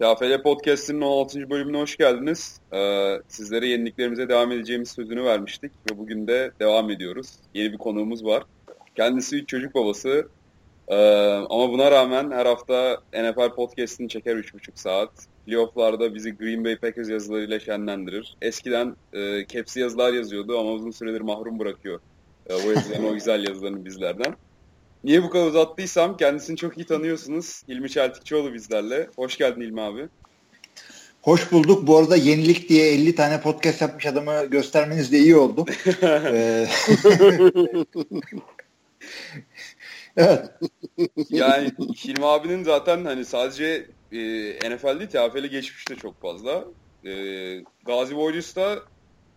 TFL Podcast'inin 16. bölümüne hoş geldiniz. Ee, sizlere yeniliklerimize devam edeceğimiz sözünü vermiştik ve bugün de devam ediyoruz. Yeni bir konuğumuz var. Kendisi üç çocuk babası. Ee, ama buna rağmen her hafta NFL Podcast'ini çeker 3,5 saat. Playoff'larda bizi Green Bay Packers yazılarıyla şenlendirir. Eskiden e, caps'i yazılar yazıyordu ama uzun süredir mahrum bırakıyor. E, o yazıların o güzel yazılarını bizlerden. Niye bu kadar uzattıysam kendisini çok iyi tanıyorsunuz. İlmi Çeltikçioğlu bizlerle. Hoş geldin İlmi abi. Hoş bulduk. Bu arada yenilik diye 50 tane podcast yapmış adamı göstermeniz de iyi oldu. Ee, evet. Yani Hilmi abinin zaten hani sadece e, NFL değil TFL geçmiş de çok fazla. E, Gazi Warriors'ta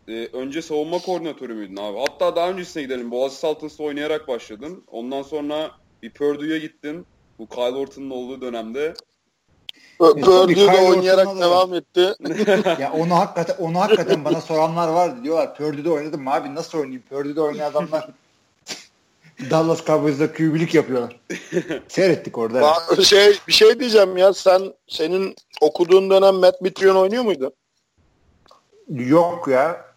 e, önce savunma koordinatörü müydün abi? Hatta daha öncesine gidelim. Boğaziçi Saltins'ta oynayarak başladın. Ondan sonra bir Purdue'ya gittin. Bu Kyle Orton'un olduğu dönemde. Purdue'da oynayarak devam etti. ya onu hakikaten onu hakikaten bana soranlar vardı. Diyorlar Purdue'da oynadım mı abi nasıl oynayayım? Purdue'da oynayan adamlar Dallas Cowboys'da QB'lik yapıyorlar. Seyrettik orada. Ba- şey bir şey diyeceğim ya sen senin okuduğun dönem Matt Mitrion oynuyor muydu? Yok ya.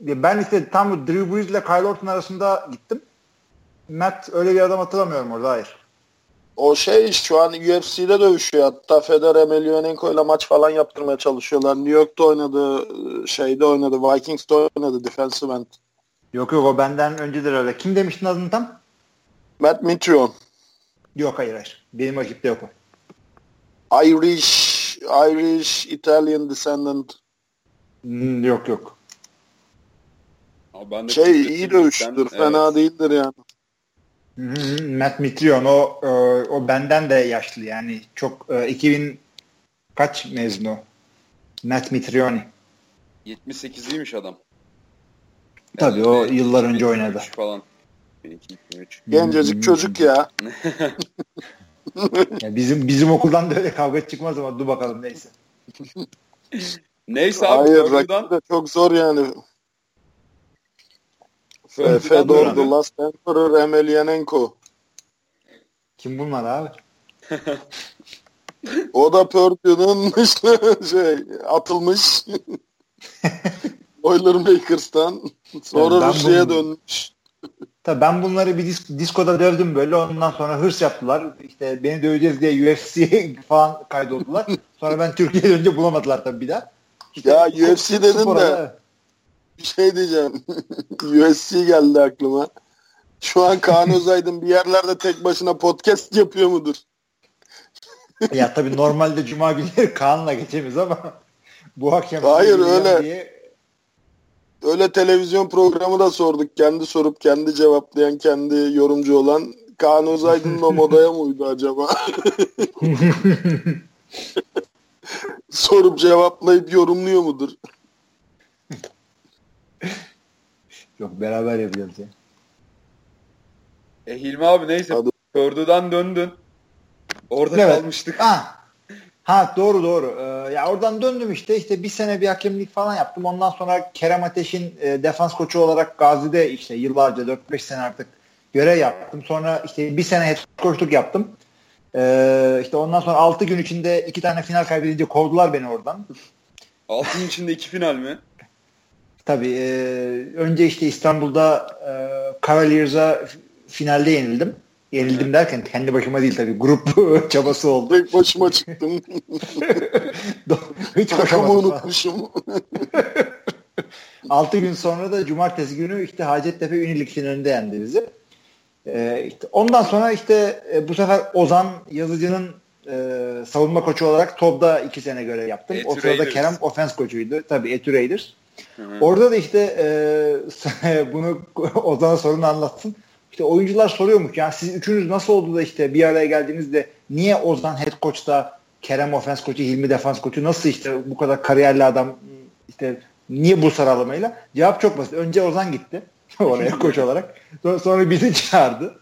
Ben işte tam Drew Brees ile Kyle Orton arasında gittim. Matt öyle bir adam hatırlamıyorum orada hayır. O şey şu an UFC'de dövüşüyor. Hatta Federer Emelianenko ile maç falan yaptırmaya çalışıyorlar. New York'ta oynadı, şeyde oynadı, Vikings'te oynadı defensive end. Yok yok o benden öncedir öyle. Kim demiştin adını tam? Matt Mitrion. Yok hayır hayır. Benim rakipte yok o. Irish, Irish, Italian descendant. Hmm, yok yok. Abi ben de şey iyi dövüştür. Evet. Fena değildir yani. Matt Mitrion o, o o benden de yaşlı yani çok 2000 kaç mezun o? Matt Mitrioni. 78'liymiş adam. Tabii yani o yıllar önce oynadı. Falan. 2003. Gencecik hmm. çocuk ya. ya bizim bizim okuldan da öyle kavga çıkmaz ama dur bakalım neyse. neyse abi. Hayır de çok zor yani. Fedor, The Last Emperor, Emelianenko. Kim bunlar abi? o da Purdue'nun şey atılmış. Boilermakers'tan sonra Rusya'ya dönmüş. Tabii ben bunları bir disk, diskoda dövdüm böyle. Ondan sonra hırs yaptılar. İşte beni döveceğiz diye UFC falan kaydoldular. Sonra ben Türkiye'ye dönünce bulamadılar tabii bir daha. İşte ya UFC dedin de bir şey diyeceğim. USC geldi aklıma. Şu an Kaan Özaydın bir yerlerde tek başına podcast yapıyor mudur? ya tabii normalde Cuma günleri Kaan'la geçemiz ama bu akşam Hayır öyle. Diye... Öyle televizyon programı da sorduk. Kendi sorup kendi cevaplayan, kendi yorumcu olan Kaan Özaydın da modaya mı uydu acaba? sorup cevaplayıp yorumluyor mudur? Yok beraber yapacağız ya. E Hilmi abi neyse. Purdue'dan döndün. Orada evet. kalmıştık. Ha. ha doğru doğru. Ee, ya oradan döndüm işte. işte bir sene bir hakemlik falan yaptım. Ondan sonra Kerem Ateş'in e, defans koçu olarak Gazi'de işte yıllarca 4-5 sene artık görev yaptım. Sonra işte bir sene head coachluk yaptım. Ee, işte ondan sonra 6 gün içinde iki tane final kaybedince kovdular beni oradan. 6 gün içinde iki final mi? Tabii e, önce işte İstanbul'da e, Cavaliers'a finalde yenildim. Yenildim derken kendi başıma değil tabii grup çabası oldu. Tek başıma çıktım. Hiç Takımı unutmuşum. 6 gün sonra da cumartesi günü işte Hacettepe Ünilik finalinde yendi bizi. Ee, işte ondan sonra işte e, bu sefer Ozan Yazıcı'nın e, savunma koçu olarak TOB'da iki sene görev yaptım. Etu o sırada. Kerem ofens koçuydu. Tabii Etu Raiders. Orada da işte e, bunu Ozan'a sorunu anlatsın. İşte oyuncular soruyormuş ya siz üçünüz nasıl oldu da işte bir araya geldiğinizde niye Ozan head coach'ta Kerem ofens koçu, Hilmi defans koçu nasıl işte bu kadar kariyerli adam işte niye bu sıralamayla? Cevap çok basit. Önce Ozan gitti oraya koç olarak. Sonra, sonra bizi çağırdı.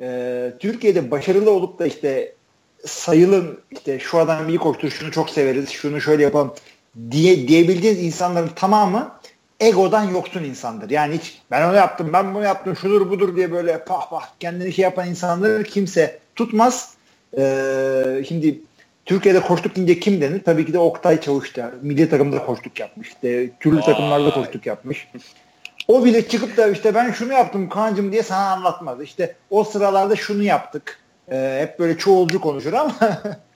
Ee, Türkiye'de başarılı olup da işte sayılın işte şu adam iyi koçtur, şunu çok severiz, şunu şöyle yapalım diye diyebildiğiniz insanların tamamı egodan yoksun insandır. Yani hiç ben onu yaptım, ben bunu yaptım, şudur budur diye böyle pah pah kendini şey yapan insanları kimse tutmaz. Ee, şimdi Türkiye'de koçluk deyince kim denir? Tabii ki de Oktay Çavuş'ta. Milli takımda koçluk yapmış. İşte, türlü takımlarda koçluk yapmış. O bile çıkıp da işte ben şunu yaptım Kaan'cım diye sana anlatmaz. İşte o sıralarda şunu yaptık. Ee, hep böyle çoğulcu konuşur ama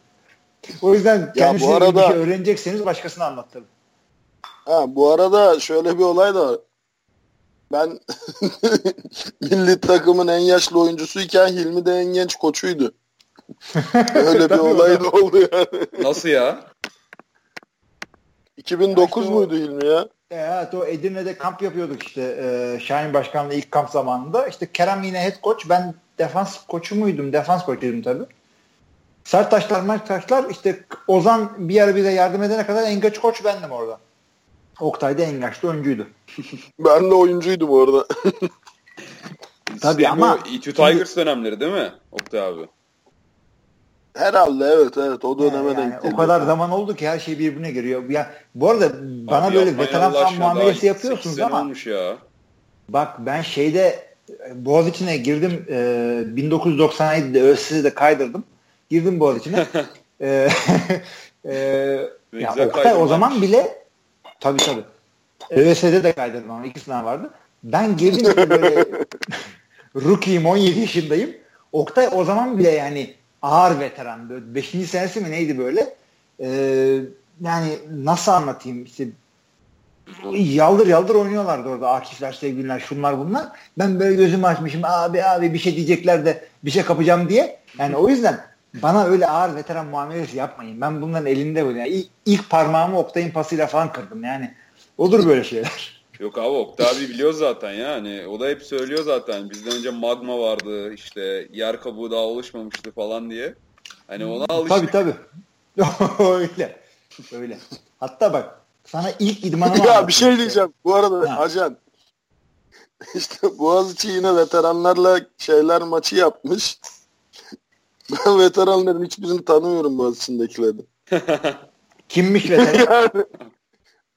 o yüzden kendisiyle ya arada, bir şey öğrenecekseniz başkasına anlatırım. Ha, bu arada şöyle bir olay da var. Ben milli takımın en yaşlı oyuncusuyken Hilmi de en genç koçuydu. Öyle bir olay da oldu yani. Nasıl ya? 2009 muydu Hilmi ya? Evet o Edirne'de kamp yapıyorduk işte e, Şahin Başkan'la ilk kamp zamanında. İşte Kerem yine head coach ben defans koçu muydum? Defans koçuydum tabii. Sert taşlar, mert taşlar işte Ozan bir ara bize yardım edene kadar en geç koç bendim orada. Oktay da en yaşlı oyuncuydu. ben de oyuncuydum orada. Tabii ama İTÜ Tigers dönemleri değil mi Oktay abi? Herhalde evet evet o döneme yani, denk geliyor. O kadar zaman oldu ki her şey birbirine giriyor. Ya, bu arada bana Abi böyle veteran fan muamelesi yapıyorsunuz ama olmuş ya. bak ben şeyde Boğaziçi'ne girdim e, 1997'de ÖSS'de kaydırdım. Girdim Boğaziçi'ne. e, e, ya, Oktay, o zaman bile tabii tabii. ÖSS'de de kaydırdım ama iki sınav vardı. Ben girdim böyle rookie'yim 17 yaşındayım. Oktay o zaman bile yani ağır veteran. Böyle beşinci senesi mi neydi böyle? Ee, yani nasıl anlatayım işte yaldır yaldır oynuyorlardı orada Akifler, sevgililer, şunlar bunlar. Ben böyle gözümü açmışım abi abi bir şey diyecekler de bir şey kapacağım diye. Yani o yüzden bana öyle ağır veteran muamelesi yapmayın. Ben bunların elinde böyle. Yani ilk, ilk parmağımı Oktay'ın pasıyla falan kırdım yani. Olur böyle şeyler. Yok abi Oktay abi biliyor zaten ya. Hani o da hep söylüyor zaten. Bizden önce magma vardı işte yer kabuğu daha oluşmamıştı falan diye. Hani ona alıştık. Tabii tabii. öyle. Öyle. Hatta bak sana ilk idmanımı Ya bir şey diyeceğim. Bu arada ha. Ajan işte Boğaziçi yine veteranlarla şeyler maçı yapmış. Ben veteranların hiçbirini tanımıyorum Boğaziçi'ndekileri. Kimmiş veteran?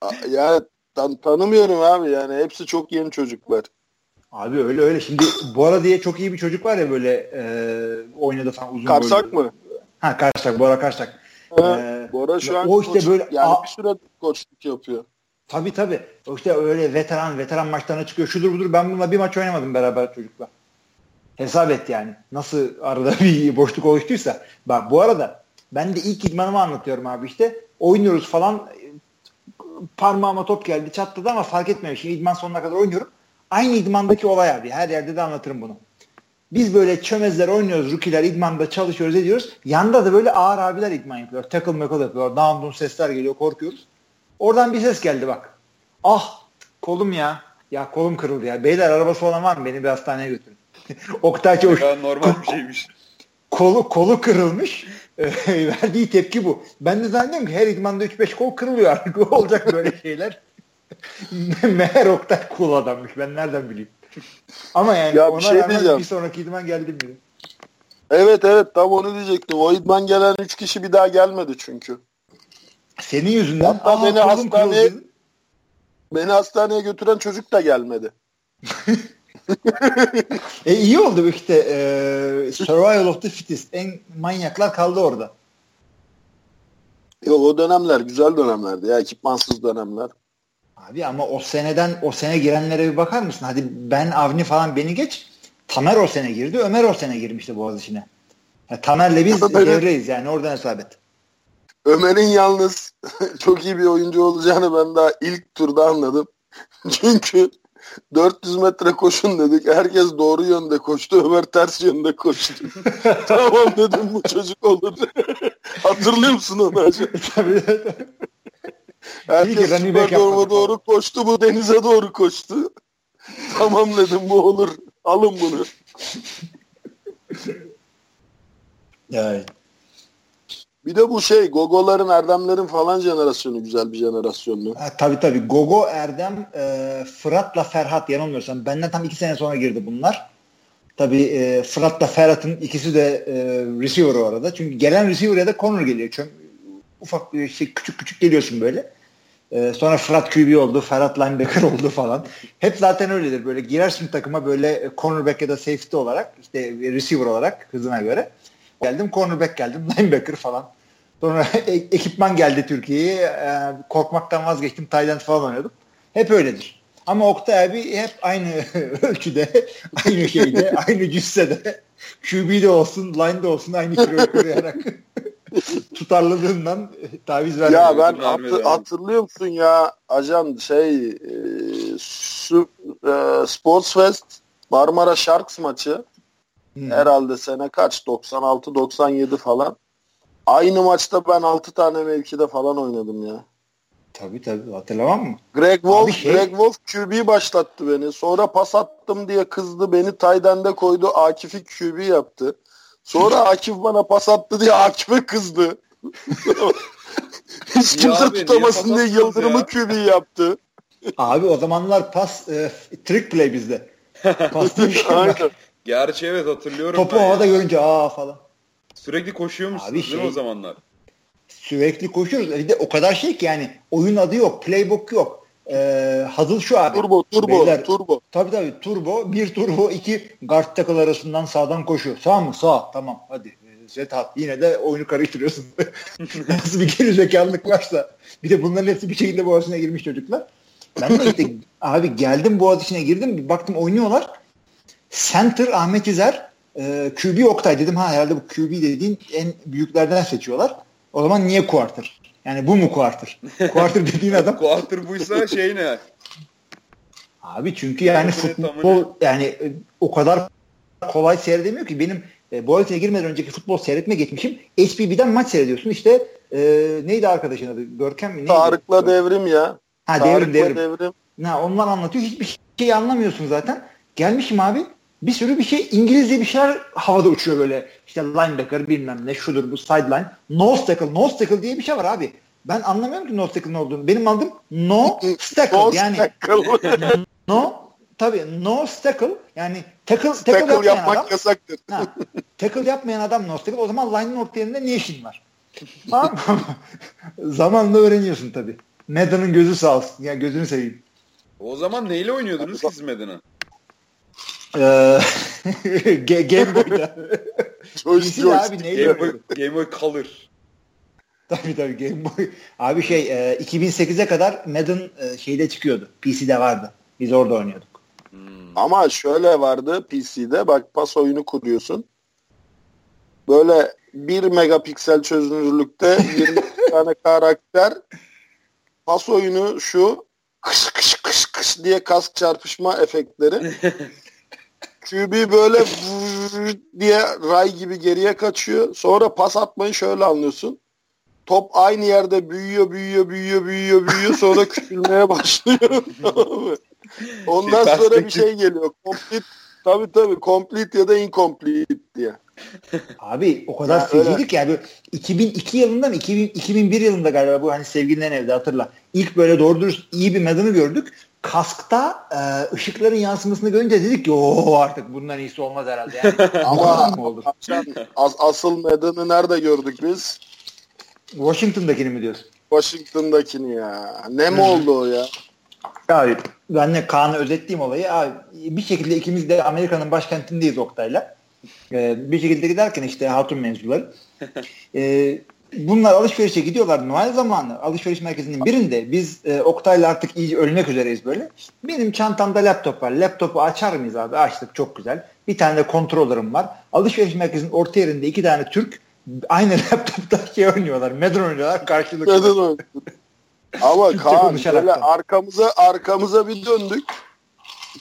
yani, yani Tan tanımıyorum abi yani hepsi çok yeni çocuklar. Abi öyle öyle. Şimdi Bora diye çok iyi bir çocuk var ya böyle e, oynadı falan uzun Karsak boylu. mı? Ha Karsak, Bora Karsak. ee, Bora şu an o işte koç, böyle yani a- bir süre koçluk yapıyor. Tabii tabii. O işte öyle veteran veteran maçlarına çıkıyor. Şudur budur. Ben bununla bir maç oynamadım beraber çocukla. Hesap et yani. Nasıl arada bir boşluk oluştuysa. Bak bu arada ben de ilk idmanımı anlatıyorum abi işte. Oynuyoruz falan parmağıma top geldi çatladı ama fark etmiyor. Şimdi idman sonuna kadar oynuyorum. Aynı idmandaki olay abi. Her yerde de anlatırım bunu. Biz böyle çömezler oynuyoruz. Rukiler idmanda çalışıyoruz ediyoruz. Yanda da böyle ağır abiler idman yapıyor. Tackle makle yapıyor. Down sesler geliyor korkuyoruz. Oradan bir ses geldi bak. Ah kolum ya. Ya kolum kırıldı ya. Beyler arabası olan var mı? Beni bir hastaneye götürün. Oktay Çavuş. normal bir şeymiş. Kolu, kolu kırılmış. verdiği tepki bu. Ben de zannediyorum ki her idmanda 3-5 kol kırılıyor artık. olacak böyle şeyler. Meğer Oktay cool adammış. Ben nereden bileyim. Ama yani ya ona şey rağmen diyeceğim. bir sonraki idman geldim bile. Evet evet tam onu diyecektim. O idman gelen 3 kişi bir daha gelmedi çünkü. Senin yüzünden. Hatta Aha, beni hastaneye beni hastaneye götüren çocuk da gelmedi. E iyi oldu işte e, survival of the fittest. En manyaklar kaldı orada. Yok o dönemler güzel dönemlerdi ya ekipmansız dönemler. Abi ama o seneden o sene girenlere bir bakar mısın? Hadi ben Avni falan beni geç. Tamer o sene girdi. Ömer o sene girmişti Boğaziçi'ne. Yani Tamer'le biz devreyiz yani oradan hesap et. Ömer'in yalnız çok iyi bir oyuncu olacağını ben daha ilk turda anladım. Çünkü 400 metre koşun dedik. Herkes doğru yönde koştu. Ömer ters yönde koştu. tamam dedim bu çocuk olur. Hatırlıyor musun onu acaba? Tabii. Herkes Superdorm'a doğru koştu. Bu denize doğru koştu. tamam dedim bu olur. Alın bunu. Yani. Bir de bu şey Gogo'ların Erdem'lerin falan jenerasyonu güzel bir jenerasyonlu. Ha, tabii tabii. Gogo, Erdem, e, Fırat'la Ferhat yanılmıyorsam. Benden tam iki sene sonra girdi bunlar. Tabii e, Fırat'la Ferhat'ın ikisi de e, receiver arada. Çünkü gelen receiver'ya da corner geliyor. Çünkü ufak bir şey küçük küçük geliyorsun böyle. E, sonra Fırat QB oldu, Ferhat linebacker oldu falan. Hep zaten öyledir. Böyle girersin takıma böyle cornerback ya da safety olarak işte receiver olarak hızına göre. Geldim cornerback geldim linebacker falan. Sonra e- ekipman geldi Türkiye'ye. E, korkmaktan vazgeçtim. Tayland falan oynadım. Hep öyledir. Ama Oktay abi hep aynı ölçüde, aynı şeyde, aynı cüssede, QB'de olsun, line'de olsun aynı kilo koruyarak tutarlılığından taviz vermiyor. Ya ben hatır, hatırlıyor musun ya ajan şey e, su, e, Sports Fest Marmara Sharks maçı hmm. herhalde sene kaç 96-97 falan. Aynı maçta ben 6 tane mevkide falan oynadım ya. Tabii tabii hatırlamam mı? Greg Wolf, şey... Greg Wolf QB başlattı beni. Sonra pas attım diye kızdı beni Tayden'de koydu. Akif'i QB yaptı. Sonra Akif bana pas attı diye Akif'e kızdı. Hiç kimse abi, tutamasın diye Yıldırım'ı QB yaptı. Abi o zamanlar pas e, trick play bizde. Pas şey. Gerçi evet hatırlıyorum. Topu havada görünce aa falan. Sürekli koşuyor musun Abi şey, o zamanlar? Sürekli koşuyoruz. Bir de o kadar şey ki yani oyun adı yok, playbook yok. Ee, Hazıl şu abi. Turbo, turbo, Beyler, turbo. Tabii tabii turbo. Bir turbo, iki guard tackle arasından sağdan koşuyor. Sağ mı? Sağ. Tamam hadi. Setat. Yine de oyunu karıştırıyorsun. Nasıl bir geri zekalılık varsa. Bir de bunların hepsi bir şekilde boğazına girmiş çocuklar. Ben de işte abi geldim boğaz içine girdim. Baktım oynuyorlar. Center Ahmet İzer e, QB Oktay dedim ha herhalde bu QB dediğin en büyüklerden seçiyorlar. O zaman niye quarter? Yani bu mu quarter? Quarter dediğin adam. quarter buysa şey ne? Abi çünkü yani futbol yani e, o kadar kolay seyredemiyor ki benim e, bu haritaya girmeden önceki futbol seyretme geçmişim. HBB'den maç seyrediyorsun. İşte e, neydi arkadaşın adı? Görkem mi? Neydi? Tarık'la devrim ya. Ha devrim devrim. devrim. Ha, onlar anlatıyor. Hiçbir şey anlamıyorsun zaten. Gelmişim abi bir sürü bir şey İngilizce bir şeyler havada uçuyor böyle. İşte linebacker bilmem ne şudur bu sideline. Nose tackle. Nose tackle diye bir şey var abi. Ben anlamıyorum ki nose tackle ne olduğunu. Benim aldığım no tackle. yani no tabii no tackle yani tackle, tackle, tackle yapmak adam, yasaktır. Ha, tackle yapmayan adam no tackle. O zaman line'ın orta yerinde ne işin var? Zamanla öğreniyorsun tabii. Madden'ın gözü sağ olsun. Ya gözünü seveyim. O zaman neyle oynuyordunuz siz Madden'ı? Ee, Game Boy'da. Joystick abi neyle Game Boy, Game Boy Color. Tabii tabii Game Boy. Abi şey e, 2008'e kadar Madden e, şeyde çıkıyordu. PC'de vardı. Biz orada oynuyorduk. Hmm. Ama şöyle vardı PC'de bak pas oyunu kuruyorsun. Böyle 1 megapiksel çözünürlükte 20 tane karakter pas oyunu şu kış kış kış kış diye kask çarpışma efektleri QB böyle diye ray gibi geriye kaçıyor. Sonra pas atmayı şöyle anlıyorsun. Top aynı yerde büyüyor, büyüyor, büyüyor, büyüyor, büyüyor. Sonra küçülmeye başlıyor. Ondan sonra bir şey geliyor. Complete, tabii tabii complete ya da incomplete diye. Abi o kadar ya feciydik ya. Yani 2002 yılında mı? 2000, 2001 yılında galiba bu hani sevgilinin evde hatırla. İlk böyle doğru dürüst iyi bir medını gördük kaskta e, ışıkların yansımasını görünce dedik ki o artık bundan iyisi olmaz herhalde. Yani. Ama as, asıl medeni nerede gördük biz? Washington'dakini mi diyorsun? Washington'dakini ya. Ne mi oldu o ya? Abi ben de Kaan'ı özetleyeyim olayı. Abi, bir şekilde ikimiz de Amerika'nın başkentindeyiz Oktay'la. Ee, bir şekilde giderken işte hatun mevzuları. Ee, bunlar alışverişe gidiyorlar Noel zamanı alışveriş merkezinin birinde biz e, Oktay'la artık iyice ölmek üzereyiz böyle. Benim çantamda laptop var. Laptopu açar mıyız abi? Açtık çok güzel. Bir tane de kontrolörüm var. Alışveriş merkezinin orta yerinde iki tane Türk aynı laptopta şey oynuyorlar. Medron oynuyorlar karşılıklı. Medron Ama Kaan böyle arkamıza arkamıza bir döndük.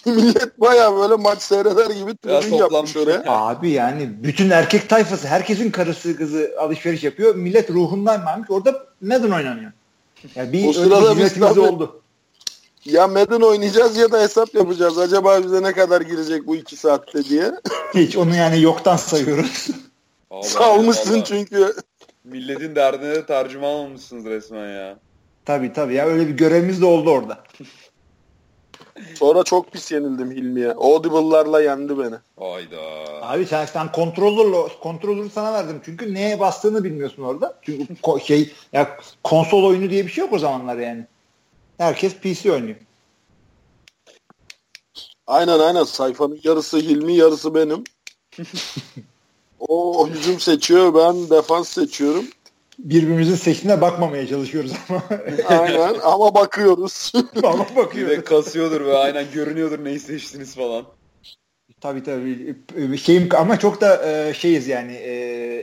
Millet baya böyle maç seyreder gibi tribün yapmış oraya. Abi yani bütün erkek tayfası herkesin karısı kızı alışveriş yapıyor. Millet ruhundan varmış. Orada Madden oynanıyor. Yani bir o sırada biz tabii, oldu. Ya Madden oynayacağız ya da hesap yapacağız. Acaba bize ne kadar girecek bu iki saatte diye. Hiç onu yani yoktan sayıyoruz. Salmışsın çünkü. Milletin derdine de tercüman olmuşsunuz resmen ya. Tabii tabii ya öyle bir görevimiz de oldu orada. Sonra çok pis yenildim Hilmi'ye. Audible'larla yendi beni. Hayda. Abi sen, sen kontrolörle kontrolörü sana verdim. Çünkü neye bastığını bilmiyorsun orada. Çünkü ko- şey ya konsol oyunu diye bir şey yok o zamanlar yani. Herkes PC oynuyor. Aynen aynen. Sayfanın yarısı Hilmi, yarısı benim. o hücum seçiyor, ben defans seçiyorum. Birbirimizin seçtiğine bakmamaya çalışıyoruz ama. Aynen ama bakıyoruz. ama Bir bakıyoruz. de kasıyordur ve aynen görünüyordur neyi seçtiniz falan. Tabii tabii. Şeyim ama çok da e, şeyiz yani e,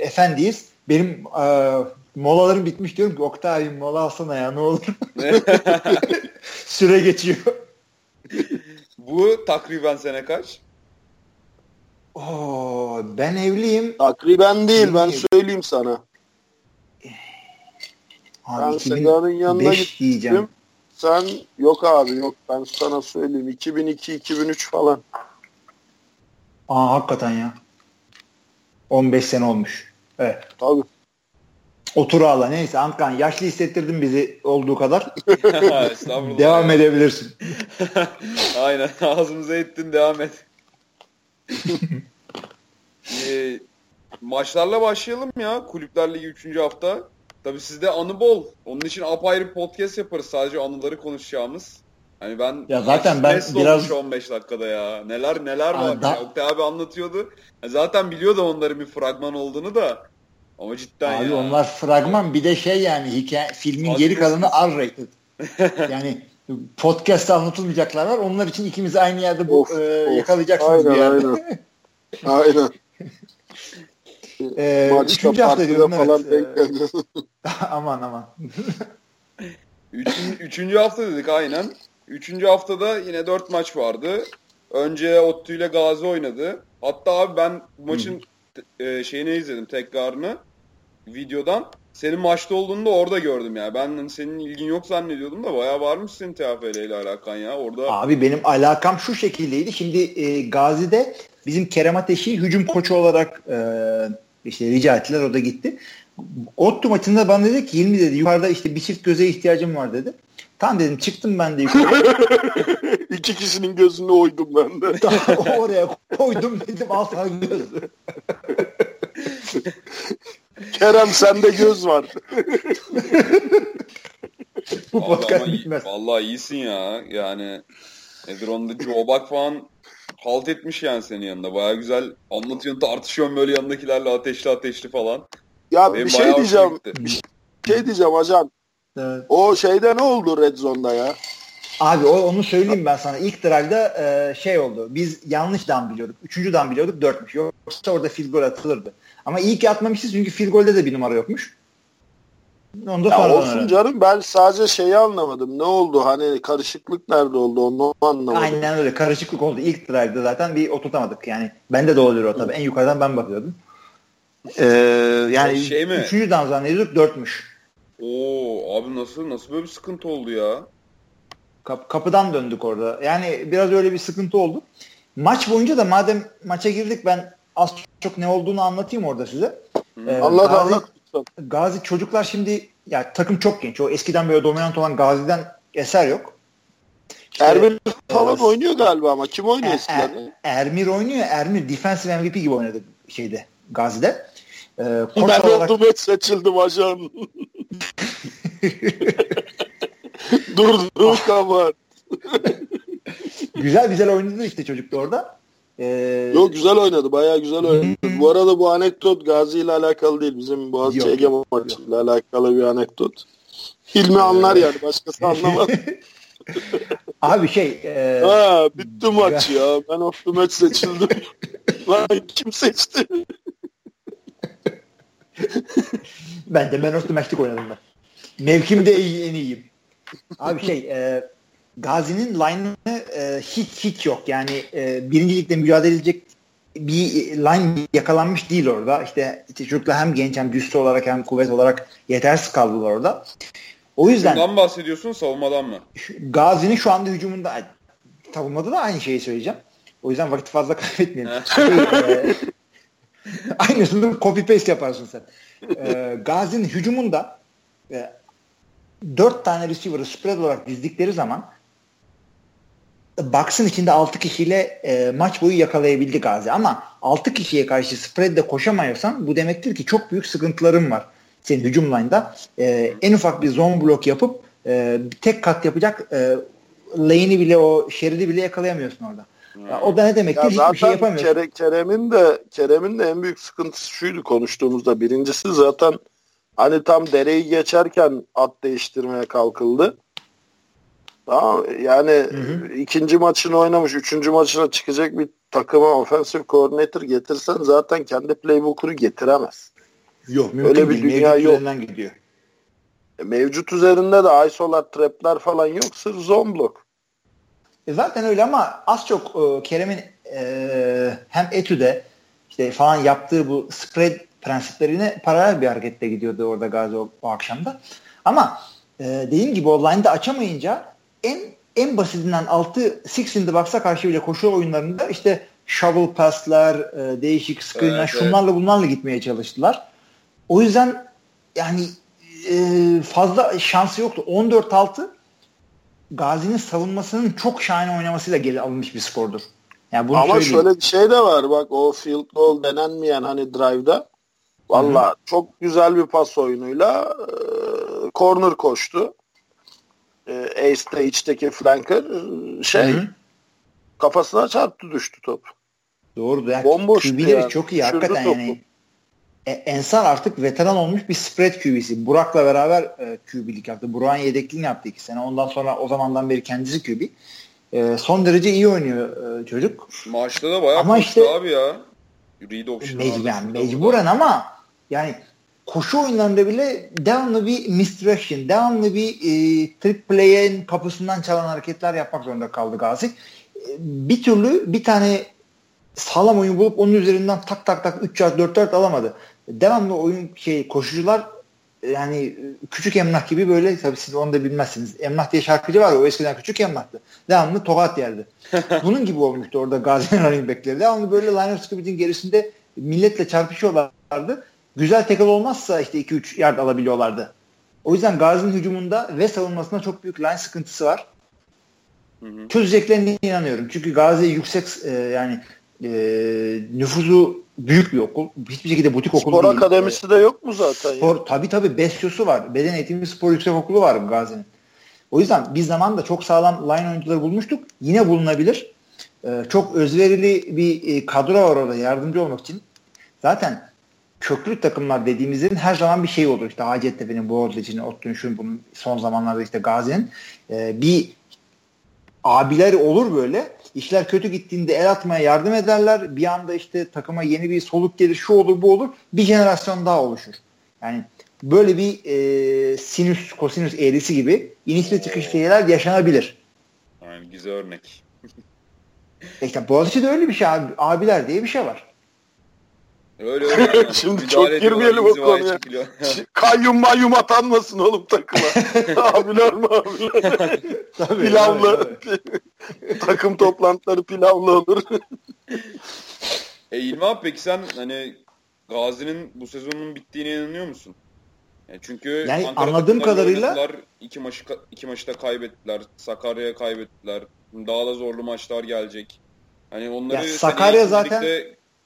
efendiyiz. Benim e, molalarım bitmiş diyorum ki Oktay abi mola alsana ya ne olur. Süre geçiyor. Bu takriben sene kaç? Oo, ben evliyim. Takriben değil ben söyleyeyim sana. Abi, Ben Seda'nın yanına 2005 diyeceğim. gittim. Sen yok abi yok ben sana söyleyeyim 2002-2003 falan. Aa hakikaten ya. 15 sene olmuş. Evet. Tabii. Otur ağla. Neyse Antkan yaşlı hissettirdin bizi olduğu kadar. Devam edebilirsin. Aynen ağzımıza ettin devam et. Ee, maçlarla başlayalım ya. Kulüpler Ligi 3. hafta. Tabii sizde anı bol. Onun için apayrı bir podcast yaparız. Sadece anıları konuşacağımız. Hani ben Ya zaten ben biraz- olmuş 15 dakikada ya. Neler neler var. da- Oktay abi anlatıyordu. Ya zaten biliyordu onların bir fragman olduğunu da. Ama cidden Abi ya. onlar fragman bir de şey yani hikaye filmin Hadi geri kalanı R-rated. yani podcast'ta anlatılmayacaklar var. Onlar için ikimizi aynı yerde bu, Of, e, of. yakalayacaksınız Aynen, bir yerde. aynen. Aynen. E, Maçta üçüncü hafta diyorum falan evet. aman aman. Üçün, üçüncü hafta dedik aynen. Üçüncü haftada yine dört maç vardı. Önce Ottu ile Gazi oynadı. Hatta abi ben maçın e, şeyini izledim tekrarını videodan. Senin maçta olduğunu da orada gördüm ya. Ben hani senin ilgin yok zannediyordum da bayağı varmış senin TFL ile alakan ya. Orada Abi benim alakam şu şekildeydi. Şimdi e, Gazi'de bizim Kerem Ateş'i hücum koçu olarak e, işte rica ettiler. O da gitti. Ottu maçında bana dedi ki Hilmi dedi yukarıda işte bir çift göze ihtiyacım var dedi. Tamam dedim çıktım ben de yukarı. İki kişinin gözünü oydum ben de. Daha oraya koydum dedim al sana gözü. Kerem sende göz var. Bu Vallahi podcast bitmez. Vallahi iyisin ya. Yani nedir onda Joe Buck falan halt etmiş yani senin yanında. Bayağı güzel anlatıyorsun tartışıyorsun böyle yanındakilerle ateşli ateşli falan. Ya Benim bir şey diyeceğim. Bir şey diyeceğim ajan. Evet. O şeyde ne oldu Red Zone'da ya? Abi o, onu söyleyeyim ben sana. İlk drive'da e, şey oldu. Biz yanlış dan biliyorduk. Üçüncü dan biliyorduk. Dörtmüş. Yoksa orada field goal atılırdı. Ama iyi ki atmamışız çünkü field goal'de de bir numara yokmuş. Onu da Ya olsun canım ben sadece şeyi anlamadım. Ne oldu? Hani karışıklık nerede oldu onu anlamadım. Aynen öyle. Karışıklık oldu. İlk drive'da zaten bir oturtamadık. Yani bende de oluyor o tabii. En yukarıdan ben bakıyordum. Ee, yani Şey mi? üçüncü dan zannediyorduk dörtmüş. Oo abi nasıl nasıl böyle bir sıkıntı oldu ya? Kap- kapıdan döndük orada. Yani biraz öyle bir sıkıntı oldu. Maç boyunca da madem maça girdik ben az çok ne olduğunu anlatayım orada size. Ee, Anlat Gazi, anlat. Gazi çocuklar şimdi ya takım çok genç. O eskiden böyle dominant olan Gazi'den eser yok. İşte, Erbil falan e, oynuyor galiba ama kim oynuyor Er- eskiden? Er- Ermir oynuyor. Ermir defensive MVP gibi oynadı şeyde Gazi'de. Ee, koç ben olarak oldum et seçildim ajan. Durdu kapat. güzel güzel oynadı işte çocuk da orada. Ee, Yok güzel oynadı. Bayağı güzel oynadı. bu arada bu anekdot Gazi ile alakalı değil. Bizim Boğaziçi Ege maçıyla alakalı bir anekdot. Hilmi anlar yani. Başkası anlamaz. abi şey e, ha bitti maç ya. Ben of the match seçildim. Lan kim seçti? Ben de Man of the Match'lik oynadım ben. Mevkimde iyi, en iyiyim. Abi şey e, Gazi'nin line'ı e, hiç hiç yok. Yani e, birinci ligde mücadele edecek bir line yakalanmış değil orada. İşte, işte çocuklar hem genç hem güçlü olarak hem kuvvet olarak yetersiz kaldılar orada. O yüzden Bundan bahsediyorsun savunmadan mı? Gazi'nin şu anda hücumunda savunmada da aynı şeyi söyleyeceğim. O yüzden vakit fazla kaybetmeyelim. Şey, e, aynısını copy paste yaparsın sen. E, Gazi'nin hücumunda e, 4 tane receiver'ı spread olarak dizdikleri zaman box'ın içinde 6 kişiyle e, maç boyu yakalayabildi Gazi. Ama 6 kişiye karşı spread'de koşamıyorsan bu demektir ki çok büyük sıkıntıların var. Senin hücum line'da. E, en ufak bir zone block yapıp e, tek kat yapacak e, lane'i bile o şeridi bile yakalayamıyorsun orada. Ya, o da ne demektir? Ya Hiçbir şey yapamıyorsun. Kere- Kerem'in de Kerem'in de en büyük sıkıntısı şuydu konuştuğumuzda. Birincisi zaten Hani tam dereyi geçerken at değiştirmeye kalkıldı. Tamam yani hı hı. ikinci maçını oynamış, üçüncü maçına çıkacak bir takıma offensive coordinator getirsen zaten kendi playbook'unu getiremez. Yok mümkün Öyle bir değil. dünya yok. gidiyor. E, mevcut üzerinde de isolar, trapler falan yok. Sırf zone block. E zaten öyle ama az çok e, Kerem'in e, hem etüde işte falan yaptığı bu spread prensiplerine paralel bir hareketle gidiyordu orada Gazi o, o akşamda. Ama e, dediğim gibi o line'da açamayınca en en basitinden altı six in the box'a karşı bile koşu oyunlarında işte shovel pass'lar, e, değişik screen'ler evet, şunlarla evet. bunlarla gitmeye çalıştılar. O yüzden yani e, fazla şansı yoktu. 14-6 Gazi'nin savunmasının çok şahane oynamasıyla geri alınmış bir skordur. Yani bunu Ama söyleyeyim. şöyle bir şey de var bak o field goal denenmeyen hani drive'da valla çok güzel bir pas oyunuyla e, corner koştu. E, Ace'de içteki flanker e, şey Hı-hı. kafasına çarptı düştü top. Doğru. Yani Bomboş yani. çok iyi hakikaten topu. yani. E, Ensar artık veteran olmuş bir spread QB'si. Burak'la beraber e, QB'lik yaptı. Burak'ın yedekliğini yaptı iki sene. Ondan sonra o zamandan beri kendisi QB. E, son derece iyi oynuyor e, çocuk. Maçta da bayağı ama işte, abi ya. Read option mecbur, yani mecburen ama yani koşu oyunlarında bile devamlı bir misdirection, devamlı bir e, trip play'in kapısından çalan hareketler yapmak zorunda kaldı Gazi. E, bir türlü bir tane sağlam oyun bulup onun üzerinden tak tak tak 3 yard 4 yard alamadı. Devamlı oyun şey koşucular yani küçük emlak gibi böyle tabii siz onu da bilmezsiniz. Emlak diye şarkıcı var ya o eskiden küçük emlaktı. Devamlı tokat yerdi. Bunun gibi olmuştu orada Gazi'nin running backleri. Devamlı böyle of scrimmaging gerisinde milletle çarpışıyorlardı. Güzel tackle olmazsa işte 2-3 yard alabiliyorlardı. O yüzden Gazi'nin hücumunda ve savunmasında çok büyük line sıkıntısı var. Hı hı. Çözeceklerine inanıyorum. Çünkü Gazi yüksek e, yani e, nüfuzu büyük bir okul. Hiçbir şekilde butik okul spor değil. Spor akademisi de yok mu zaten? Spor, ya? Tabii tabii Besyosu var. Beden eğitimi spor yüksek okulu var Gazi'nin. O yüzden biz da çok sağlam line oyuncuları bulmuştuk. Yine bulunabilir. Ee, çok özverili bir e, kadro var orada yardımcı olmak için. Zaten köklü takımlar dediğimizin her zaman bir şey olur. İşte Hacettepe'nin, Boğaziçi'nin, Ottunç'un bunun son zamanlarda işte Gazi'nin e, bir abiler olur böyle. İşler kötü gittiğinde el atmaya yardım ederler. Bir anda işte takıma yeni bir soluk gelir, şu olur, bu olur. Bir jenerasyon daha oluşur. Yani böyle bir e, sinüs, kosinüs eğrisi gibi inişli çıkışlı şeyler yaşanabilir. Aynen güzel örnek. işte Boğaziçi'de öyle bir şey abi, abiler diye bir şey var. Öyle öyle. Şimdi çok girmeyelim o konuya. Kayyum mayyum atanmasın oğlum takıma. abiler mi abiler? tabii, pilavlı. Tabii. Takım toplantıları pilavlı olur. e İlmi abi peki sen hani Gazi'nin bu sezonun bittiğine inanıyor musun? Yani çünkü yani anladığım kadarıyla iki maçı iki maçı da kaybettiler. Sakarya'ya kaybettiler. Daha da zorlu maçlar gelecek. Hani onları ya Sakarya zaten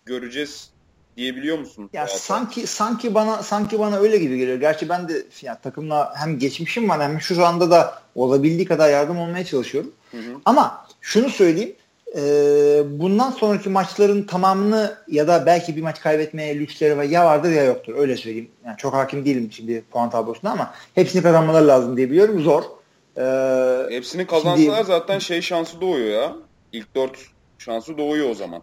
göreceğiz diyebiliyor musun? Ya sanki sanki bana sanki bana öyle gibi geliyor. Gerçi ben de ya, takımla hem geçmişim var hem şu anda da olabildiği kadar yardım olmaya çalışıyorum. Hı hı. Ama şunu söyleyeyim. E, bundan sonraki maçların tamamını ya da belki bir maç kaybetmeye lüksleri var ya vardır ya yoktur. Öyle söyleyeyim. Yani çok hakim değilim şimdi puan tablosuna ama hepsini kazanmaları lazım diye biliyorum. Zor. Ee, hepsini kazansalar şimdi, zaten şey şansı doğuyor ya. İlk dört şansı doğuyor o zaman.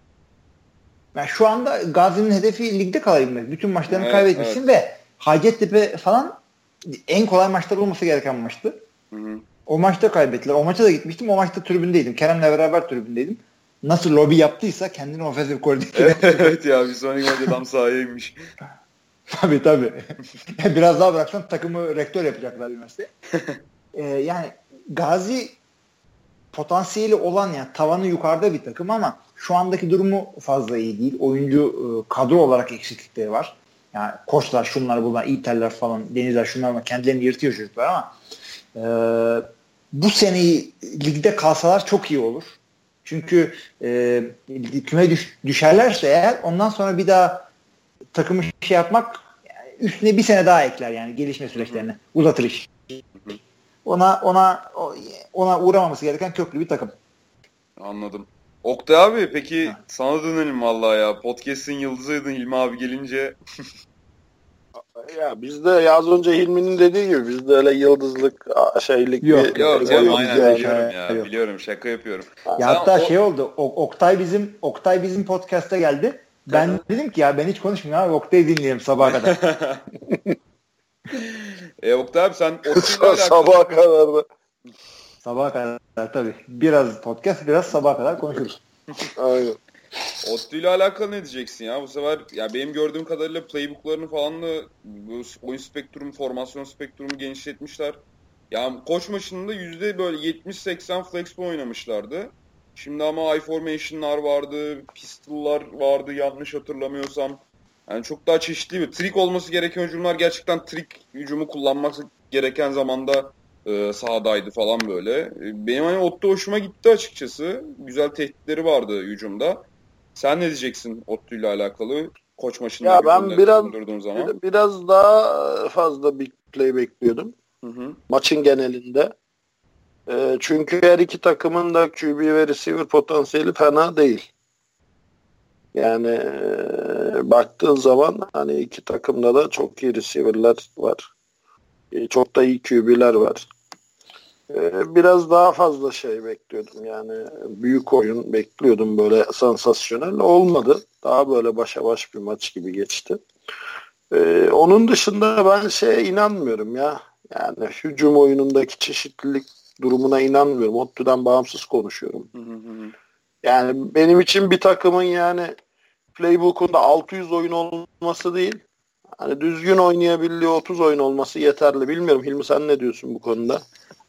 Yani şu anda Gazi'nin hedefi ligde kalabilmek. Bütün maçlarını evet, kaybetmişsin evet. ve Hacettepe falan en kolay maçlar olması gereken maçtı. Hı hı. O maçta kaybettiler. O maça da gitmiştim. O maçta tribündeydim. Kerem'le beraber tribündeydim. Nasıl lobi yaptıysa kendini ofensif koordinatör. evet ya bir sonraki maç adam sahaya inmiş. tabii tabii. Biraz daha bıraksan takımı rektör yapacaklar üniversite. ee, yani Gazi potansiyeli olan yani tavanı yukarıda bir takım ama şu andaki durumu fazla iyi değil. Oyuncu e, kadro olarak eksiklikleri var. Yani koçlar şunlar bunlar, İteller falan, Denizler şunlar ama kendilerini yırtıyor çocuklar ama e, bu seneyi ligde kalsalar çok iyi olur. Çünkü e, küme düş, düşerlerse eğer ondan sonra bir daha takımı şey yapmak üstüne bir sene daha ekler yani gelişme süreçlerini uzatır iş. Ona ona ona uğramaması gereken köklü bir takım. Anladım. Oktay abi peki ha. sana dönelim vallahi ya. Podcast'in yıldızıydın İlmi abi gelince. Ya bizde az önce Hilmi'nin dediği gibi bizde öyle yıldızlık şeylik Yok, bir Yok canım yok aynen yani. biliyorum ya. Yok. Biliyorum şaka yapıyorum. Ya Sen hatta o- şey oldu. O- Oktay bizim Oktay bizim podcast'a geldi. Ben dedim ki ya ben hiç konuşmayayım abi Oktay'ı dinleyelim sabaha kadar. E Oktay abi sen Sabaha kadar da. Sabaha kadar tabii. Biraz podcast biraz sabaha kadar konuşuruz. Aynen. Ottu'yla alakalı ne diyeceksin ya? Bu sefer ya benim gördüğüm kadarıyla playbooklarını falan da bu oyun spektrumu, formasyon spektrumu genişletmişler. Ya koç maçında yüzde böyle 70-80 flexball oynamışlardı. Şimdi ama I-formation'lar vardı, pistol'lar vardı yanlış hatırlamıyorsam. Yani çok daha çeşitli bir trick olması gereken hücumlar gerçekten trick hücumu kullanması gereken zamanda e, sahadaydı falan böyle. E, Benim hani Otto hoşuma gitti açıkçası. Güzel tehditleri vardı hücumda. Sen ne diyeceksin Otto ile alakalı? Koç maçında Ya ben biraz- zaman. Bir- Biraz daha fazla big play bekliyordum Hı hı. maçın genelinde. Ee, çünkü her iki takımın da QB ve receiver potansiyeli fena değil. Yani e, baktığın zaman hani iki takımda da çok iyi receiver'lar var. E, çok da iyi QB'ler var. E, biraz daha fazla şey bekliyordum yani büyük oyun bekliyordum böyle sansasyonel olmadı. Daha böyle başa baş bir maç gibi geçti. E, onun dışında ben şeye inanmıyorum ya. Yani hücum oyunundaki çeşitlilik durumuna inanmıyorum. Ottu'dan bağımsız konuşuyorum. Hı hı hı. Yani benim için bir takımın yani playbook'unda 600 oyun olması değil. Hani düzgün oynayabildiği 30 oyun olması yeterli. Bilmiyorum Hilmi sen ne diyorsun bu konuda?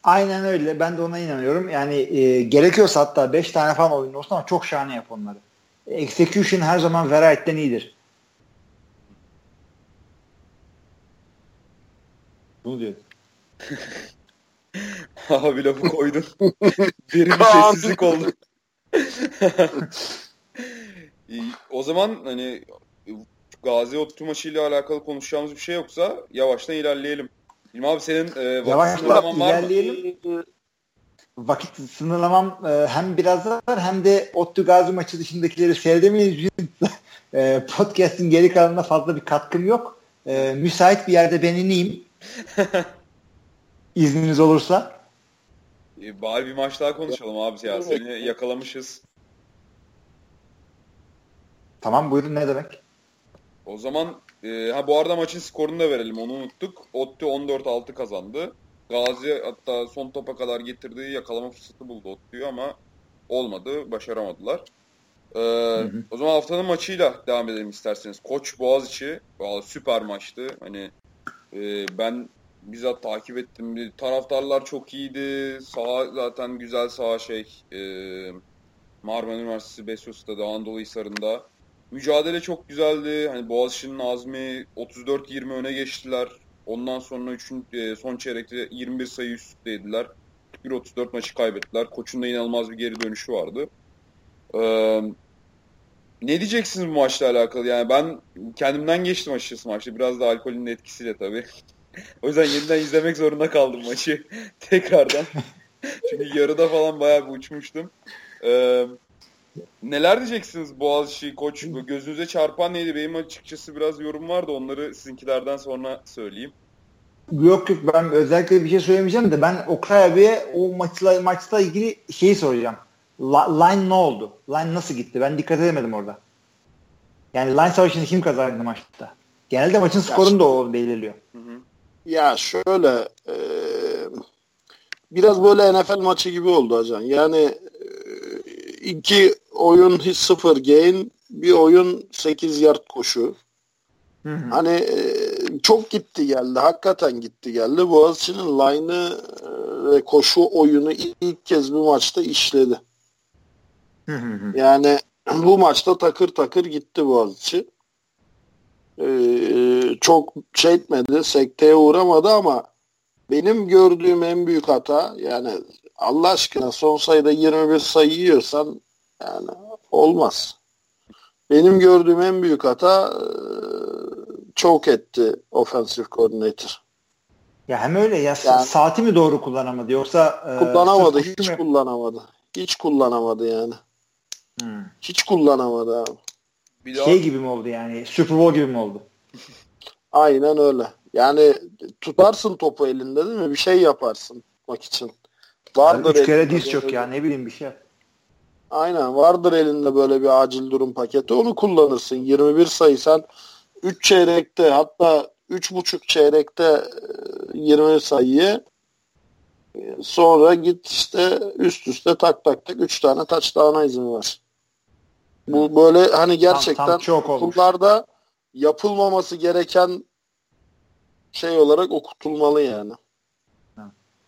Aynen öyle. Ben de ona inanıyorum. Yani e, gerekiyorsa hatta 5 tane falan oyun olsun ama çok şahane yap onları. Execution her zaman Verite'den iyidir. Bunu diyor. Abi lafı koydun. Derin bir sessizlik oldu. İyi, o zaman hani Gazi Ottu maçıyla alakalı konuşacağımız bir şey yoksa yavaştan ilerleyelim. İlmi abi senin e, vakit Yavaştan sınırlaman var mı? ilerleyelim. Vakit sınırlamam e, hem biraz var hem de Ottu Gazi maçı dışındakileri seyredemeyiz. e, podcast'in geri kalanına fazla bir katkım yok. E, müsait bir yerde ben ineyim. İzniniz olursa. E, bari bir maç daha konuşalım abi ya. Seni yakalamışız. Tamam buyurun ne demek? O zaman e, ha bu arada maçın skorunu da verelim onu unuttuk. Ottu 14-6 kazandı. Gazi hatta son topa kadar getirdiği yakalama fırsatı buldu Ottu'yu ama olmadı, başaramadılar. Ee, hı. O zaman haftanın maçıyla devam edelim isterseniz. Koç Boğaziçi, valla süper maçtı. Hani e, ben bizzat takip ettim. Bir- Taraftarlar çok iyiydi. Saha zaten güzel saha şey. E, Marmara Üniversitesi Besyo Stadı Anadolu Hisarı'nda. Mücadele çok güzeldi. Hani Boğaziçi'nin azmi 34-20 öne geçtiler. Ondan sonra üçün, e, son çeyrekte 21 sayı üstteydiler. 1-34 maçı kaybettiler. Koç'un da inanılmaz bir geri dönüşü vardı. Ee, ne diyeceksiniz bu maçla alakalı? Yani ben kendimden geçtim açıkçası maçta. Biraz da alkolün etkisiyle tabii. o yüzden yeniden izlemek zorunda kaldım maçı tekrardan. Çünkü yarıda falan bayağı bir uçmuştum. Ee, neler diyeceksiniz Boğaziçi koç? Gözünüze çarpan neydi? Benim açıkçası biraz yorum vardı. Onları sizinkilerden sonra söyleyeyim. Yok yok ben özellikle bir şey söylemeyeceğim de ben Okay abiye o maçla maçla ilgili şeyi soracağım. La- line ne oldu? Line nasıl gitti? Ben dikkat edemedim orada. Yani line savaşını kim kazandı maçta? Genelde maçın skorunu da o belirliyor. Hı hı. Ya şöyle e, biraz böyle NFL maçı gibi oldu Acan. Yani e, iki oyun hiç sıfır gain, bir oyun 8 yard koşu. Hı hı. Hani e, çok gitti geldi. Hakikaten gitti geldi. Boğaziçi'nin line'ı e, ve koşu oyunu ilk, kez bu maçta işledi. Hı hı. Yani bu maçta takır takır gitti Boğaziçi. Ee, çok şey etmedi, sekteye uğramadı ama benim gördüğüm en büyük hata yani Allah aşkına son sayıda 21 sayı yiyorsan yani olmaz. Benim gördüğüm en büyük hata e, çok etti offensive coordinator. Ya hem öyle ya Yani- saati mi doğru kullanamadı yoksa e, Kullanamadı, hiç mu- kullanamadı. Hiç kullanamadı yani. Hı. Hiç kullanamadı abi. Bir daha Şey gibi mi oldu yani? Super Bowl gibi mi oldu? Aynen öyle. Yani tutarsın topu elinde değil mi? Bir şey yaparsın mak için. Vardır yani üç kere diz çok ya ne bileyim bir şey. Aynen vardır elinde böyle bir acil durum paketi onu kullanırsın. 21 sayı sen 3 çeyrekte hatta 3,5 çeyrekte 20 e, sayıyı e, sonra git işte üst üste tak tak tak 3 tane touchdown'a izin var. Bu böyle hani gerçekten tam, tam okullarda yapılmaması gereken şey olarak okutulmalı yani.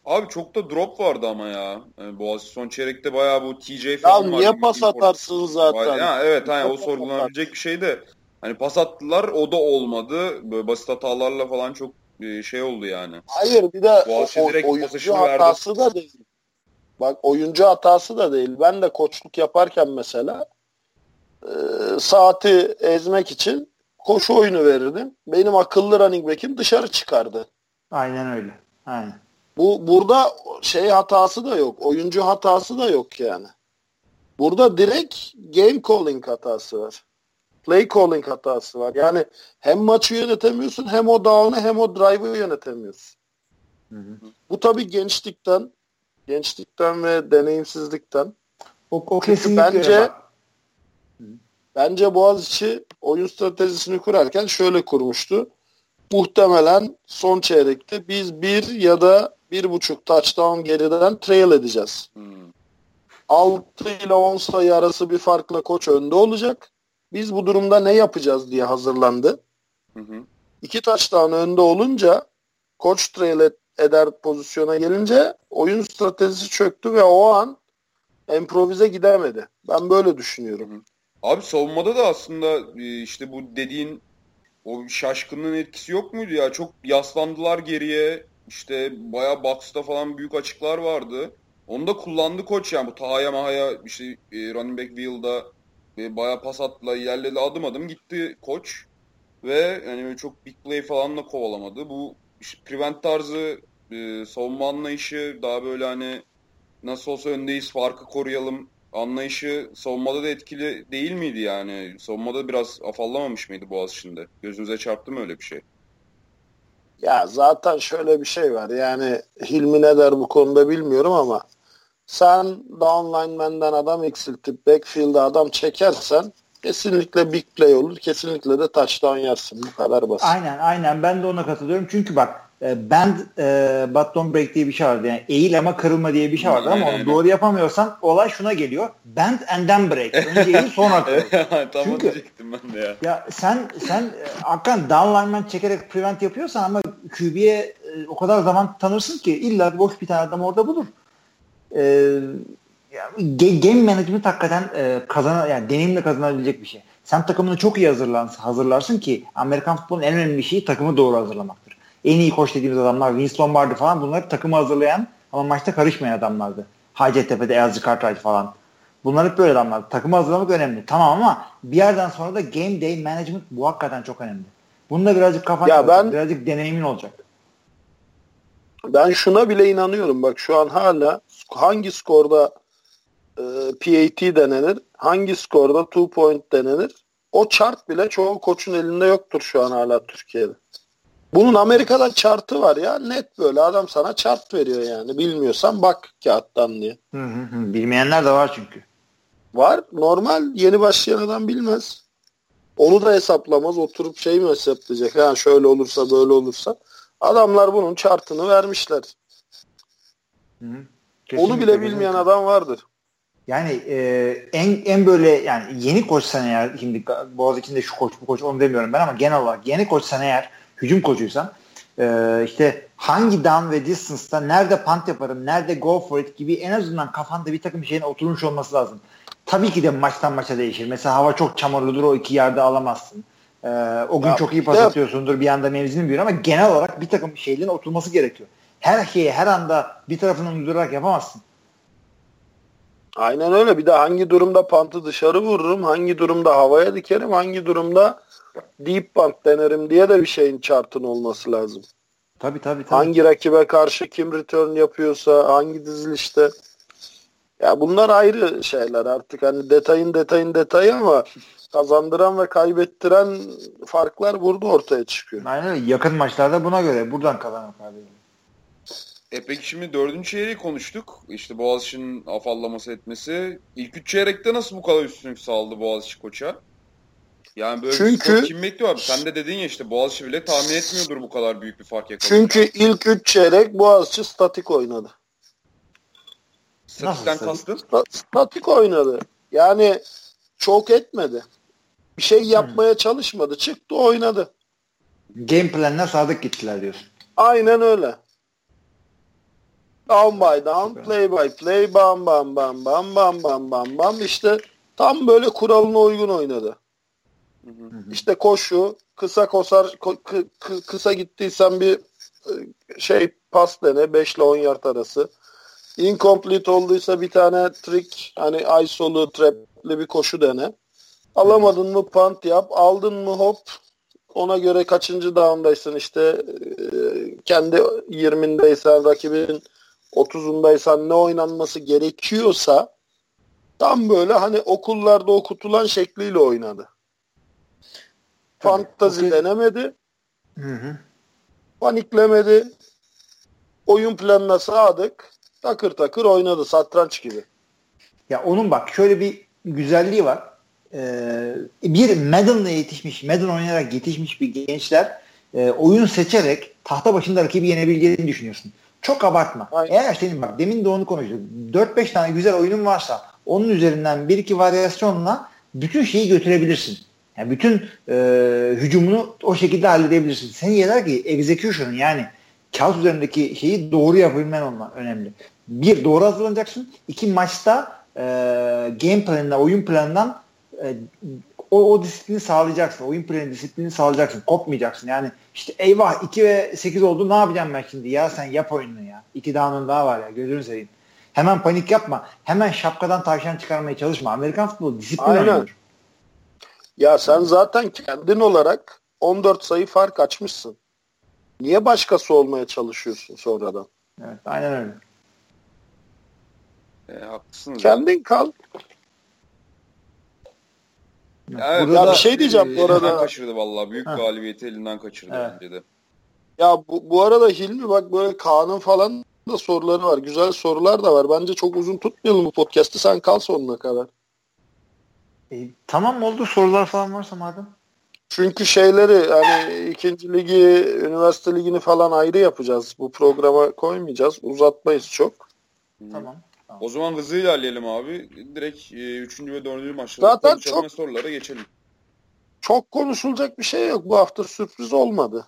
Abi çok da drop vardı ama ya. Yani Boğaziçi son çeyrekte bayağı bu TJ falan ya var. niye pas atarsın zaten? Ya evet hani o sorgulanabilecek bir şey de. Hani pas attılar o da olmadı. Böyle basit hatalarla falan çok e, şey oldu yani. Hayır bir de Boğaziçi o, direkt oyuncu hatası verdi. da değil. Bak oyuncu hatası da değil. Ben de koçluk yaparken mesela e, saati ezmek için koşu oyunu verirdim. Benim akıllı running back'im dışarı çıkardı. Aynen öyle. Aynen. Bu burada şey hatası da yok. Oyuncu hatası da yok yani. Burada direkt game calling hatası var. Play calling hatası var. Yani hem maçı yönetemiyorsun hem o down'ı hem o drive'ı yönetemiyorsun. Hı hı. Bu tabii gençlikten gençlikten ve deneyimsizlikten. O, o kesinlikle bence bence Boğaziçi oyun stratejisini kurarken şöyle kurmuştu. Muhtemelen son çeyrekte biz bir ya da bir buçuk touchdown geriden trail edeceğiz. Hmm. 6 ile 10 sayı arası bir farkla koç önde olacak. Biz bu durumda ne yapacağız diye hazırlandı. Hı hı. İki touchdown önde olunca koç trail eder pozisyona gelince oyun stratejisi çöktü ve o an improvize gidemedi. Ben böyle düşünüyorum. Hı hı. Abi savunmada da aslında e, işte bu dediğin o şaşkınlığın etkisi yok muydu ya? Çok yaslandılar geriye. İşte bayağı box'ta falan büyük açıklar vardı. Onu da kullandı koç yani bu Taha'ya Maha'ya işte e, running back wheel'da e, bayağı pas atla ilerledi adım adım gitti koç. Ve yani çok big play falan da kovalamadı. Bu işte prevent tarzı e, savunma anlayışı daha böyle hani nasıl olsa öndeyiz farkı koruyalım anlayışı savunmada da etkili değil miydi yani? Savunmada biraz afallamamış mıydı Boğaziçi'nde? Gözünüze çarptı mı öyle bir şey? Ya zaten şöyle bir şey var. Yani Hilmi ne der bu konuda bilmiyorum ama sen down lineman'den adam eksiltip backfield'e adam çekersen kesinlikle big play olur. Kesinlikle de touchdown yersin. Bu kadar basit. Aynen aynen. Ben de ona katılıyorum. Çünkü bak e, bend e, but don't break diye bir şey vardı. Yani eğil ama kırılma diye bir şey vardı ama onu doğru yapamıyorsan olay şuna geliyor. Bend and then break. Önce eğil sonra kır. tamam Çünkü, diyecektim ben de ya. Ya sen sen e, hakikaten down lineman çekerek prevent yapıyorsan ama QB'ye e, o kadar zaman tanırsın ki illa boş bir tane adam orada bulur. E, game management hakikaten e, kazana yani deneyimle kazanabilecek bir şey. Sen takımını çok iyi hazırlansın, hazırlarsın ki Amerikan futbolunun en önemli şeyi takımı doğru hazırlamaktır en iyi koç dediğimiz adamlar Vince Lombardi falan bunlar takımı hazırlayan ama maçta karışmayan adamlardı. Hacettepe'de Elzi Cartwright falan. Bunlar hep böyle adamlar. Takımı hazırlamak önemli. Tamam ama bir yerden sonra da game day management bu hakikaten çok önemli. Bunda birazcık kafan ya ben, birazcık deneyimin olacak. Ben şuna bile inanıyorum. Bak şu an hala hangi skorda e, PAT denenir, hangi skorda two point denenir o chart bile çoğu koçun elinde yoktur şu an hala Türkiye'de. Bunun Amerika'da chartı var ya net böyle adam sana chart veriyor yani bilmiyorsan bak kağıttan diye. Hı hı hı. Bilmeyenler de var çünkü. Var normal yeni başlayan adam bilmez. Onu da hesaplamaz oturup şey mi hesaplayacak ha şöyle olursa böyle olursa. Adamlar bunun chartını vermişler. Hı hı. Onu bile bilmeyen adam vardır. Yani e, en en böyle yani yeni koçsan eğer şimdi Boğaziçi'nde şu koç bu koç onu demiyorum ben ama genel olarak yeni koçsan eğer hücum koçuysan e, işte hangi down ve distance'da nerede punt yaparım, nerede go for it gibi en azından kafanda bir takım şeyin oturmuş olması lazım. Tabii ki de maçtan maça değişir. Mesela hava çok çamurludur o iki yerde alamazsın. Ee, o gün ya, çok iyi pas atıyorsundur bir anda mevzini büyür ama genel olarak bir takım şeylerin oturması gerekiyor. Her şeyi her anda bir tarafından uydurarak yapamazsın. Aynen öyle. Bir de hangi durumda pantı dışarı vururum, hangi durumda havaya dikerim, hangi durumda deep band denerim diye de bir şeyin chartın olması lazım. Tabii tabii. tabii. Hangi rakibe karşı kim return yapıyorsa, hangi dizilişte. Ya bunlar ayrı şeyler artık hani detayın detayın detayı ama kazandıran ve kaybettiren farklar burada ortaya çıkıyor. Aynen. Yakın maçlarda buna göre buradan kazanan kaybediyor. E peki şimdi dördüncü çeyreği konuştuk. İşte Boğaziçi'nin afallaması etmesi. İlk üç çeyrekte nasıl bu kadar üstünlük sağladı Boğaziçi koça? Yani böyle Çünkü- kim bekliyor abi? Sen de dedin ya işte Boğaziçi bile tahmin etmiyordur bu kadar büyük bir fark yakalayacağını. Çünkü ilk üç çeyrek Boğaziçi statik oynadı. Statikten Nasıl kastın? Sta- Statik oynadı. Yani çok etmedi. Bir şey yapmaya çalışmadı. Çıktı oynadı. Game planına sadık gittiler diyorsun. Aynen öyle. Down by down, play by play, bam bam bam bam bam bam bam bam işte tam böyle kuralına uygun oynadı. İşte koşu, kısa kosar, ko- kı- kı- kısa gittiysen bir e, şey pas dene 5 ile 10 yard arası. Incomplete olduysa bir tane trick hani ISO'lu trapli bir koşu dene. Alamadın mı punt yap, aldın mı hop ona göre kaçıncı down'daysın işte e, kendi 20'ndeysen rakibin 30'undaysan ne oynanması gerekiyorsa tam böyle hani okullarda okutulan şekliyle oynadı. Tabii, Fantazi okey. denemedi, Hı hı. paniklemedi. Oyun planına sadık, takır takır oynadı satranç gibi. Ya onun bak şöyle bir güzelliği var. Ee, bir Madden'la yetişmiş, Madden oynayarak yetişmiş bir gençler e, oyun seçerek tahta başında rakibi yenebileceğini düşünüyorsun. Çok abartma. Aynen. Eğer senin bak demin de onu konuştuk. 4-5 tane güzel oyunun varsa onun üzerinden bir iki varyasyonla bütün şeyi götürebilirsin. Yani bütün e, hücumunu o şekilde halledebilirsin. Senin yeter ki execution'ın yani kağıt üzerindeki şeyi doğru yapabilmen onunla önemli. Bir, doğru hazırlanacaksın. İki, maçta e, game planından, oyun planından e, o, o disiplini sağlayacaksın. Oyun planı disiplini sağlayacaksın. Kopmayacaksın. Yani işte eyvah 2 ve 8 oldu ne yapacağım ben şimdi? Ya sen yap oyununu ya. 2 down'un daha var ya. Gözünü seveyim. Hemen panik yapma. Hemen şapkadan tavşan çıkarmaya çalışma. Amerikan futbolu disiplin Aynen. oynuyor. Ya sen zaten kendin olarak 14 sayı fark açmışsın. Niye başkası olmaya çalışıyorsun sonradan? Evet, aynen öyle. E, haklısınız. Kendin kal. Ya, Ya bir şey diyeceğim bu elinden arada. kaçırdı vallahi. Büyük Ha. galibiyeti elinden kaçırdı Evet. bence de. Ya bu, bu arada Hilmi bak böyle Kaan'ın falan da soruları var. Güzel sorular da var. Bence çok uzun tutmayalım bu podcast'ı. Sen kal sonuna kadar. E, tamam oldu sorular falan varsa madem. Çünkü şeyleri hani ikinci ligi, üniversite ligini falan ayrı yapacağız. Bu programa koymayacağız. Uzatmayız çok. Hı. Tamam. O zaman hızlı ilerleyelim abi. Direkt 3. ve 4. maçları Zaten çok- sorulara geçelim. Çok konuşulacak bir şey yok. Bu hafta sürpriz olmadı.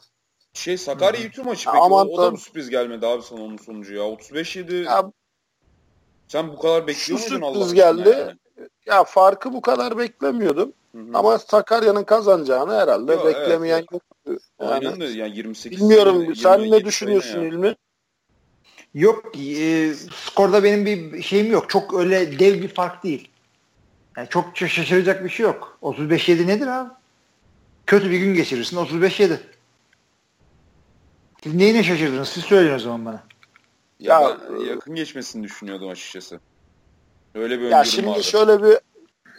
Şey Sakarya YouTube maçı Ya peki aman o, o da mı sürpriz gelmedi abi sana onun sonucu ya? 35-7 Ya, sen bu kadar bekliyor muydun Allah sürpriz geldi. Ya farkı bu kadar beklemiyordum. Yani? Hı hı. Ama Sakarya'nın kazanacağını herhalde Yo, beklemeyen evet. yoktu. Yani, Aynen yani 28 bilmiyorum. 20, sen 27 ne düşünüyorsun sayı ne ya? İlmi? Yok e, skorda benim bir şeyim yok. Çok öyle dev bir fark değil. Yani çok şaşıracak bir şey yok. 35-7 nedir abi? Kötü bir gün geçirirsin 35-7. Siz neyine şaşırdınız? Siz söyleyin o zaman bana. Ya, Ya, yakın geçmesini düşünüyordum açıkçası. Öyle bir Ya şimdi vardı. şöyle bir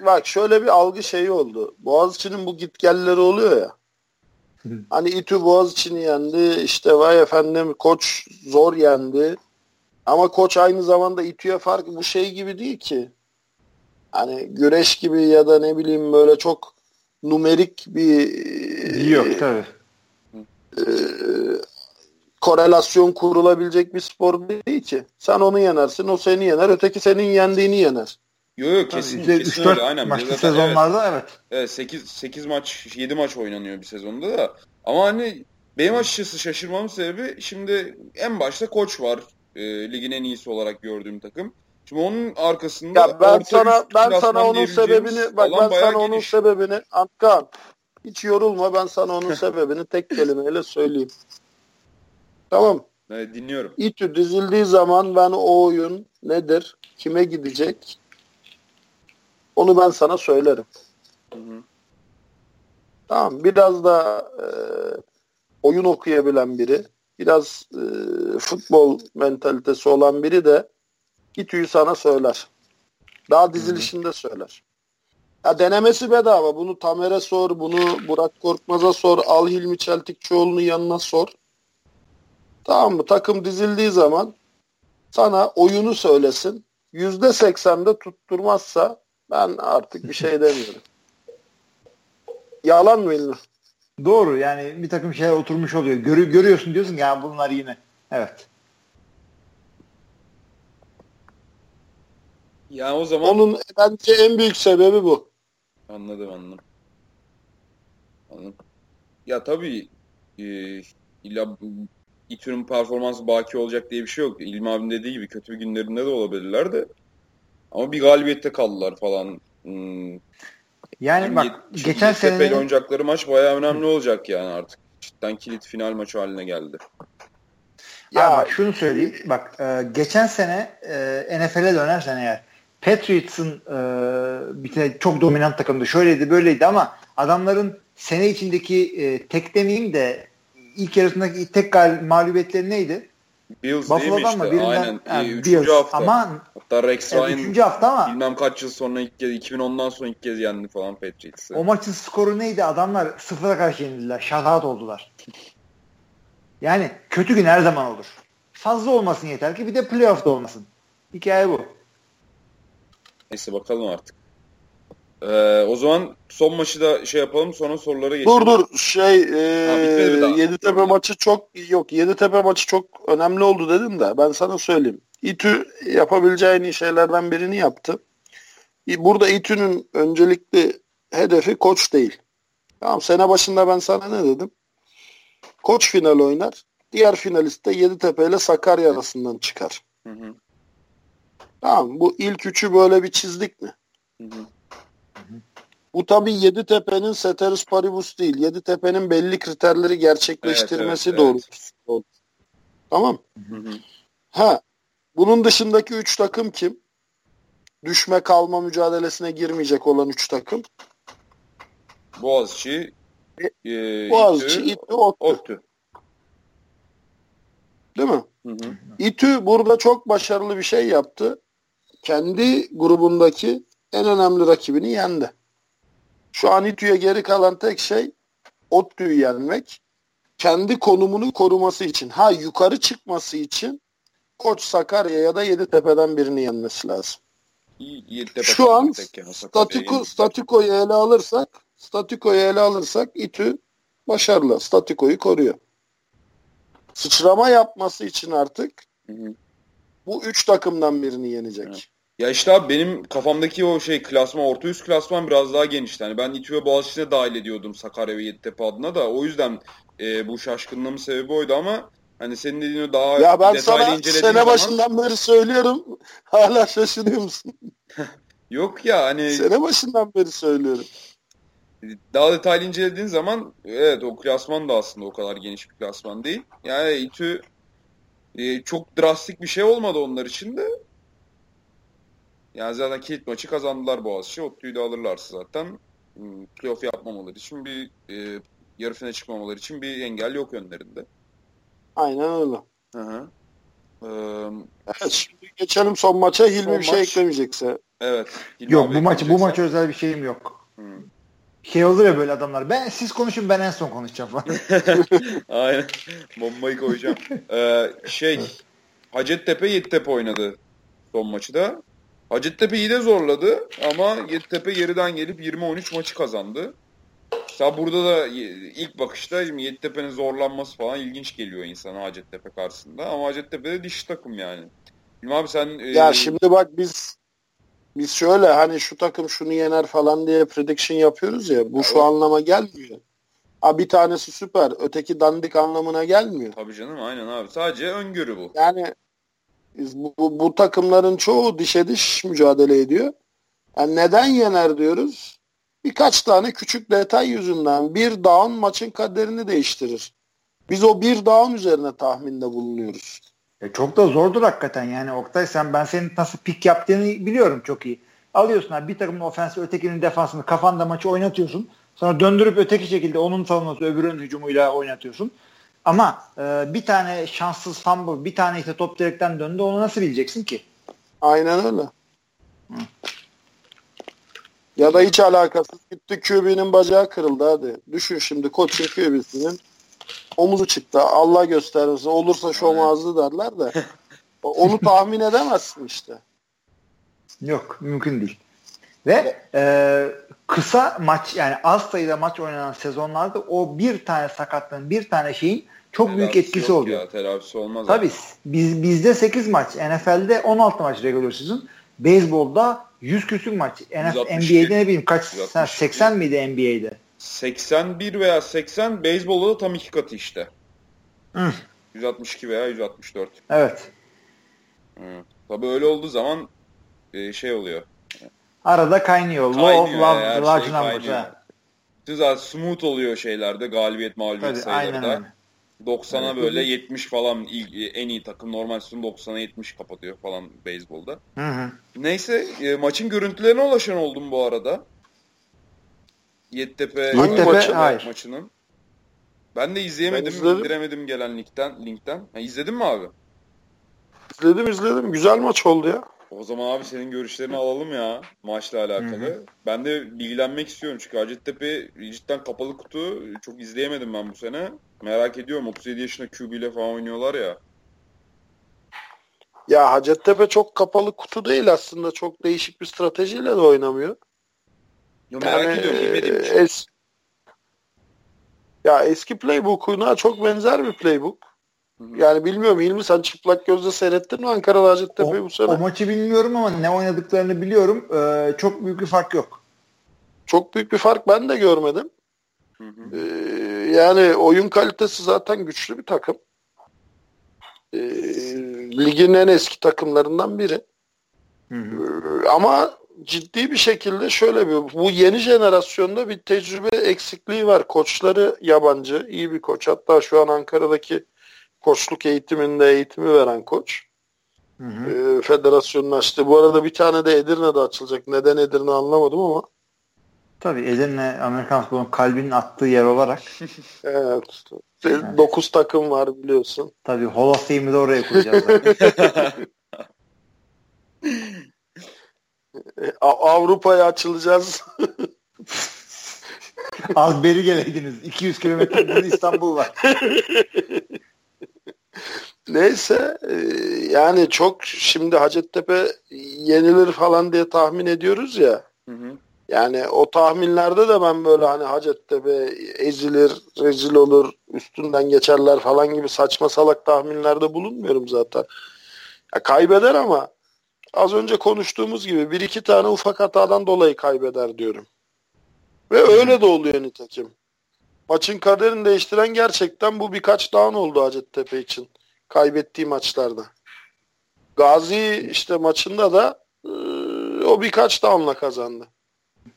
bak şöyle bir algı şeyi oldu. Boğaziçi'nin bu gitgelleri oluyor ya. Hani İTÜ Boğaziçi'ni yendi. işte vay efendim koç zor yendi. Ama koç aynı zamanda İTÜ'ye fark bu şey gibi değil ki. Hani güreş gibi ya da ne bileyim böyle çok numerik bir Yok tabii. e, korelasyon kurulabilecek bir spor değil ki. Sen onu yenersin, o seni yener, öteki senin yendiğini yener. Yok yok Tabii, kesin, işte kesin 3-4 öyle aynen. maçlı zaten- sezonlarda evet. Evet, 8, 8 maç 7 maç oynanıyor bir sezonda da. Ama hani benim açıkçası şaşırmamın sebebi şimdi en başta koç var. E, ligin en iyisi olarak gördüğüm takım. Şimdi onun arkasında Ya ben orta sana ben sana onun sebebini bak ben sana onun geniş. sebebini Antkan hiç yorulma ben sana onun sebebini tek kelimeyle söyleyeyim. Tamam. Evet, dinliyorum. İTÜ dizildiği zaman ben o oyun nedir? Kime gidecek? Onu ben sana söylerim. Hı hı. Tamam. Biraz da e, oyun okuyabilen biri, biraz e, futbol mentalitesi olan biri de İTÜ'yü sana söyler. Daha dizilişinde söyler. Ya denemesi bedava. Bunu Tamer'e sor, bunu Burak Korkmaz'a sor, Al Hilmi Çeltikçioğlu'nun yanına sor. Tamam mı? Takım dizildiği zaman sana oyunu söylesin. Yüzde seksende tutturmazsa ben artık bir şey demiyorum. Yalan mı İlmi? Doğru yani bir takım şeyler oturmuş oluyor. Görü, görüyorsun diyorsun ya bunlar yine. Evet. Yani o zaman Onun bence en büyük sebebi bu. Anladım anladım. Anladım. Ya tabii e, illa İTÜ'nün performansı baki olacak diye bir şey yok. İlmi abim dediği gibi kötü günlerinde de olabilirler de. Ama bir galibiyette kaldılar falan. Hmm. Yani bak Şimdi geçen Tepe'yle sene oynayacakları maç bayağı önemli olacak yani artık. Cidden kilit final maçı haline geldi. ya Ya bak şunu söyleyeyim. Bak e, geçen sene e, NFL'e dönersen eğer Patriots'ın e, bir tane çok dominant takımdı. Şöyleydi böyleydi ama adamların sene içindeki e, tek demeyeyim de ilk yarısındaki tek gal mağlubiyetleri neydi? Bills değil mi Buffalo'dan işte? mı? Birinden, Aynen. Ee, üçüncü Bills. hafta. Ama Hatta Rex evet, Ryan üçüncü hafta ama bilmem kaç yıl sonra ilk kez 2010'dan sonra ilk kez yendi falan Patriots'ı. o maçın skoru neydi? Adamlar sıfıra karşı yenildiler. Şahat oldular. Yani kötü gün her zaman olur. Fazla olmasın yeter ki bir de playoff'ta olmasın. Hikaye bu. Neyse bakalım artık. Ee, o zaman son maçı da şey yapalım sonra sorulara geçelim. dur dur şey e, Yeditepe maçı çok yok Yeditepe maçı çok önemli oldu dedim de ben sana söyleyeyim. İTÜ yapabileceği en iyi şeylerden birini yaptı. Burada İTÜ'nün öncelikli hedefi koç değil. Tamam sene başında ben sana ne dedim? Koç final oynar. Diğer finalist de Yeditepe ile Sakarya arasından çıkar. Hı hı, Tamam bu ilk üçü böyle bir çizdik mi? hı hı. Bu tabii Yeditepe'nin Ceteris Paribus değil. Yeditepe'nin belli kriterleri gerçekleştirmesi Evet, evet, doğrultusunda oldu. Tamam. Hı hı. Ha. Bunun dışındaki üç takım kim? Düşme kalma mücadelesine girmeyecek olan üç takım. Boğaziçi, e, Boğaziçi, İTÜ, İTÜ, ODTÜ. ODTÜ. Değil mi? Hı hı. İTÜ burada çok başarılı bir şey yaptı. Kendi grubundaki en önemli rakibini yendi. Şu an İTÜ'ye geri kalan tek şey ODTÜ'yü yenmek. Kendi konumunu koruması için. Ha yukarı çıkması için Koç Sakarya ya da Yeditepe'den birini yenmesi lazım. Yeditepe Şu an statiko, statikoyu ele alırsak statikoyu ele alırsak İTÜ başarılı. Statikoyu koruyor. Sıçrama yapması için artık Hı hı. bu üç takımdan birini yenecek. Evet. Ya işte abi benim kafamdaki o şey klasman, orta üst klasman biraz daha genişti. Yani ben İTÜ ve Boğaziçi'ne dahil ediyordum Sakarya ve Yeditepe adına da. O yüzden e, bu şaşkınlığımın sebebi oydu ama hani senin dediğin o daha Ya ben detaylı sana sene zaman- başından beri söylüyorum. Hala şaşırıyor musun? Yok ya hani Sene başından beri söylüyorum. daha detaylı incelediğin zaman evet o klasman da aslında o kadar geniş bir klasman değil. Yani İTÜ e, çok drastik bir şey olmadı onlar için de. Yani zaten kilit maçı kazandılar Boğaziçi. ODTÜ'yü de alırlarsa zaten hmm, playoff yapmamaları için bir e, yarı finale çıkmamaları için bir engel yok önlerinde. Aynen öyle. Hı hı. Ee, Evet şimdi geçelim son maça. Hilmi Son bir şey maç. eklemeyecekse. evet. Hilmi Yok bu maç bu maç özel bir şeyim yok. Hı. Şey olur ya böyle adamlar. Ben siz konuşun ben en son konuşacağım falan. Aynen. Bombayı koyacağım. Ee, şey Hacettepe Yeditepe oynadı son maçı da. Hacettepe iyi de zorladı ama Yeditepe geriden gelip 20-13 maçı kazandı. Mesela burada da ilk bakışta Yeditepe'nin zorlanması falan ilginç geliyor insana Hacettepe karşısında. Ama Hacettepe de diş takım yani. Bilmem abi sen... e, Ya şimdi bak biz biz şöyle hani şu takım şunu yener falan diye prediction yapıyoruz ya. Bu şu Evet. anlama gelmiyor. Ha bir tanesi süper, öteki dandik anlamına gelmiyor. Tabii canım aynen abi. Sadece öngörü bu. Yani bu, bu, takımların çoğu dişe diş mücadele ediyor. Yani neden yener diyoruz? Birkaç tane küçük detay yüzünden bir down maçın kaderini değiştirir. Biz o bir down üzerine tahminde bulunuyoruz. Ya çok da zordur hakikaten yani Oktay sen ben senin nasıl pik yaptığını biliyorum çok iyi. Alıyorsun abi bir takımın ofensi ötekinin defansını kafanda maçı oynatıyorsun. Sonra döndürüp öteki şekilde onun savunması öbürünün hücumuyla oynatıyorsun. Ama e, bir tane şanssız fumble, bir tane işte top direkten döndü onu nasıl bileceksin ki? Aynen öyle. Ya da hiç alakasız gitti QB'nin bacağı kırıldı hadi. Düşün şimdi koçun QB'sinin omuzu çıktı. Allah göstermesin. Olursa şom ağzı derler de. Onu tahmin edemezsin işte. Yok mümkün değil. Ve e, kısa maç yani az sayıda maç oynanan sezonlarda o bir tane sakatlığın bir tane şeyin çok Telafisi büyük etkisi oluyor. Ya, telafisi olmaz. Tabii abi. biz, bizde 8 maç, NFL'de 16 maç regular season. Beyzbolda 100 küsür maç. NFL, 162. NBA'de ne bileyim kaç? 162. Sen 80 miydi NBA'de? 81 veya 80 beyzbolda da tam iki katı işte. Hı. 162 veya 164. Evet. Hı. Tabii öyle olduğu zaman e, şey oluyor. Arada kaynıyor. Law of Kaynıyor love, ya, her large şey numbers. kaynıyor. ha. Zaten smooth oluyor şeylerde galibiyet mağlubiyet Tabii, aynen sayıları da. öyle. 90'a Evet. böyle 70 falan ilk- en iyi takım normal sezon 90'a 70 kapatıyor falan beyzbolda. Hı hı. Neyse e, maçın görüntülerine ulaşan oldum bu arada. Yeditepe Yeditepe, maçı- hayır. maçının. Ben de izleyemedim, Ben indiremedim gelen linkten. linkten. Ha, izledin mi abi? İzledim izledim. Güzel maç oldu ya. O zaman abi senin görüşlerini alalım ya maçla alakalı. Hı hı. Ben de bilgilenmek istiyorum çünkü Hacettepe cidden kapalı kutu. Çok izleyemedim ben bu sene. Merak ediyorum 37 yaşında QB ile falan oynuyorlar ya. Ya Hacettepe çok kapalı kutu değil aslında. Çok değişik bir stratejiyle de oynamıyor. Ya merak Yani, ediyorum bilmediğim e, için. es- ya eski playbook'una çok benzer bir playbook. Yani bilmiyorum Hilmi sen çıplak gözle seyrettin mi Ankara Hacettepe'yi bu sene? o maçı bilmiyorum ama ne oynadıklarını biliyorum. Ee, çok büyük bir fark yok. Çok büyük bir fark ben de görmedim. Hı hı. Ee, yani oyun kalitesi zaten güçlü bir takım. Ee, ligin en eski takımlarından biri. Hı hı. Ee, ama ciddi bir şekilde şöyle bir bu yeni jenerasyonda bir tecrübe eksikliği var. Koçları yabancı, iyi bir koç. Hatta şu an Ankara'daki koçluk eğitiminde eğitimi veren koç. Hı hı. Ee, federasyonun açtı. Bu arada bir tane de Edirne'de açılacak. Neden Edirne anlamadım ama. Tabii Edirne Amerikan futbolunun kalbinin attığı yer olarak Evet. 9 takım var biliyorsun. tabii Hall of Fame'i de oraya kuracağız. A- Avrupa'ya açılacağız. Az beri geleydiniz. 200 kilometre İstanbul var. Neyse e, yani çok şimdi Hacettepe yenilir falan diye tahmin ediyoruz ya. Hı hı. Yani o tahminlerde de ben böyle hani Hacettepe ezilir, rezil olur, üstünden geçerler falan gibi saçma salak tahminlerde bulunmuyorum zaten. Ya kaybeder ama az önce konuştuğumuz gibi bir iki tane ufak hatadan dolayı kaybeder diyorum. Ve öyle de oluyor nitekim. Maçın kaderini değiştiren gerçekten bu birkaç down oldu Hacettepe için. Kaybettiği maçlarda. Gazi işte maçında da e, o birkaç downla kazandı.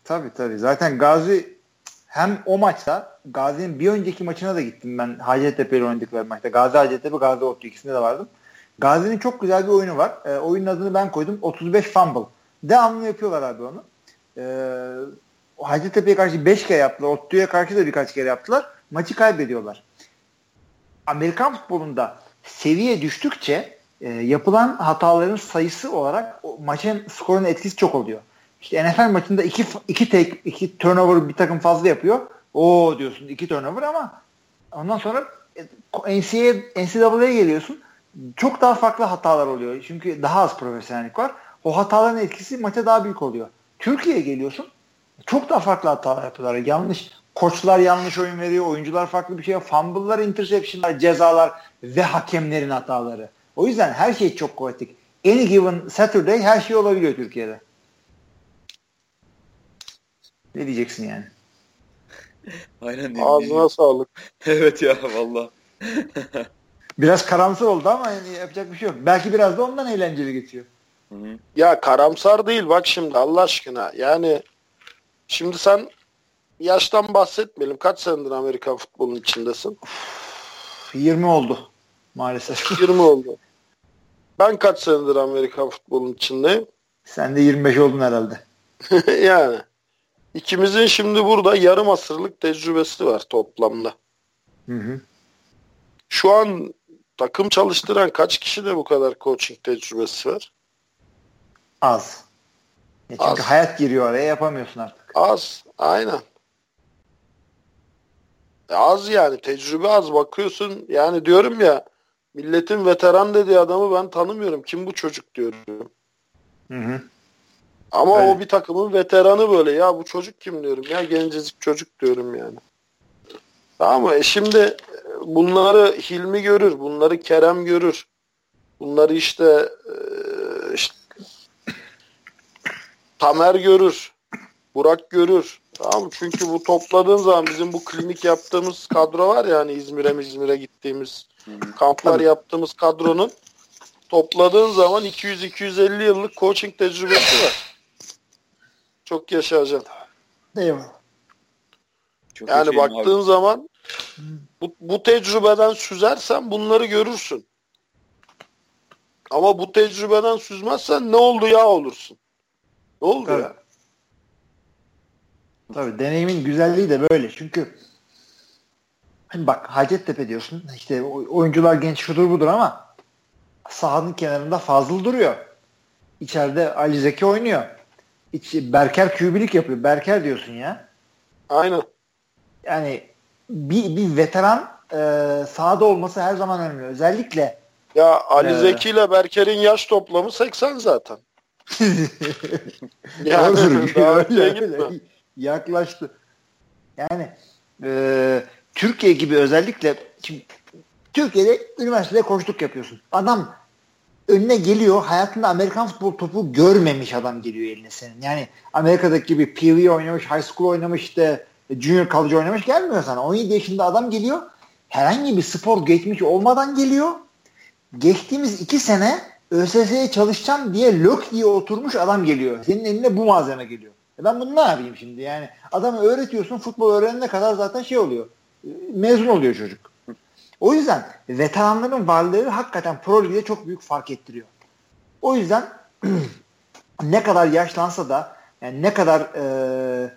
Tabii tabii. Zaten Gazi hem o maçta Gazi'nin bir önceki maçına da gittim ben Hacettepe ile oynadıkları maçta. Gazi Hacettepe, Gazi Ottu ikisinde de vardım. Gazi'nin çok güzel bir oyunu var. E, oyunun adını ben koydum. 35 fumble. Devamlı yapıyorlar abi onu. E, Hacettepe'ye karşı 5 kere yaptılar. Ottu'ya karşı da birkaç kere yaptılar. Maçı kaybediyorlar. Amerikan futbolunda seviye düştükçe e, yapılan hataların sayısı olarak o maçın skorun etkisi çok oluyor. İşte NFL maçında iki, iki take, iki turnover bir takım fazla yapıyor. O diyorsun iki turnover ama ondan sonra e, NCAA, NCAA'ya geliyorsun. Çok daha farklı hatalar oluyor. Çünkü daha az profesyonellik var. O hataların etkisi maça daha büyük oluyor. Türkiye'ye geliyorsun. Çok daha farklı hatalar yapıyorlar. Yanlış koçlar yanlış oyun veriyor. Oyuncular farklı bir şey. Fumble'lar, interception'lar, cezalar ve hakemlerin hataları. O yüzden her şey çok kuvvetli. Any given Saturday her şey olabiliyor Türkiye'de. Ne diyeceksin yani? Aynen Ağzına sağlık. evet ya valla. Biraz karamsar oldu ama yani yapacak bir şey yok. Belki biraz da ondan eğlenceli geçiyor. Hı hı. Ya karamsar değil bak şimdi Allah aşkına. Yani şimdi sen yaştan bahsetmeyelim. Kaç senedir Amerikan futbolunun içindesin? 20 oldu maalesef. 20 oldu. Ben kaç senedir Amerikan futbolunun içindeyim? Sen de 25 oldun herhalde. yani ikimizin şimdi burada yarım asırlık tecrübesi var toplamda. Hı hı. Şu an takım çalıştıran kaç kişi de bu kadar coaching tecrübesi var? Az. çünkü az. hayat giriyor araya yapamıyorsun artık. Az. Aynen. E, az yani. Tecrübe az. Bakıyorsun yani diyorum ya milletin veteran dediği adamı ben tanımıyorum. Kim bu çocuk diyorum. Hı hı. Ama Öyle. o bir takımın veteranı böyle. Ya bu çocuk kim diyorum. Ya gencecik çocuk diyorum yani. Tamam mı? E şimdi e, bunları Hilmi görür. Bunları Kerem görür. Bunları işte, e, işte Tamer görür. Burak görür. Tamam Çünkü bu topladığın zaman bizim bu klinik yaptığımız kadro var ya hani İzmir'e İzmir'e gittiğimiz kamplar Tabii. yaptığımız kadronun topladığın zaman 200-250 yıllık coaching tecrübesi var. Çok yaşayacaksın. Eyvallah. Çok yani baktığın abi. zaman bu, bu tecrübeden süzersen bunları görürsün. Ama bu tecrübeden süzmezsen ne oldu ya olursun. Ne oldu Tabii. ya? Tabii deneyimin güzelliği de böyle. Çünkü hani bak Hacettepe diyorsun. İşte oyuncular genç şudur budur ama sahanın kenarında fazıl duruyor. İçeride Ali Zeki oynuyor. İç, Berker kübilik yapıyor. Berker diyorsun ya. Aynen. Yani bir, bir veteran e, sahada olması her zaman önemli. Özellikle ya Ali e, Zeki ile Berker'in yaş toplamı 80 zaten. yani daha öyle, öyle. Yaklaştı. Yani e, Türkiye gibi özellikle şimdi, Türkiye'de üniversitede koçluk yapıyorsun. Adam önüne geliyor. Hayatında Amerikan futbol topu görmemiş adam geliyor eline senin. Yani Amerika'daki gibi PV oynamış, high school oynamış, işte junior college oynamış gelmiyor sana. 17 yaşında adam geliyor. Herhangi bir spor geçmiş olmadan geliyor. Geçtiğimiz iki sene ÖSS'ye çalışacağım diye lök diye oturmuş adam geliyor. Senin eline bu malzeme geliyor. E ben bunu ne yapayım şimdi? Yani adamı öğretiyorsun futbol öğrenene kadar zaten şey oluyor. Mezun oluyor çocuk. O yüzden veteranların varlığı hakikaten Pro Lig'de çok büyük fark ettiriyor. O yüzden ne kadar yaşlansa da yani ne kadar e,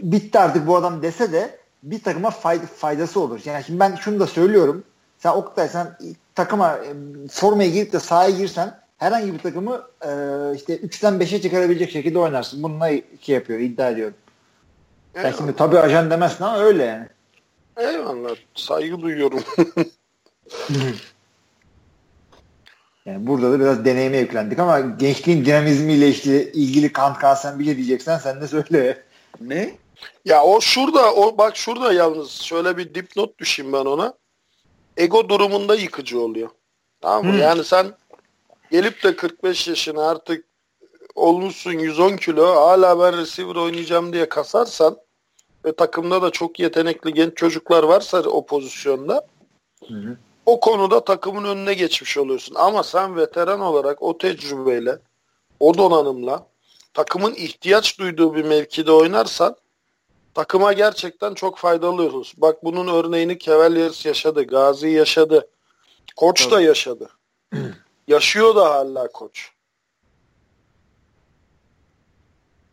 bitti artık bu adam dese de bir takıma fayda, faydası olur. Yani şimdi ben şunu da söylüyorum. Sen Oktay sen takıma e, formaya girip de sahaya girsen herhangi bir takımı e, işte 3'ten 5'e çıkarabilecek şekilde oynarsın. Bununla iki yapıyor iddia ediyorum. Sen yani, şimdi tabii ajan demezsin ama öyle yani. Eyvallah. Saygı duyuyorum. yani burada da biraz deneyime yüklendik ama gençliğin dinamizmiyle işte ilgili Kant Kalsen bile diyeceksen sen de söyle. Ne? Ya o şurada, o bak şurada yalnız şöyle bir dipnot düşeyim ben ona. Ego durumunda yıkıcı oluyor. Tamam mı? Hmm. Yani sen gelip de 45 yaşına artık olmuşsun 110 kilo hala ben receiver oynayacağım diye kasarsan ve takımda da çok yetenekli genç çocuklar varsa o pozisyonda hı hı. o konuda takımın önüne geçmiş oluyorsun. Ama sen veteran olarak o tecrübeyle o donanımla takımın ihtiyaç duyduğu bir mevkide oynarsan takıma gerçekten çok faydalı olursun. Bak bunun örneğini Cavaliers yaşadı, Gazi yaşadı, Koç da yaşadı. Yaşıyor da hala Koç.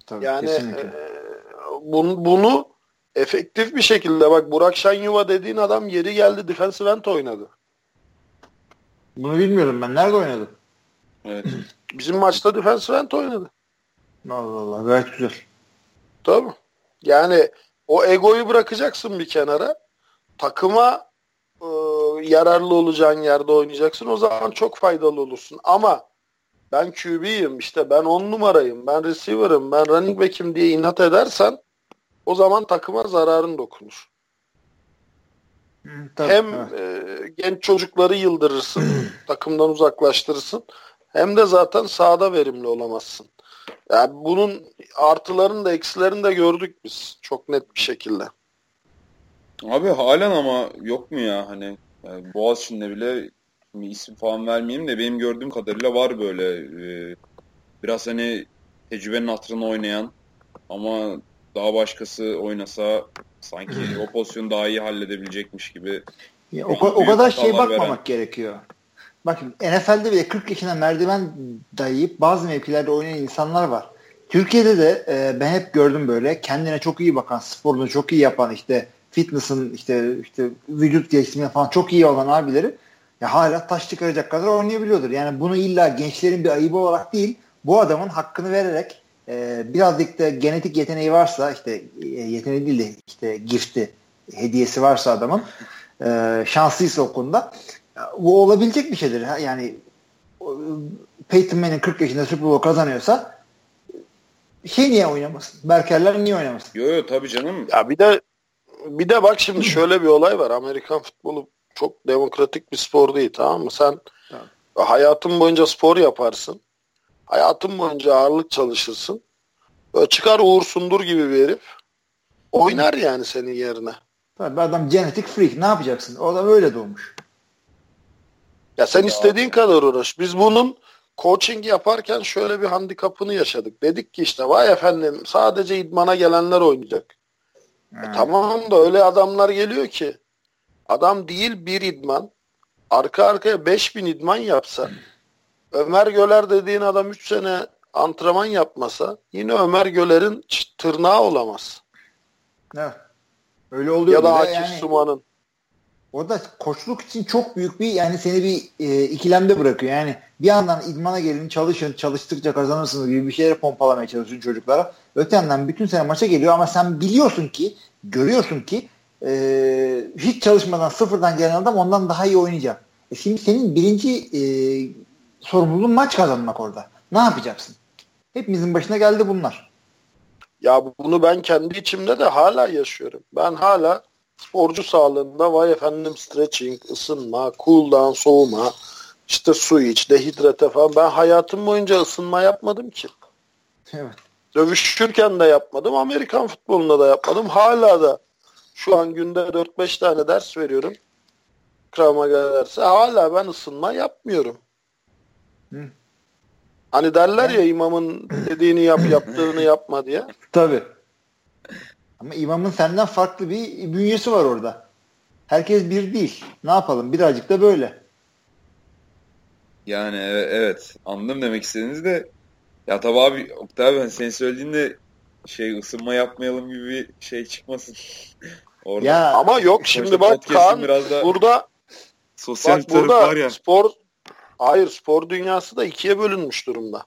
Tabii, yani e, bunu, bunu efektif bir şekilde bak Burak Şenyuva dediğin adam yeri geldi defensive end oynadı. Bunu bilmiyorum ben. Nerede oynadı? Evet. Bizim maçta defensive end oynadı. Allah Allah gayet güzel. Tabii. Yani o egoyu bırakacaksın bir kenara. Takıma e, yararlı olacağın yerde oynayacaksın. O zaman çok faydalı olursun. Ama ben QB'yim işte ben on numarayım ben receiver'ım ben running back'im diye inat edersen o zaman takıma zararın dokunur. Tabii, hem evet. e, genç çocukları yıldırırsın, takımdan uzaklaştırırsın. Hem de zaten sahada verimli olamazsın. Yani bunun artılarını da eksilerini de gördük biz çok net bir şekilde. Abi halen ama yok mu ya hani yani Boğaziçi'nde bile isim falan vermeyeyim de benim gördüğüm kadarıyla var böyle e, biraz hani tecrübenin hatırına oynayan ama daha başkası oynasa sanki o pozisyonu daha iyi halledebilecekmiş gibi. Ya, o, o kadar şey bakmamak veren. gerekiyor. Bakın NFL'de bile 40 yaşına merdiven dayayıp bazı mevkilerde oynayan insanlar var. Türkiye'de de e, ben hep gördüm böyle kendine çok iyi bakan, sporunu çok iyi yapan işte fitness'ın işte işte vücut geliştirmeye falan çok iyi olan abileri ya hala taş çıkaracak kadar oynayabiliyordur. Yani bunu illa gençlerin bir ayıbı olarak değil, bu adamın hakkını vererek e, birazcık da genetik yeteneği varsa işte e, yeteneği değil de işte gifti hediyesi varsa adamın e, şanslıysa o konuda bu olabilecek bir şeydir. Yani Peyton Manning 40 yaşında Super Bowl kazanıyorsa şey niye oynamasın? Berkerler niye oynamasın? Yok yok tabii canım. Ya bir de bir de bak şimdi şöyle bir olay var. Amerikan futbolu çok demokratik bir spor değil tamam mı? Sen tamam. hayatın boyunca spor yaparsın. Hayatın boyunca ağırlık çalışırsın. Böyle çıkar Uğur Sundur gibi bir herif. Oynar yani senin yerine. Tabii adam genetik freak. Ne yapacaksın? O da öyle doğmuş. Ya sen ya istediğin abi. kadar uğraş. Biz bunun coaching yaparken şöyle bir handikapını yaşadık. Dedik ki işte vay efendim sadece idmana gelenler oynayacak. E tamam da öyle adamlar geliyor ki adam değil bir idman arka arkaya 5000 idman yapsa Ömer Göler dediğin adam 3 sene antrenman yapmasa yine Ömer Göler'in tırnağı olamaz. Evet. Öyle oluyor. Ya da Akif yani, Suman'ın. O da koçluk için çok büyük bir yani seni bir e, ikilemde bırakıyor. Yani bir yandan idmana gelin çalışın çalıştıkça kazanırsınız gibi bir şeyler pompalamaya çalışıyorsun çocuklara. Öte yandan bütün sene maça geliyor ama sen biliyorsun ki görüyorsun ki e, hiç çalışmadan sıfırdan gelen adam ondan daha iyi oynayacak. E şimdi senin birinci e, sorumluluğun maç kazanmak orada. Ne yapacaksın? Hepimizin başına geldi bunlar. Ya bunu ben kendi içimde de hala yaşıyorum. Ben hala sporcu sağlığında vay efendim stretching, ısınma, cool down, soğuma, işte su iç, dehidrate falan. Ben hayatım boyunca ısınma yapmadım ki. Evet. Dövüşürken de yapmadım. Amerikan futbolunda da yapmadım. Hala da şu an günde 4-5 tane ders veriyorum. Krav Maga dersi. Hala ben ısınma yapmıyorum. Hı. Hani derler ya imamın dediğini yap, yaptığını yapma diye. Tabii. Ama imamın senden farklı bir bünyesi var orada. Herkes bir değil. Ne yapalım? Birazcık da böyle. Yani evet. Anladım demek istediğiniz de ya tabi abi Oktay ben senin söylediğinde şey ısınma yapmayalım gibi bir şey çıkmasın. Orada. Ya, ama yok şimdi bak Kaan biraz da burada sosyal bak burada var ya. spor hayır spor dünyası da ikiye bölünmüş durumda.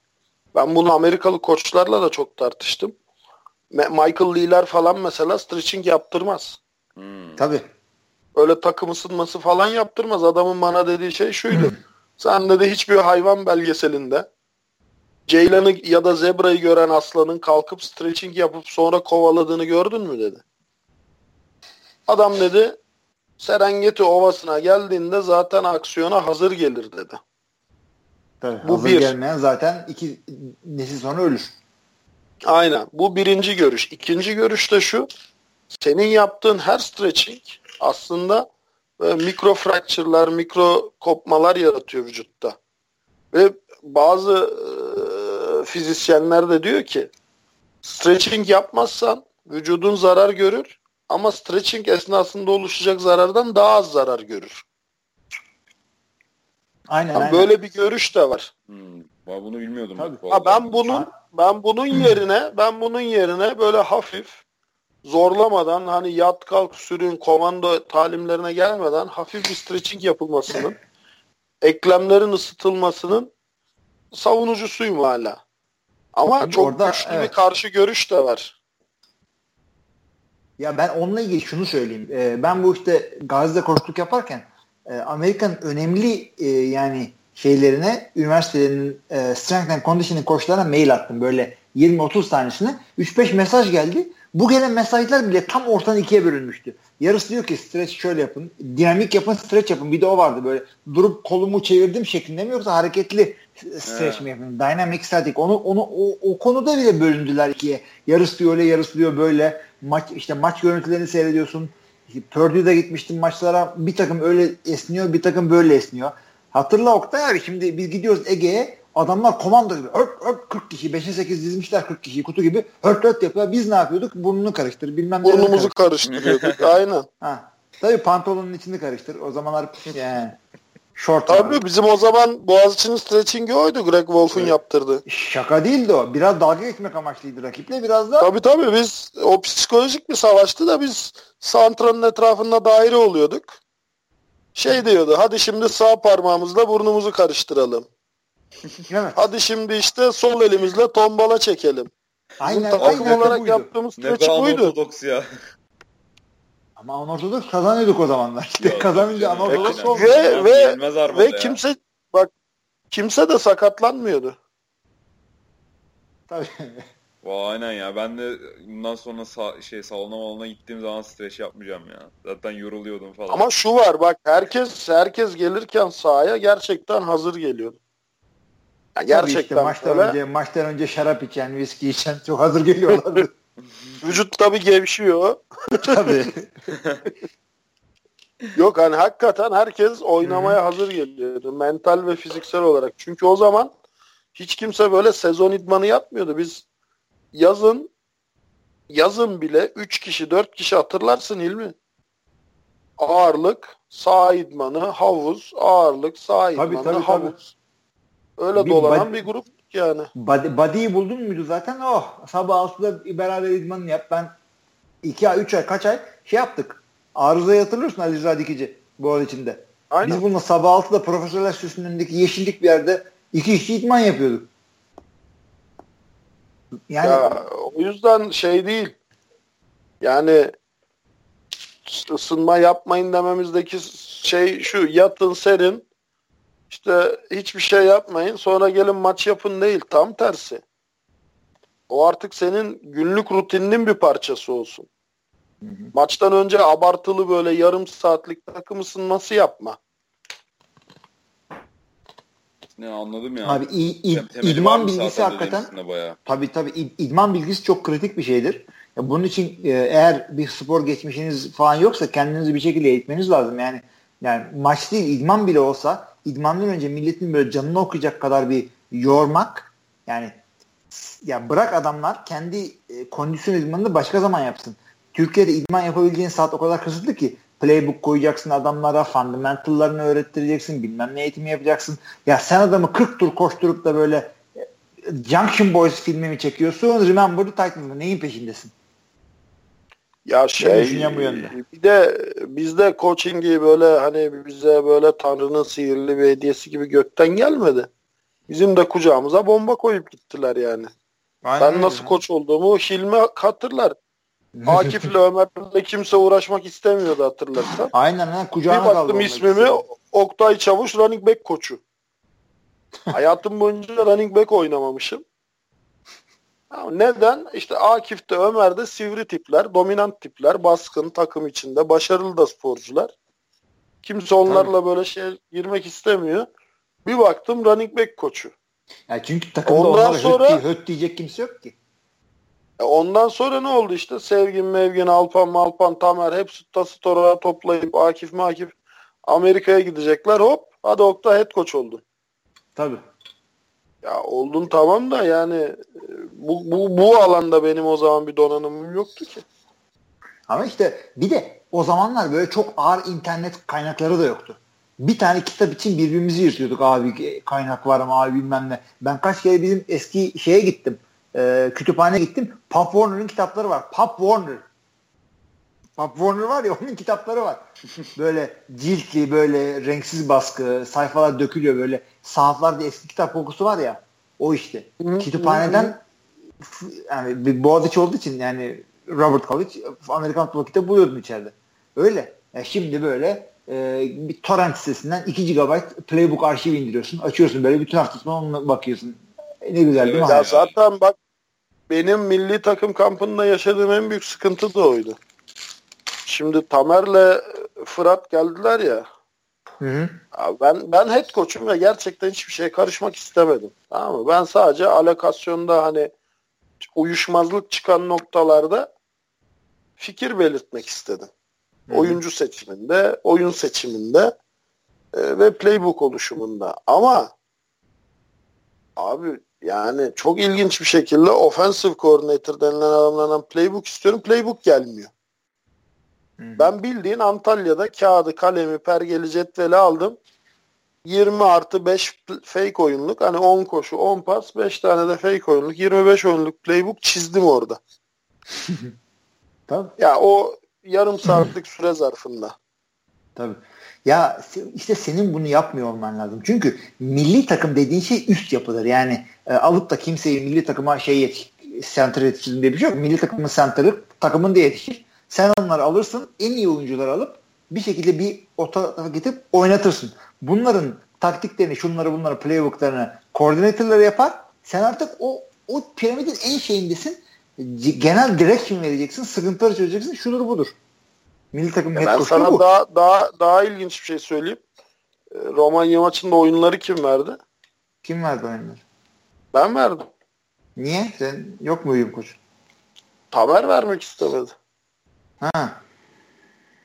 Ben bunu Amerikalı koçlarla da çok tartıştım. Michael Lee'ler falan mesela stretching yaptırmaz. Hmm. Tabii. Öyle takım ısınması falan yaptırmaz. Adamın bana dediği şey şuydu. Sen dedi hiçbir hayvan belgeselinde Ceylan'ı ya da zebrayı gören aslanın kalkıp stretching yapıp sonra kovaladığını gördün mü dedi. Adam dedi Serengeti Ovası'na geldiğinde zaten aksiyona hazır gelir dedi. Tabii, Bu hazır bir. gelmeyen zaten iki nesil sonra ölür. Aynen. Bu birinci görüş. İkinci görüş de şu. Senin yaptığın her stretching aslında e, mikro fracture'lar, mikro kopmalar yaratıyor vücutta. Ve bazı e, fizisyenler de diyor ki stretching yapmazsan vücudun zarar görür ama stretching esnasında oluşacak zarardan daha az zarar görür. Aynen, aynen. Böyle bir görüş de var. Hmm, ben bunu bilmiyordum. Tabii. Ha, ben bunun ben bunun yerine ben bunun yerine böyle hafif zorlamadan hani yat kalk sürün komando talimlerine gelmeden hafif bir stretching yapılmasının eklemlerin ısıtılmasının savunucusuyum hala. Ama Tabii çok orada, güçlü evet. bir karşı görüş de var. Ya ben onunla ilgili şunu söyleyeyim. Ee, ben bu işte Gazi'de koşuluk yaparken e, Amerika'nın önemli e, yani şeylerine üniversitelerinin e, strength and conditioning koçlarına mail attım böyle 20-30 tanesine 3-5 mesaj geldi. Bu gelen mesajlar bile tam ortadan ikiye bölünmüştü. Yarısı diyor ki stretch şöyle yapın, dinamik yapın, stretch yapın. Bir de o vardı böyle durup kolumu çevirdim şeklinde mi yoksa hareketli stretch mi yapın? Dynamic static. Onu onu o, o konuda bile bölündüler ikiye. Yarısı diyor öyle, yarısı diyor böyle. Maç işte maç görüntülerini seyrediyorsun. Purdue'da gitmiştim maçlara. Bir takım öyle esniyor, bir takım böyle esniyor. Hatırla Oktay abi şimdi biz gidiyoruz Ege'ye adamlar komando gibi hört hört 40 kişi 5'e 8 dizmişler 40 kişi kutu gibi hört hört yapıyor. Biz ne yapıyorduk? Burnunu karıştır bilmem ne. Burnumuzu karıştırıyorduk aynen. Ha. Tabii pantolonun içini karıştır. O zamanlar yani Short Abi var. bizim o zaman Boğaziçi'nin stretching'i oydu Greg Wolf'un evet. yaptırdı. Şaka değildi o. Biraz dalga geçmek amaçlıydı rakiple. Biraz da Tabii tabii biz o psikolojik bir savaştı da biz santranın etrafında daire oluyorduk. Şey diyordu hadi şimdi sağ parmağımızla burnumuzu karıştıralım. Hadi şimdi işte sol elimizle tombala çekelim. Aynen, Bizim takım aynen olarak buydu. yaptığımız ne süreç buydu. ortodoks ya. Ama anortodoks kazanıyorduk o zamanlar. İşte kazanınca anortodoks oldu. Ve, ve, ve kimse bak kimse de sakatlanmıyordu. Tabii. Vay aynen ya. Ben de bundan sonra sa şey salona malona gittiğim zaman stres yapmayacağım ya. Zaten yoruluyordum falan. Ama şu var bak herkes herkes gelirken sahaya gerçekten hazır geliyordu. Yani gerçekten işte maçtan böyle... önce maçtan önce şarap içen, viski içen çok hazır geliyorlardı. Vücut tabi gevşiyor. Tabii. Yok hani hakikaten herkes oynamaya Hı-hı. hazır geliyordu. Mental ve fiziksel olarak. Çünkü o zaman hiç kimse böyle sezon idmanı yapmıyordu. Biz yazın yazın bile 3 kişi 4 kişi hatırlarsın İlmi. Ağırlık, sağ idmanı, havuz, ağırlık, sağ idmanı, tabii, tabii, havuz. Tabii. Öyle bir dolanan body, bir grup yani. Body, body'yi buldun muydu zaten? Oh sabah 6'da beraber idmanını yap. Ben 2 ay 3 ay kaç ay şey yaptık. Arıza'yı hatırlıyorsun Ali Rıza Dikici bu arada içinde. Aynen. Biz bununla sabah 6'da profesörler süsünün önündeki yeşillik bir yerde iki kişi idman yapıyorduk. Yani ya, o yüzden şey değil. Yani ısınma yapmayın dememizdeki şey şu yatın serin işte hiçbir şey yapmayın sonra gelin maç yapın değil tam tersi. O artık senin günlük rutininin bir parçası olsun. Hı hı. Maçtan önce abartılı böyle yarım saatlik takım ısınması yapma. Ne anladım ya. Abi i, i, idman bilgisi hakikaten tabii tabii idman bilgisi çok kritik bir şeydir. Ya bunun için e, eğer bir spor geçmişiniz falan yoksa kendinizi bir şekilde eğitmeniz lazım. Yani yani maç değil idman bile olsa idmandan önce milletin böyle canını okuyacak kadar bir yormak yani ya bırak adamlar kendi e, kondisyon idmanını başka zaman yapsın. Türkiye'de idman yapabileceğin saat o kadar kısıtlı ki playbook koyacaksın adamlara, fundamentallarını öğrettireceksin, bilmem ne eğitimi yapacaksın. Ya sen adamı 40 tur koşturup da böyle e, Junction Boys filmimi çekiyorsun. Remember the Titans neyin peşindesin? Ya şey bir de bizde coaching'i böyle hani bize böyle Tanrı'nın sihirli bir hediyesi gibi gökten gelmedi. Bizim de kucağımıza bomba koyup gittiler yani. Aynen ben nasıl koç olduğumu Hilmi hatırlar. Akif'le Ömer'le kimse uğraşmak istemiyordu hatırlarsan. Aynen ha kucağına Bir baktım ismimi Oktay Çavuş running back koçu. Hayatım boyunca running back oynamamışım. Neden? İşte Akif'te Ömer'de sivri tipler, dominant tipler, baskın takım içinde, başarılı da sporcular. Kimse onlarla Tabii. böyle şey girmek istemiyor. Bir baktım running back koçu. Ya çünkü takımda Ondan sonra, höt, höt diyecek kimse yok ki. E ondan sonra ne oldu işte? Sevgin, Mevgin, Alpan, Malpan, Tamer hepsi tası torağa toplayıp Akif Makif Amerika'ya gidecekler. Hop hadi Oktay head coach oldu. Tabii. Ya oldun tamam da yani e, bu, bu, bu alanda benim o zaman bir donanımım yoktu ki. Ama işte bir de o zamanlar böyle çok ağır internet kaynakları da yoktu. Bir tane kitap için birbirimizi yırtıyorduk abi kaynak var mı abi bilmem ne. Ben kaç kere bizim eski şeye gittim e, kütüphaneye gittim. Pop Warner'ın kitapları var. Pop Warner. Pop Warner var ya onun kitapları var. böyle ciltli, böyle renksiz baskı, sayfalar dökülüyor böyle. Sahaflarda eski kitap kokusu var ya. O işte. Kütüphaneden yani bir Boğaziçi olduğu için yani Robert College Amerikan futbol kitabı buluyordum içeride. Öyle. Yani şimdi böyle e, bir torrent sitesinden 2 GB playbook arşivi indiriyorsun. Açıyorsun böyle bütün hafta sonu bakıyorsun. E, ne güzel değil mi? Ya zaten bak benim milli takım kampında yaşadığım en büyük sıkıntı da oydu. Şimdi Tamer'le Fırat geldiler ya. Hı hı. Ben ben head coach'um ve gerçekten hiçbir şeye karışmak istemedim. Tamam mı? Ben sadece alokasyonda hani uyuşmazlık çıkan noktalarda fikir belirtmek istedim. Hı. Oyuncu seçiminde, oyun seçiminde e, ve playbook oluşumunda. Ama abi yani çok ilginç bir şekilde offensive coordinator denilen adamlardan playbook istiyorum. Playbook gelmiyor. Hı-hı. Ben bildiğin Antalya'da kağıdı, kalemi, pergeli, cetveli aldım. 20 artı 5 fake oyunluk. Hani 10 koşu, 10 pas, 5 tane de fake oyunluk. 25 oyunluk playbook çizdim orada. Tabii. Ya o yarım saatlik süre zarfında. Tabii. Ya işte senin bunu yapmıyor olman lazım. Çünkü milli takım dediğin şey üst yapıdır. Yani e, alıp da kimseyi milli takıma şey yetiş, center yetiştirdin diye bir şey yok. Milli takımın center'ı takımın da yetişir. Sen onları alırsın. En iyi oyuncuları alıp bir şekilde bir orta getirip oynatırsın. Bunların taktiklerini, şunları bunları, playbooklarını koordinatörleri yapar. Sen artık o o piramidin en şeyindesin. Genel direction vereceksin, sıkıntıları çözeceksin, şudur budur. Milli takım head Ben sana bu. daha daha daha ilginç bir şey söyleyeyim. Ee, Romanya maçında oyunları kim verdi? Kim verdi oyunları? Ben verdim. Niye? Sen yok mu uyum koç? Tamer vermek istemedi. Ha.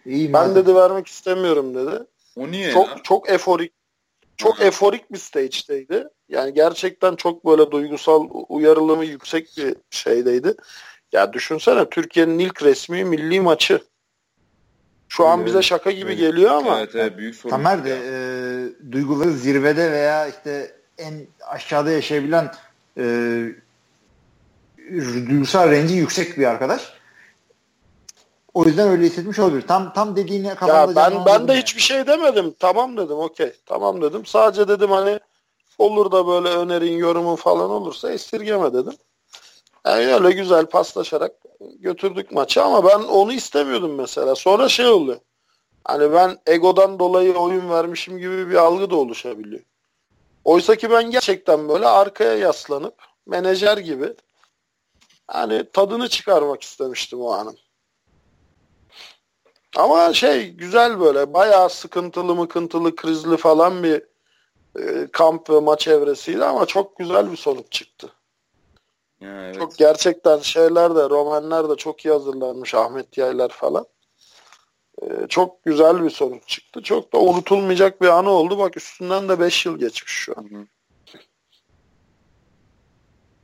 İyi ben dedi vermek istemiyorum dedi. O niye çok, ya? Çok eforik çok eforik bir stage'deydi. Yani gerçekten çok böyle duygusal uyarılımı yüksek bir şeydeydi. Ya düşünsene Türkiye'nin ilk resmi milli maçı. Şu an bize şaka gibi evet. geliyor ama. Evet, evet büyük sorun. Tamer de e, duyguları zirvede veya işte en aşağıda yaşayabilen e, duygusal renci yüksek bir arkadaş. O yüzden öyle hissetmiş olabilir. Tam tam dediğine Ya ben ben de yani. hiçbir şey demedim. Tamam dedim. Okey. Tamam dedim. Sadece dedim hani olur da böyle önerin, yorumun falan olursa esirgeme dedim. Yani öyle güzel paslaşarak götürdük maçı ama ben onu istemiyordum mesela. Sonra şey oluyor. Hani ben egodan dolayı oyun vermişim gibi bir algı da oluşabiliyor. Oysa ki ben gerçekten böyle arkaya yaslanıp menajer gibi hani tadını çıkarmak istemiştim o anın. Ama şey güzel böyle bayağı sıkıntılı mıkıntılı krizli falan bir e, kamp ve maç evresiydi ama çok güzel bir sonuç çıktı. Ya, evet. Çok gerçekten şeyler de romanlar da çok iyi hazırlanmış Ahmet Yaylar falan. Ee, çok güzel bir sonuç çıktı. Çok da unutulmayacak bir anı oldu. Bak üstünden de 5 yıl geçmiş şu an. Hı hı.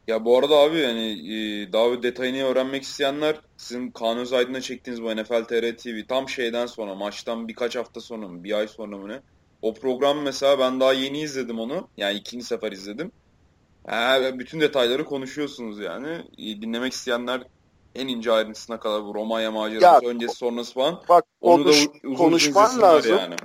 Ya bu arada abi yani e, daha detayını öğrenmek isteyenler sizin Kaan Özaydın'a çektiğiniz bu NFL TR TV tam şeyden sonra maçtan birkaç hafta sonra mı bir ay sonra mı ne? O program mesela ben daha yeni izledim onu. Yani ikinci sefer izledim. Ha, bütün detayları konuşuyorsunuz yani. Dinlemek isteyenler en ince ayrıntısına kadar bu Romanya macerası öncesi sonrası falan. Bak onu konuş, da uzun konuşman lazım. Yani.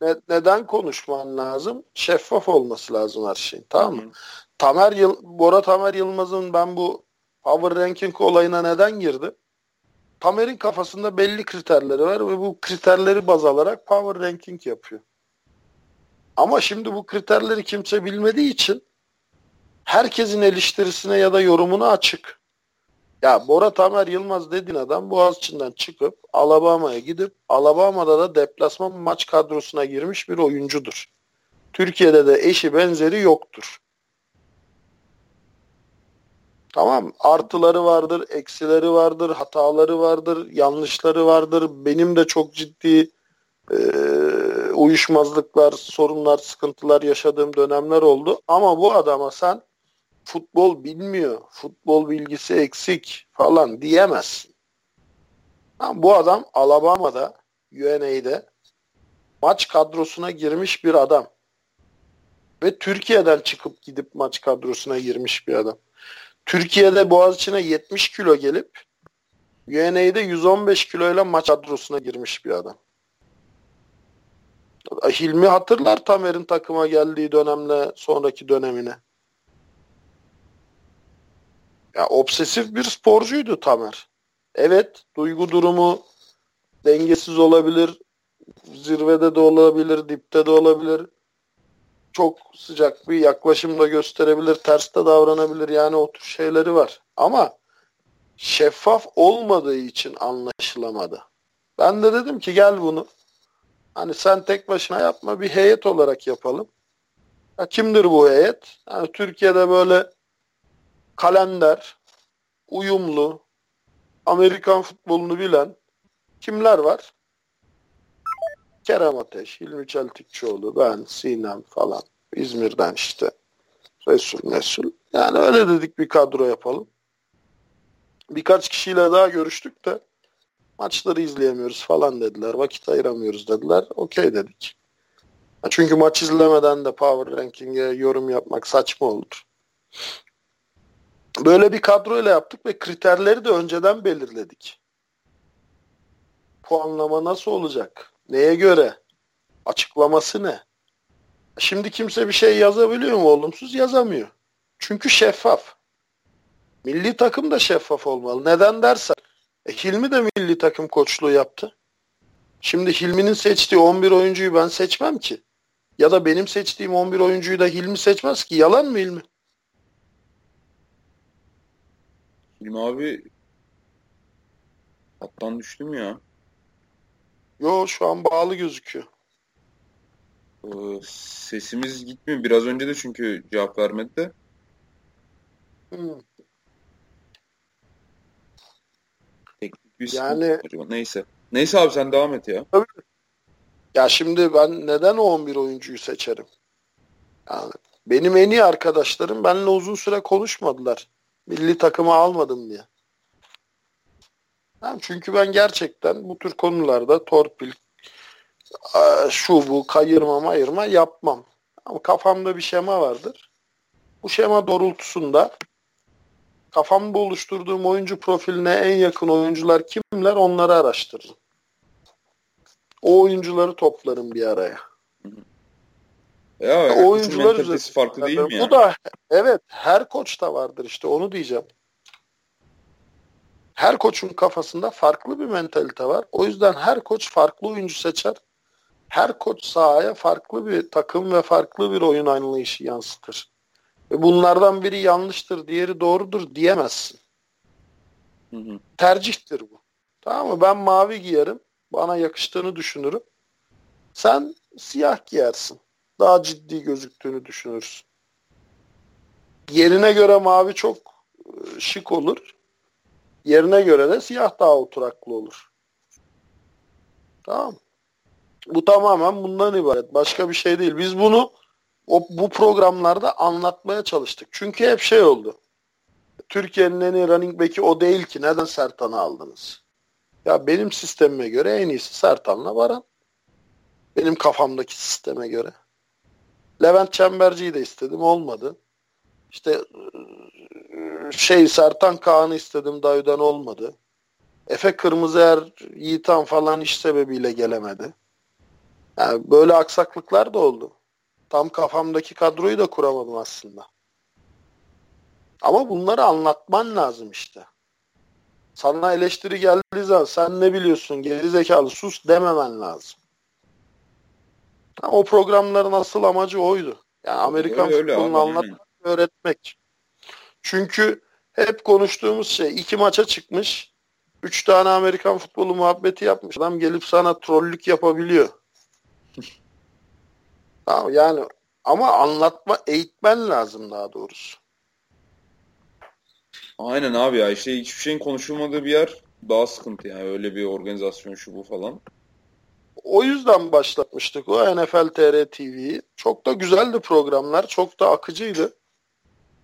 Ne, neden konuşman lazım? Şeffaf olması lazım her şeyin. Tamam mı? Hı. Tamer Yıl Bora Tamer Yılmaz'ın ben bu power ranking olayına neden girdi? Tamer'in kafasında belli kriterleri var ve bu kriterleri baz alarak power ranking yapıyor. Ama şimdi bu kriterleri kimse bilmediği için herkesin eleştirisine ya da yorumuna açık. Ya Bora Tamer Yılmaz dediğin adam Boğaziçi'nden çıkıp Alabama'ya gidip Alabama'da da deplasman maç kadrosuna girmiş bir oyuncudur. Türkiye'de de eşi benzeri yoktur. Tamam artıları vardır, eksileri vardır, hataları vardır, yanlışları vardır. Benim de çok ciddi e, uyuşmazlıklar, sorunlar, sıkıntılar yaşadığım dönemler oldu. Ama bu adama sen futbol bilmiyor, futbol bilgisi eksik falan diyemezsin. Yani bu adam Alabama'da, UNA'de maç kadrosuna girmiş bir adam. Ve Türkiye'den çıkıp gidip maç kadrosuna girmiş bir adam. Türkiye'de Boğaziçi'ne 70 kilo gelip UNA'de 115 kiloyla maç kadrosuna girmiş bir adam. Hilmi hatırlar Tamer'in takıma geldiği dönemle sonraki dönemine. Ya obsesif bir sporcuydu Tamer. Evet, duygu durumu dengesiz olabilir, zirvede de olabilir, dipte de olabilir. Çok sıcak bir yaklaşım da gösterebilir, ters de davranabilir. Yani o tür şeyleri var. Ama şeffaf olmadığı için anlaşılamadı. Ben de dedim ki gel bunu. Hani sen tek başına yapma bir heyet olarak yapalım. Ya kimdir bu heyet? Yani Türkiye'de böyle kalender, uyumlu, Amerikan futbolunu bilen kimler var? Kerem Ateş, Hilmi Çeltikçioğlu, ben, Sinem falan. İzmir'den işte. Resul Mesul. Yani öyle dedik bir kadro yapalım. Birkaç kişiyle daha görüştük de maçları izleyemiyoruz falan dediler. Vakit ayıramıyoruz dediler. Okey dedik. Çünkü maç izlemeden de Power Ranking'e yorum yapmak saçma olur. Böyle bir kadroyla yaptık ve kriterleri de önceden belirledik. Puanlama nasıl olacak? Neye göre? Açıklaması ne? Şimdi kimse bir şey yazabiliyor mu olumsuz? Yazamıyor. Çünkü şeffaf. Milli takım da şeffaf olmalı. Neden dersen e, Hilmi de milli takım koçluğu yaptı. Şimdi Hilmi'nin seçtiği 11 oyuncuyu ben seçmem ki. Ya da benim seçtiğim 11 oyuncuyu da Hilmi seçmez ki. Yalan mı Hilmi? Hilmi abi hattan düştüm ya. Yo şu an bağlı gözüküyor. Ee, sesimiz gitmiyor. Biraz önce de çünkü cevap vermedi de. Hmm. Teknik bir Yani- acaba. Neyse. Neyse abi sen devam et ya. Ya şimdi ben neden o 11 oyuncuyu seçerim? Yani benim en iyi arkadaşlarım benimle uzun süre konuşmadılar. Milli takımı almadım diye. Ha, çünkü ben gerçekten bu tür konularda torpil, şu bu kayırma mayırma yapmam. Ama kafamda bir şema vardır. Bu şema doğrultusunda kafamda oluşturduğum oyuncu profiline en yakın oyuncular kimler onları araştırırım. O oyuncuları toplarım bir araya. Ya, herkesin oyuncular üzerinde- farklı değil mi Bu yani? da evet her koçta vardır işte onu diyeceğim. Her koçun kafasında farklı bir mentalite var. O yüzden her koç farklı oyuncu seçer. Her koç sahaya farklı bir takım ve farklı bir oyun anlayışı yansıtır. Ve bunlardan biri yanlıştır, diğeri doğrudur diyemezsin. Hı hı. Tercihtir bu. Tamam mı? Ben mavi giyerim. Bana yakıştığını düşünürüm. Sen siyah giyersin. Daha ciddi gözüktüğünü düşünürsün. Yerine göre mavi çok e, şık olur. Yerine göre de siyah daha oturaklı olur. Tamam. Bu tamamen bundan ibaret. Başka bir şey değil. Biz bunu o, bu programlarda anlatmaya çalıştık. Çünkü hep şey oldu. Türkiye'nin en iyi running back'i o değil ki. Neden Sertan'ı aldınız? Ya benim sistemime göre en iyisi Sertan'la Baran. Benim kafamdaki sisteme göre. Levent Çemberci'yi de istedim. Olmadı. İşte eee, şey Sertan Kaan'ı istedim. Dayı'dan olmadı. Efe Kırmızıer, Yiğitan falan iş sebebiyle gelemedi. Yani böyle aksaklıklar da oldu. Tam kafamdaki kadroyu da kuramadım aslında. Ama bunları anlatman lazım işte. Sana eleştiri geldiği zaman sen ne biliyorsun geri zekalı sus dememen lazım. O programların asıl amacı oydu. Yani Amerikan Öyle, öyle futbolunu anlatmak, öğretmek. Çünkü hep konuştuğumuz şey iki maça çıkmış, üç tane Amerikan futbolu muhabbeti yapmış. Adam gelip sana trollük yapabiliyor. Tamam, yani ama anlatma, eğitmen lazım daha doğrusu. Aynen abi ya işte hiçbir şeyin konuşulmadığı bir yer daha sıkıntı yani öyle bir organizasyon şu bu falan. O yüzden başlatmıştık o NFL TR TV'yi. Çok da güzeldi programlar. Çok da akıcıydı.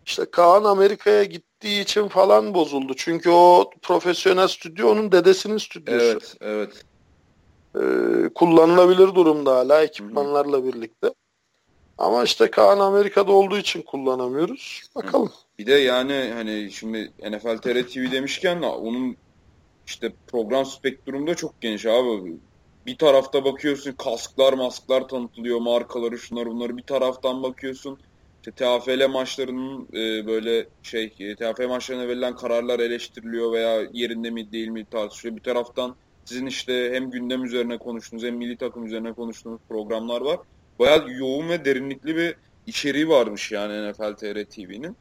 İşte Kaan Amerika'ya gittiği için falan bozuldu. Çünkü o profesyonel stüdyo onun dedesinin stüdyosu. Evet, evet. Ee, kullanılabilir durumda hala ekipmanlarla birlikte. Ama işte Kaan Amerika'da olduğu için kullanamıyoruz. Bakalım. Bir de yani hani şimdi NFL TR TV demişken onun işte program spektrumda çok geniş abi. Bir tarafta bakıyorsun kasklar masklar tanıtılıyor markaları şunlar bunları bir taraftan bakıyorsun işte TFL maçlarının e, böyle şey e, TFL maçlarına verilen kararlar eleştiriliyor veya yerinde mi değil mi tartışılıyor. Bir taraftan sizin işte hem gündem üzerine konuştuğunuz hem milli takım üzerine konuştuğunuz programlar var. Bayağı yoğun ve derinlikli bir içeriği varmış yani NFL TR TV'nin.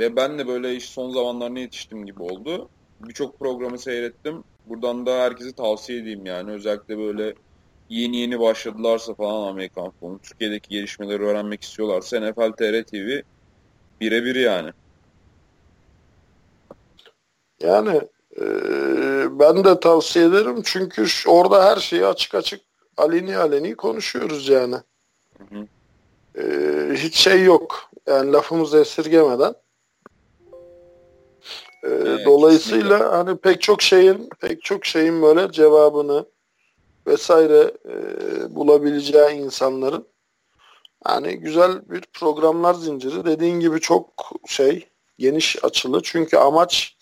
Ve ben de böyle iş son zamanlarına yetiştim gibi oldu. Birçok programı seyrettim. Buradan da herkese tavsiye edeyim yani. Özellikle böyle yeni yeni başladılarsa falan Amerikan futbolu, Türkiye'deki gelişmeleri öğrenmek istiyorlarsa NFL TR TV birebir yani. Yani e, ben de tavsiye ederim. Çünkü orada her şeyi açık açık aleni aleni konuşuyoruz yani. Hı hı. E, hiç şey yok. Yani lafımızı esirgemeden. E, Evet, dolayısıyla kesinlikle. hani pek çok şeyin pek çok şeyin böyle cevabını vesaire e, bulabileceği insanların hani güzel bir programlar zinciri dediğin gibi çok şey geniş açılı çünkü amaç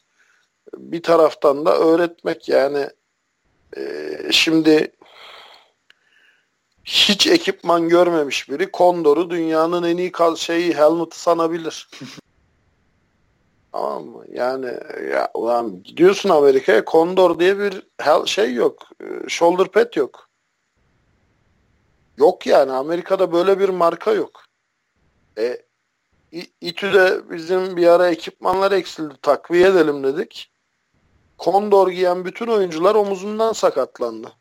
bir taraftan da öğretmek yani e, şimdi hiç ekipman görmemiş biri Condor'u dünyanın en iyi şeyi helmet'ı sanabilir. tamam mı? Yani ya ulan gidiyorsun Amerika'ya Condor diye bir şey yok. E, shoulder pad yok. Yok yani Amerika'da böyle bir marka yok. E, İTÜ'de bizim bir ara ekipmanlar eksildi takviye edelim dedik. Kondor giyen bütün oyuncular omuzundan sakatlandı.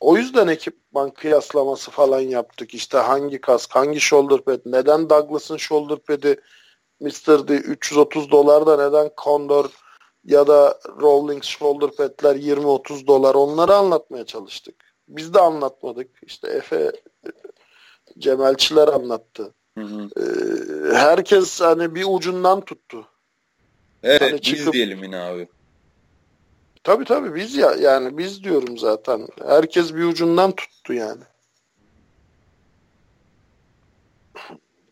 O yüzden ekipman kıyaslaması falan yaptık. İşte hangi kask, hangi shoulder pad, neden Douglas'ın shoulder pad'i Mr. D 330 dolar da neden Condor ya da Rolling shoulder pad'ler 20-30 dolar onları anlatmaya çalıştık. Biz de anlatmadık. İşte Efe Cemalçiler anlattı. Hı hı. Ee, herkes hani bir ucundan tuttu. Evet hani çıkıp, biz diyelim yine abi. Tabii tabii biz ya yani biz diyorum zaten. Herkes bir ucundan tuttu yani.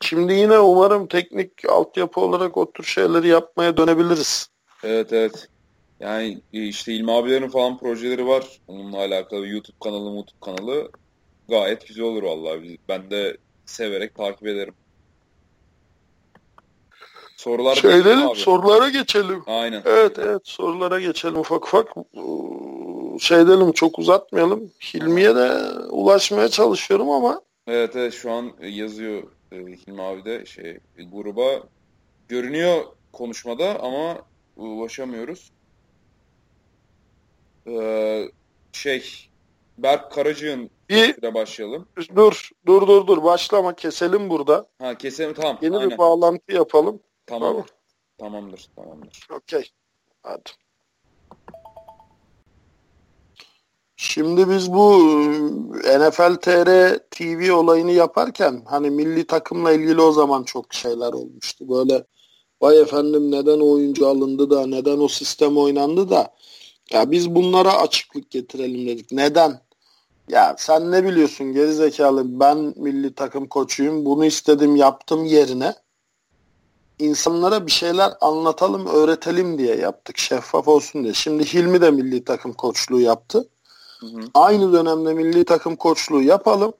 Şimdi yine umarım teknik altyapı olarak o tür şeyleri yapmaya dönebiliriz. Evet evet. Yani işte İlmi abilerin falan projeleri var. Onunla alakalı YouTube kanalı, YouTube kanalı gayet güzel olur vallahi. Ben de severek takip ederim. Sorular Şeylerim, sorulara geçelim. Aynen. Evet evet sorulara geçelim ufak ufak. Şey edelim çok uzatmayalım. Hilmi'ye de ulaşmaya çalışıyorum ama. Evet evet şu an yazıyor e, Hilmi abi de şey gruba görünüyor konuşmada ama ulaşamıyoruz. Ee, şey Berk Karacı'nın bir başlayalım. Dur, dur, dur, dur. Başlama. Keselim burada. Ha keselim tamam. Yeni Aynen. bir bağlantı yapalım. Tamam. tamam. Tamamdır, tamamdır. Okey. Hadi. Şimdi biz bu e, NFL TR TV olayını yaparken hani milli takımla ilgili o zaman çok şeyler olmuştu. Böyle vay efendim neden oyuncu alındı da neden o sistem oynandı da ya biz bunlara açıklık getirelim dedik. Neden? Ya sen ne biliyorsun gerizekalı ben milli takım koçuyum bunu istedim yaptım yerine insanlara bir şeyler anlatalım öğretelim diye yaptık şeffaf olsun diye. Şimdi Hilmi de milli takım koçluğu yaptı. Hı hı. Aynı dönemde milli takım koçluğu yapalım.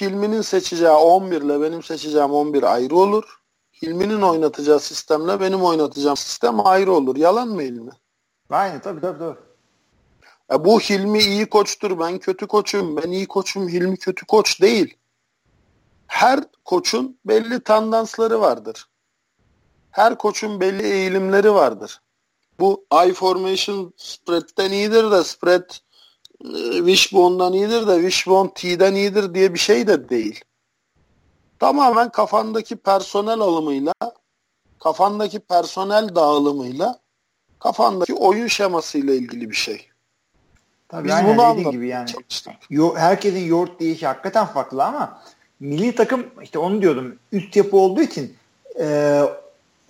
Hilmi'nin seçeceği 11 ile benim seçeceğim 11 ayrı olur. Hilmi'nin oynatacağı sistemle benim oynatacağım sistem ayrı olur. Yalan mı Hilmi? Aynı tabii tabii tabii. Ya bu Hilmi iyi koçtur, ben kötü koçum, ben iyi koçum, Hilmi kötü koç değil. Her koçun belli tandansları vardır. Her koçun belli eğilimleri vardır. Bu I formation spread'den iyidir de spread e, wishbone'dan iyidir de wishbone T'den iyidir diye bir şey de değil. Tamamen kafandaki personel alımıyla, kafandaki personel dağılımıyla, kafandaki oyun şemasıyla ilgili bir şey. Tabii Biz aynen bunu dediğin gibi yani. Yo, herkesin yoğurt değişi hakikaten farklı ama milli takım işte onu diyordum üst yapı olduğu için e,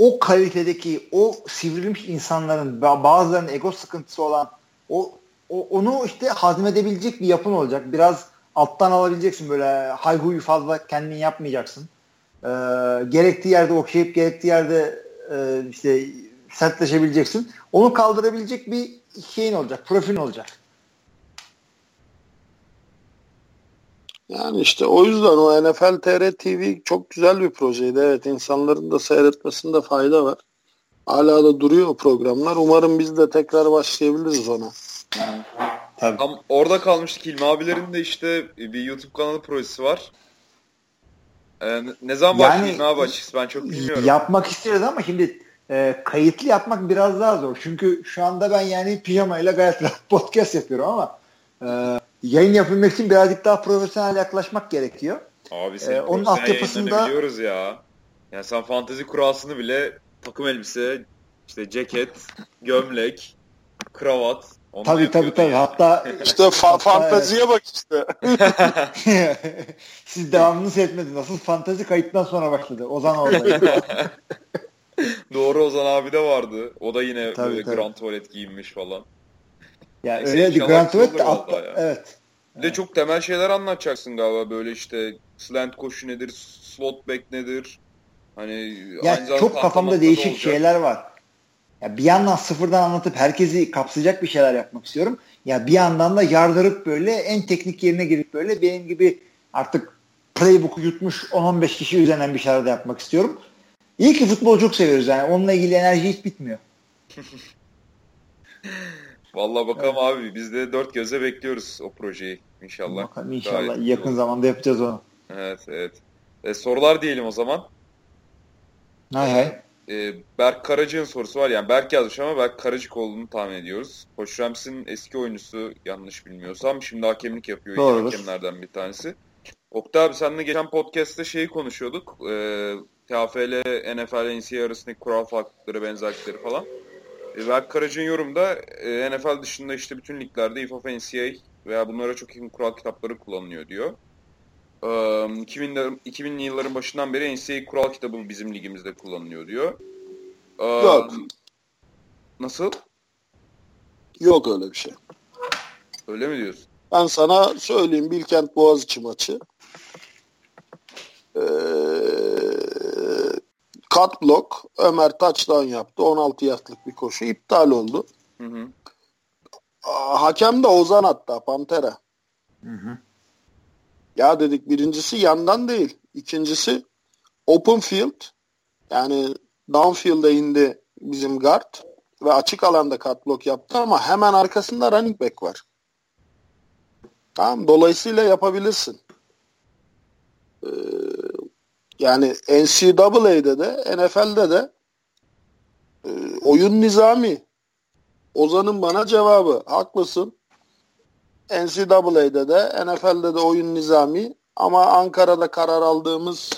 o kalitedeki o sivrilmiş insanların bazılarının ego sıkıntısı olan o, o onu işte hazmedebilecek bir yapın olacak. Biraz alttan alabileceksin böyle hayhuyu fazla kendin yapmayacaksın. E, gerektiği yerde okşayıp gerektiği yerde e, işte sertleşebileceksin. Onu kaldırabilecek bir şeyin olacak, profilin olacak. Yani işte o yüzden o NFL TR TV çok güzel bir projeydi. Evet insanların da seyretmesinde fayda var. Hala da duruyor o programlar. Umarım biz de tekrar başlayabiliriz ona. Tabii. Tam orada kalmıştık İlmi abilerin de işte bir YouTube kanalı projesi var. Ee, ne zaman yani, başlıyor abi açıkçası ben çok bilmiyorum. Yapmak istiyoruz ama şimdi e, kayıtlı yapmak biraz daha zor. Çünkü şu anda ben yani pijamayla gayet rahat podcast yapıyorum ama e, yayın yapabilmek için birazcık daha profesyonel yaklaşmak gerekiyor. Abi sen ee, onun altyapısında biliyoruz ya. Yani sen fantezi kurasını bile takım elbise, işte ceket, gömlek, kravat. Tabii tabii tabii. Hatta işte fa- fanteziye evet. bak işte. Siz devamını seyretmediniz. Nasıl fantezi kayıttan sonra başladı. Ozan orada. Doğru Ozan abi de vardı. O da yine tabii, böyle tabii. grand tuvalet giyinmiş falan. Ya yani öyle bir Tuvalet de altta, ya. evet. Bir de çok temel şeyler anlatacaksın galiba böyle işte slant koşu nedir, slot back nedir. Hani ya çok kafamda değişik şeyler var. Ya bir yandan sıfırdan anlatıp herkesi kapsayacak bir şeyler yapmak istiyorum. Ya bir yandan da yardırıp böyle en teknik yerine girip böyle benim gibi artık playbook'u yutmuş 10-15 kişi üzerinden bir şeyler de yapmak istiyorum. İyi ki futbolu çok seviyoruz yani. Onunla ilgili enerji hiç bitmiyor. Vallahi bakalım evet. abi biz de dört göze bekliyoruz o projeyi inşallah. Bakalım inşallah Gayet yakın olur. zamanda yapacağız onu. Evet evet. E, sorular diyelim o zaman. Hay hay. E, Berk Karacık'ın sorusu var. Yani Berk yazmış ama Berk Karacık olduğunu tahmin ediyoruz. Koç Rams'in eski oyuncusu yanlış bilmiyorsam. Şimdi hakemlik yapıyor. Doğrudur. hakemlerden bir tanesi. Oktay abi seninle geçen podcast'te şeyi konuşuyorduk. E, TFL, NFL, NCAA arasındaki kural farklılıkları, benzerlikleri falan. Berk Karacık'ın yorumda e, NFL dışında işte bütün liglerde IFAF, NCAA veya bunlara çok yakın kural kitapları kullanılıyor diyor. 2000'li 2000'li yılların başından beri NCAA kural kitabı bizim ligimizde kullanılıyor diyor. Yok. Nasıl? Yok öyle bir şey. Öyle mi diyorsun? Ben sana söyleyeyim Bilkent Boğaziçi maçı. Ee, cut block Ömer touchdown yaptı. 16 yardlık bir koşu iptal oldu. Hı hı. Hakem de Ozan hatta Pantera. Hı hı. Ya dedik birincisi yandan değil. İkincisi open field. Yani downfield'e indi bizim guard ve açık alanda cut block yaptı ama hemen arkasında running back var. Tamam dolayısıyla yapabilirsin. Ee, yani NCAA'de de NFL'de de e, oyun nizami. Ozan'ın bana cevabı. Haklısın. NCAA'de de NFL'de de oyun nizami ama Ankara'da karar aldığımız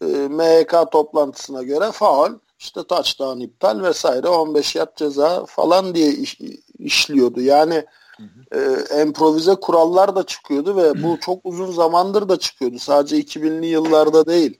e, MHK toplantısına göre faal, işte touchdown iptal vesaire 15 yard ceza falan diye iş, işliyordu. Yani e, improvize kurallar da çıkıyordu ve bu çok uzun zamandır da çıkıyordu. Sadece 2000'li yıllarda değil.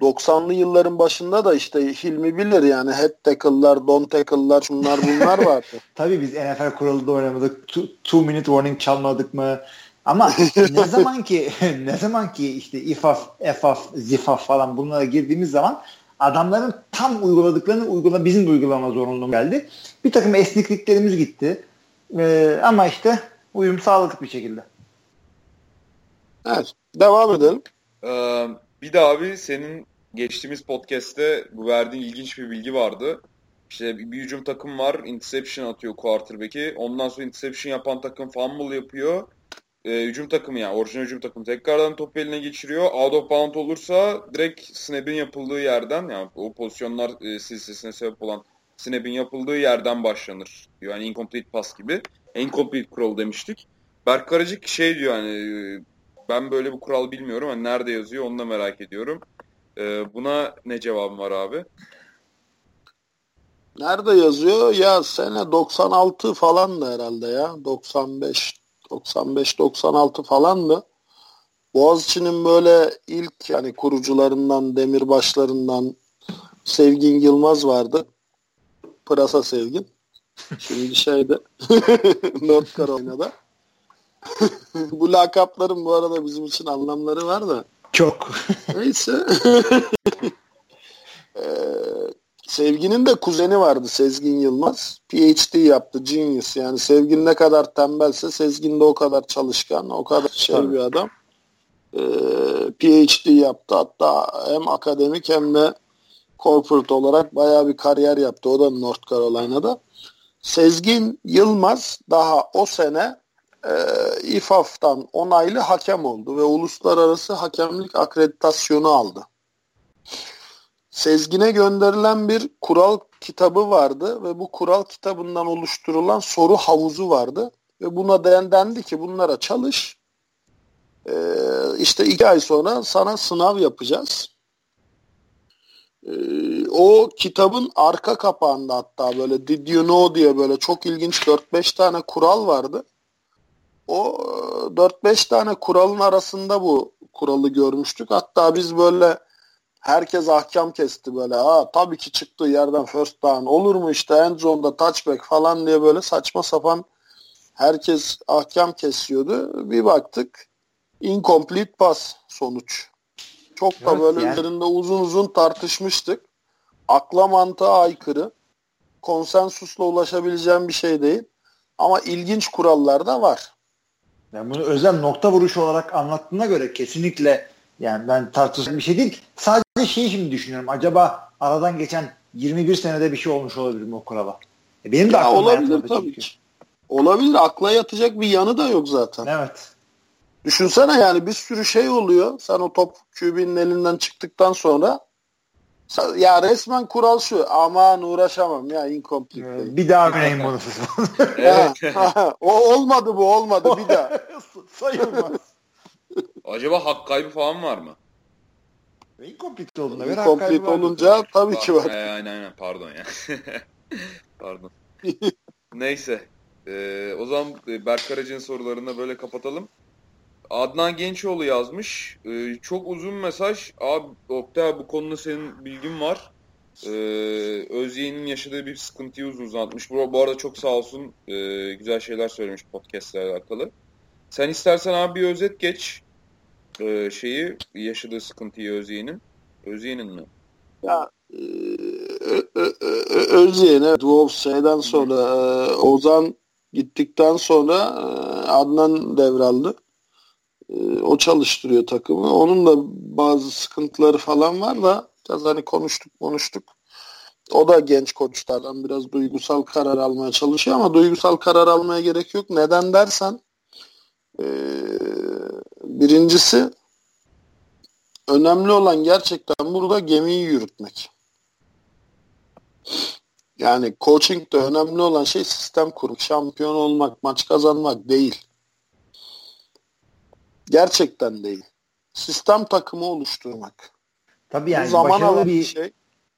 90'lı yılların başında da işte Hilmi bilir yani head tackle'lar, don tackle'lar şunlar bunlar vardı. Tabii biz NFL kuralında oynamadık. Two, two minute warning çalmadık mı? Ama ne zaman ki ne zaman ki işte ifaf, efaf, zifaf falan bunlara girdiğimiz zaman adamların tam uyguladıklarını uygula bizim de uygulama zorunluluğu geldi. Bir takım esnekliklerimiz gitti. Ee, ama işte uyum sağladık bir şekilde. Evet. Devam edelim. Ee, bir de abi senin geçtiğimiz podcast'te bu verdiğin ilginç bir bilgi vardı. İşte bir, bir hücum takım var. Interception atıyor quarterback'i. Ondan sonra interception yapan takım fumble yapıyor. E, hücum takımı yani orijinal hücum takımı tekrardan topu eline geçiriyor. Out of bound olursa direkt snap'in yapıldığı yerden yani o pozisyonlar e, silsilesine sebep olan snap'in yapıldığı yerden başlanır. Yani incomplete pass gibi. Incomplete kural demiştik. Berk Karacık şey diyor hani ben böyle bir kural bilmiyorum. Hani nerede yazıyor onu da merak ediyorum. Ee, buna ne cevabım var abi? Nerede yazıyor? Ya sene 96 falan da herhalde ya. 95 95 96 falan da. Boğaziçi'nin böyle ilk yani kurucularından, demirbaşlarından Sevgin Yılmaz vardı. Pırasa Sevgin. Şimdi şeyde North Carolina'da. bu lakapların bu arada bizim için anlamları var da. Çok. Neyse. ee, Sevgi'nin de kuzeni vardı Sezgin Yılmaz. PhD yaptı. Genius. Yani Sevgin ne kadar tembelse Sezgin de o kadar çalışkan. O kadar şey Tabii. bir adam. Ee, PhD yaptı. Hatta hem akademik hem de corporate olarak bayağı bir kariyer yaptı. O da North Carolina'da. Sezgin Yılmaz daha o sene e, İFAF'tan onaylı hakem oldu ve uluslararası hakemlik akreditasyonu aldı. Sezgin'e gönderilen bir kural kitabı vardı ve bu kural kitabından oluşturulan soru havuzu vardı. Ve buna dendi ki bunlara çalış. Ee, işte iki ay sonra sana sınav yapacağız. Ee, o kitabın arka kapağında hatta böyle Did you know diye böyle çok ilginç 4-5 tane kural vardı. O 4-5 tane kuralın arasında bu kuralı görmüştük. Hatta biz böyle herkes ahkam kesti böyle. Ha tabii ki çıktığı yerden first down olur mu işte end zone'da touchback falan diye böyle saçma sapan herkes ahkam kesiyordu. Bir baktık incomplete pass sonuç. Çok da evet, böyle yani. üzerinde uzun uzun tartışmıştık. Akla mantığa aykırı. konsensusla ulaşabileceğim bir şey değil. Ama ilginç kurallar da var. Yani bunu özel nokta vuruşu olarak anlattığına göre kesinlikle yani ben tartışacak bir şey değil. Sadece şeyi şimdi düşünüyorum. Acaba aradan geçen 21 senede bir şey olmuş olabilir mi o kurala? E benim de ya olabilir tabii ki. Olabilir. Akla yatacak bir yanı da yok zaten. Evet. Düşünsene yani bir sürü şey oluyor. Sen o top QB'nin elinden çıktıktan sonra ya resmen kural şu. Aman uğraşamam ya incomplete. Evet, bir daha oynayın bunu. evet. o olmadı bu olmadı bir daha. Sayılmaz. Acaba hak kaybı falan var mı? Incomplete olduğuna göre Incomplete olunca tabii ki var. E, aynen aynen pardon ya. pardon. Neyse. Ee, o zaman Berk Karaca'nın sorularını böyle kapatalım. Adnan Gençoğlu yazmış. Ee, çok uzun mesaj. Abi Oktay bu konuda senin bilgin var. Ee, Özyeğin'in yaşadığı bir sıkıntıyı uzun uzatmış. Bu, bu arada çok sağ olsun. E, güzel şeyler söylemiş podcastlerle alakalı. Sen istersen abi bir özet geç. Ee, şeyi yaşadığı sıkıntıyı Özyeğin'in. Özyeğin'in mi? Ya e, Özyeğin evet Wolves sonra e, Ozan gittikten sonra e, Adnan devraldı. E, o çalıştırıyor takımı. Onun da bazı sıkıntıları falan var da biraz hani konuştuk konuştuk. O da genç koçlardan biraz duygusal karar almaya çalışıyor ama duygusal karar almaya gerek yok. Neden dersen e, birincisi önemli olan gerçekten burada gemiyi yürütmek. Yani coaching'de önemli olan şey sistem kurmak, şampiyon olmak, maç kazanmak değil. Gerçekten değil. Sistem takımı oluşturmak. Tabii yani Bu zaman başarılı bir şey.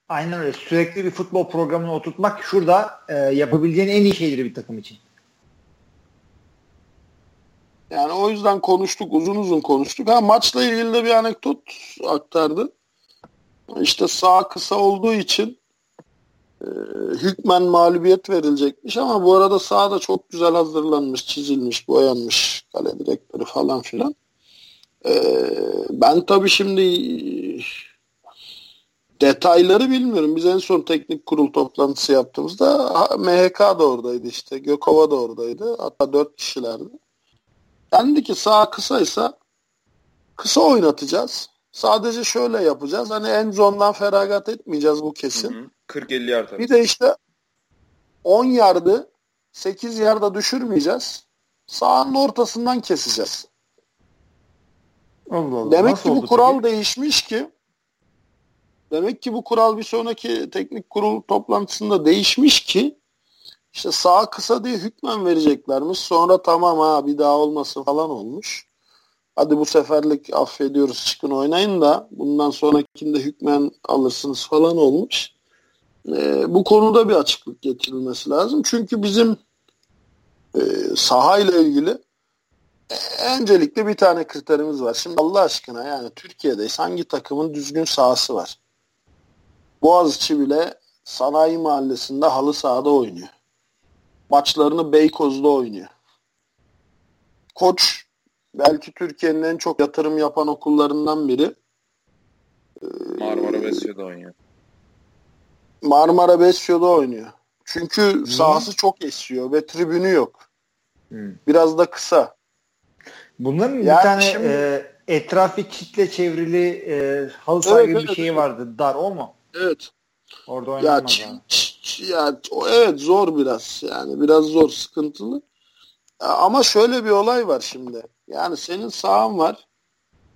Aynen öyle. Sürekli bir futbol programını oturtmak şurada e, yapabileceğin en iyi şeydir bir takım için. Yani o yüzden konuştuk, uzun uzun konuştuk. Ha maçla ilgili de bir anekdot aktardı. İşte sağ kısa olduğu için e, hükmen mağlubiyet verilecekmiş ama bu arada sahada çok güzel hazırlanmış, çizilmiş, boyanmış kale direktörü falan filan. E, ben tabii şimdi detayları bilmiyorum. Biz en son teknik kurul toplantısı yaptığımızda MHK da oradaydı işte. Gökova da oradaydı. Hatta dört kişilerdi. Dendi ki sağ kısaysa kısa oynatacağız. Sadece şöyle yapacağız. Hani en zondan feragat etmeyeceğiz bu kesin. 40-50 yard. Bir de işte 10 yardı 8 yarda düşürmeyeceğiz. Sağın ortasından keseceğiz. Allah Allah. Demek Nasıl ki bu kural peki? değişmiş ki demek ki bu kural bir sonraki teknik kurul toplantısında değişmiş ki işte sağ kısa diye hükmen vereceklermiş. Sonra tamam ha bir daha olmasın falan olmuş. Hadi bu seferlik affediyoruz çıkın oynayın da bundan sonrakinde hükmen alırsınız falan olmuş. Ee, bu konuda bir açıklık getirilmesi lazım. Çünkü bizim e, sahayla ilgili öncelikle bir tane kriterimiz var. Şimdi Allah aşkına yani Türkiye'de hangi takımın düzgün sahası var? Boğaziçi bile sanayi mahallesinde halı sahada oynuyor maçlarını Beykoz'da oynuyor. Koç belki Türkiye'nin en çok yatırım yapan okullarından biri. Marmara Besyo'da oynuyor. Marmara Besyo'da oynuyor. Çünkü sahası çok esiyor ve tribünü yok. Hmm. Biraz da kısa. Bunların yani bir tane şimdi... e, etrafı kitle çevrili e, halı saha evet, gibi evet, bir şey evet. vardı. Dar o mu? Evet. Orada oynanmaz. Ya, ya evet zor biraz yani biraz zor sıkıntılı. Ama şöyle bir olay var şimdi. Yani senin sağın var.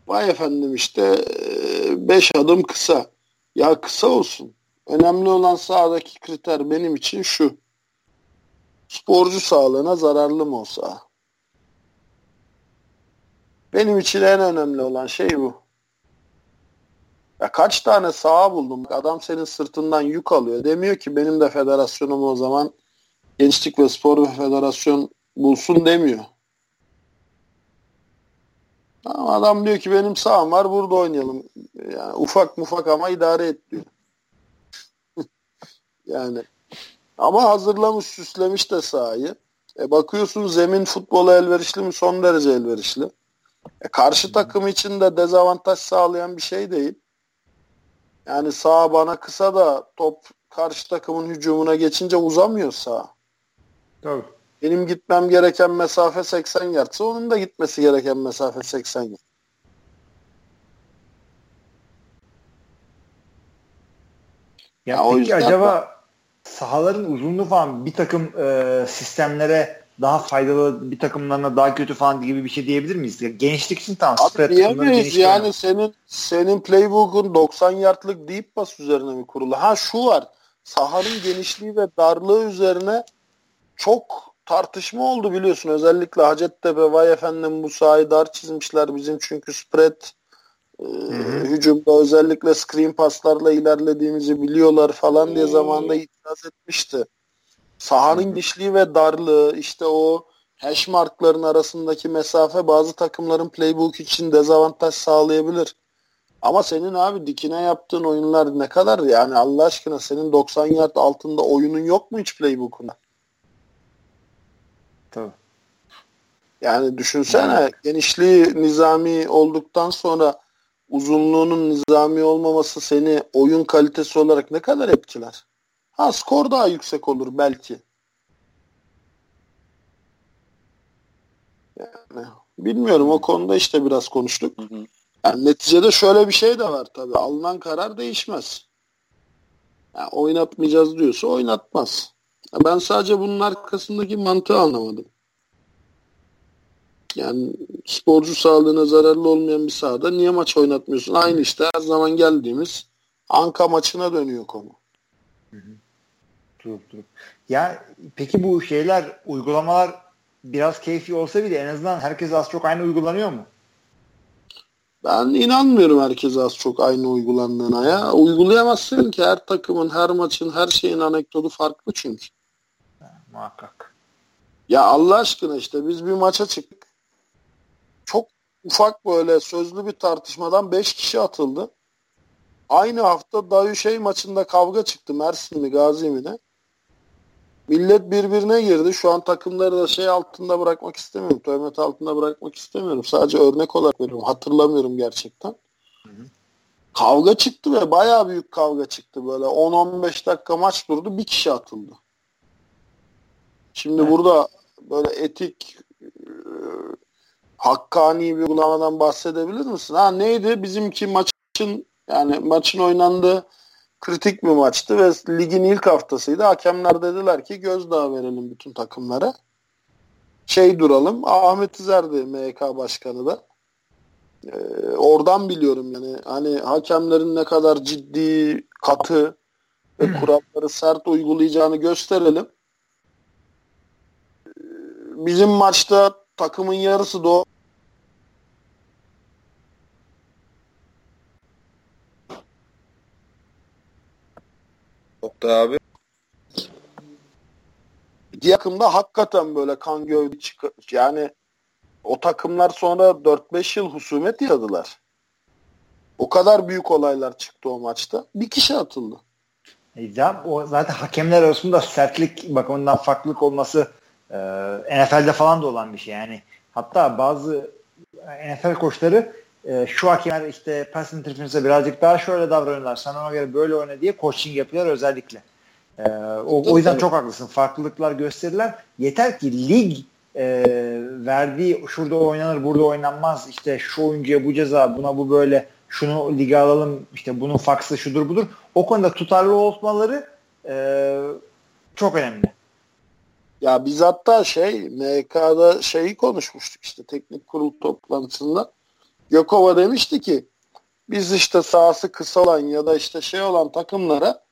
Vay efendim işte 5 adım kısa. Ya kısa olsun. Önemli olan sahadaki kriter benim için şu. Sporcu sağlığına zararlı mı o saha? Benim için en önemli olan şey bu. Ya kaç tane saha buldum. Adam senin sırtından yük alıyor. Demiyor ki benim de federasyonum o zaman Gençlik ve Spor Federasyon bulsun demiyor. Ama adam diyor ki benim saham var burada oynayalım. Yani ufak mufak ama idare et diyor. yani ama hazırlamış süslemiş de sahayı. E bakıyorsun zemin futbola elverişli mi? Son derece elverişli. E karşı takım için de dezavantaj sağlayan bir şey değil. Yani sağ bana kısa da top karşı takımın hücumuna geçince uzamıyorsa Tabii. Benim gitmem gereken mesafe 80 yardsa onun da gitmesi gereken mesafe 80 yard. Ya, Ya o yüzden acaba sahaların uzunluğu falan bir takım e, sistemlere daha faydalı bir takımlarına daha kötü falan gibi bir şey diyebilir miyiz? Ya, genişlik için tamam. Abi spread diyemeyiz yani senin senin playbook'un 90 yardlık deep pass üzerine mi kurulu? Ha şu var. Sahanın genişliği ve darlığı üzerine çok tartışma oldu biliyorsun. Özellikle Hacettepe vay efendim bu sahayı dar çizmişler bizim çünkü spread e, hücumda özellikle screen paslarla ilerlediğimizi biliyorlar falan diye zamanında itiraz etmişti. Sahanın genişliği ve darlığı işte o hash markların arasındaki mesafe bazı takımların playbook için dezavantaj sağlayabilir. Ama senin abi dikine yaptığın oyunlar ne kadar yani Allah aşkına senin 90 yard altında oyunun yok mu hiç playbook'una? Tabii. Yani düşünsene genişliği nizami olduktan sonra uzunluğunun nizami olmaması seni oyun kalitesi olarak ne kadar etkiler? Ha skor daha yüksek olur belki. Yani bilmiyorum o konuda işte biraz konuştuk. Hı hı. Yani neticede şöyle bir şey de var tabii. Alınan karar değişmez. Yani oynatmayacağız diyorsa oynatmaz. Ben sadece bunun arkasındaki mantığı anlamadım. Yani sporcu sağlığına zararlı olmayan bir sahada niye maç oynatmıyorsun? Aynı işte her zaman geldiğimiz Anka maçına dönüyor konu. Durup durup. Ya peki bu şeyler uygulamalar biraz keyfi olsa bile en azından herkes az çok aynı uygulanıyor mu? Ben inanmıyorum herkese az çok aynı uygulandığına ya. Uygulayamazsın ki her takımın, her maçın, her şeyin anekdotu farklı çünkü. Muhakkak. Ya Allah aşkına işte biz bir maça çıktık. Çok ufak böyle sözlü bir tartışmadan 5 kişi atıldı. Aynı hafta Dayüşey maçında kavga çıktı Mersin mi Gazi mi ne? Millet birbirine girdi. Şu an takımları da şey altında bırakmak istemiyorum. Töhmet altında bırakmak istemiyorum. Sadece örnek olarak veriyorum. Hatırlamıyorum gerçekten. Kavga çıktı ve bayağı büyük kavga çıktı böyle. 10-15 dakika maç durdu. Bir kişi atıldı. Şimdi Evet. burada böyle etik e, hakkani bir uygulamadan bahsedebilir misin? Ha neydi? Bizimki maçın yani maçın oynandığı kritik bir maçtı ve ligin ilk haftasıydı. Hakemler dediler ki gözdağı verelim bütün takımlara. Şey duralım. Ahmet İzer'di MHK başkanı da. Ee, oradan biliyorum yani hani hakemlerin ne kadar ciddi, katı ve kuralları sert uygulayacağını gösterelim. Bizim maçta takımın yarısı da Oktay abi. diğer takımda hakikaten böyle kan gövde çık yani o takımlar sonra 4-5 yıl husumet yaşadılar. O kadar büyük olaylar çıktı o maçta. Bir kişi atıldı. E, Ya, o zaten hakemler arasında sertlik bakımından farklılık olması e, NFL'de falan da olan bir şey. Yani hatta bazı NFL koçları e, şu hakemler işte pass interference'e birazcık daha şöyle davranıyorlar. Sen ona göre böyle oyna diye coaching yapıyorlar özellikle. E, o, o yüzden çok haklısın. Farklılıklar gösterirler. Yeter ki lig e, verdiği şurada oynanır burada oynanmaz işte şu oyuncuya bu ceza buna bu böyle şunu lige alalım işte bunun faksı şudur budur o konuda tutarlı olmaları e, çok önemli. Ya biz hatta şey MK'da şeyi konuşmuştuk işte teknik kurul toplantısında. Gökova demişti ki biz işte sahası kısa olan ya da işte şey olan takımlara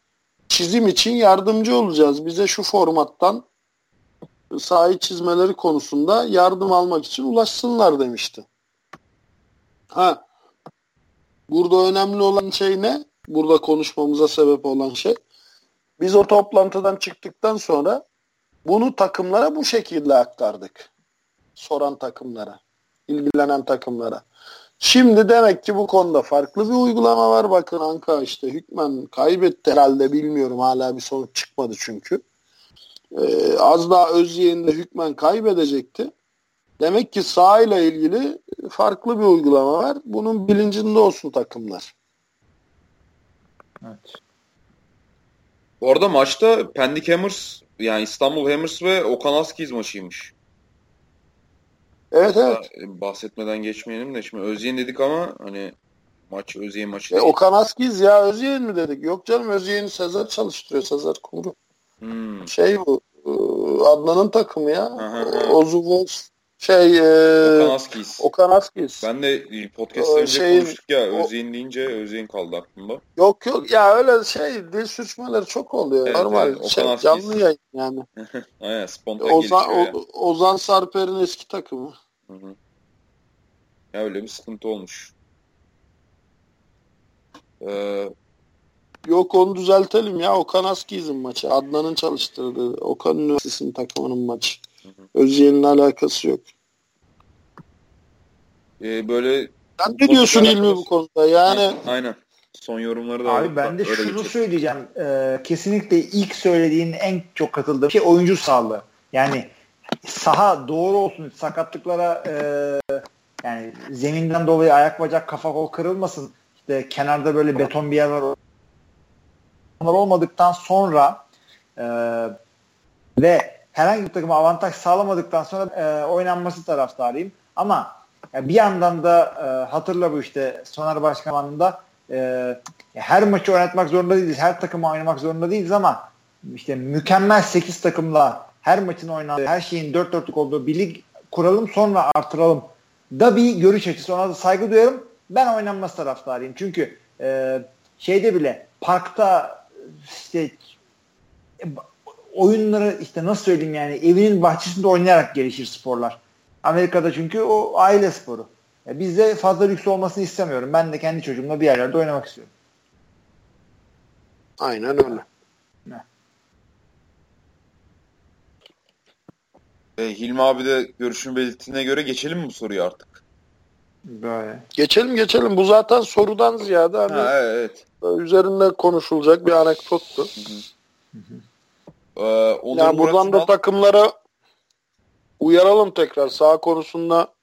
çizim için yardımcı olacağız. Bize şu formattan sahayı çizmeleri konusunda yardım almak için ulaşsınlar demişti. Ha burada önemli olan şey ne? Burada konuşmamıza sebep olan şey. Biz o toplantıdan çıktıktan sonra bunu takımlara bu şekilde aktardık. Soran takımlara, ilgilenen takımlara. Şimdi demek ki bu konuda farklı bir uygulama var. Bakın Anka işte hükmen kaybetti herhalde bilmiyorum. Hala bir sonuç çıkmadı çünkü. Ee, az daha Özyeğin'de hükmen kaybedecekti. Demek ki sahayla ilgili farklı bir uygulama var. Bunun bilincinde olsun takımlar. Evet. Bu arada maçta Pendik Hammers yani İstanbul Hammers ve Okan Askiz maçıymış. Evet evet. Bahsetmeden geçmeyelim de şimdi Özyeğin dedik ama hani maç Özyeğin maçı e, Okan Askiz ya Özyeğin mi dedik? Yok canım Özyeğin Sezer çalıştırıyor Sezer Kumru. Hmm. Şey bu e, Adnan'ın takımı ya. Ozuvos şey e, Okan Askiz. Okan Askiz. Ben de podcast'ta önce şeyin, konuştuk ya Özyeğin deyince Özyeğin kaldı aklımda. Yok yok ya öyle şey dil sürçmeleri çok oluyor. Evet, Normal evet, şey, canlı yayın yani. Aynen spontan Ozan, o, ya. Ozan Sarper'in eski takımı. Hı hı. Ya öyle bir sıkıntı olmuş. Ee, Yok onu düzeltelim ya. Okan Askiz'in maçı. Adnan'ın çalıştırdığı. Okan Üniversitesi'nin takımının maçı. Özyeğin'in alakası yok. Ee, böyle Sen ne diyorsun İlmi bu konuda? Yani Aynen. Son yorumları da Abi ben de şunu geçelim. söyleyeceğim. Ee, kesinlikle ilk söylediğin en çok katıldığım şey oyuncu sağlığı. Yani saha doğru olsun. Sakatlıklara e, yani zeminden dolayı ayak bacak kafa kol kırılmasın. İşte kenarda böyle beton bir yer var. Onlar olmadıktan sonra e, ve herhangi bir takıma avantaj sağlamadıktan sonra e, oynanması taraftarıyım. Ama ya bir yandan da e, hatırla bu işte Soner Başkanı'nda e, her maçı oynatmak zorunda değiliz. Her takıma oynamak zorunda değiliz ama işte mükemmel 8 takımla her maçın oynandığı, her şeyin dört dörtlük olduğu bir lig kuralım sonra artıralım da bir görüş açısı. Ona da saygı duyarım. Ben oynanması taraftarıyım. Çünkü e, şeyde bile parkta işte oyunları işte nasıl söyleyeyim yani evinin bahçesinde oynayarak gelişir sporlar. Amerika'da çünkü o aile sporu. Ya bizde fazla lüks olmasını istemiyorum. Ben de kendi çocuğumla bir yerlerde oynamak istiyorum. Aynen öyle. Ne? E, Hilmi abi de görüşünü belirttiğine göre geçelim mi bu soruyu artık? Böyle. Geçelim geçelim. Bu zaten sorudan ziyade hani ha, evet. üzerinde konuşulacak bir anekdottu. Hı hı. Hı hı. Ee, yani buradan da takımlara uyaralım tekrar. Sağ konusunda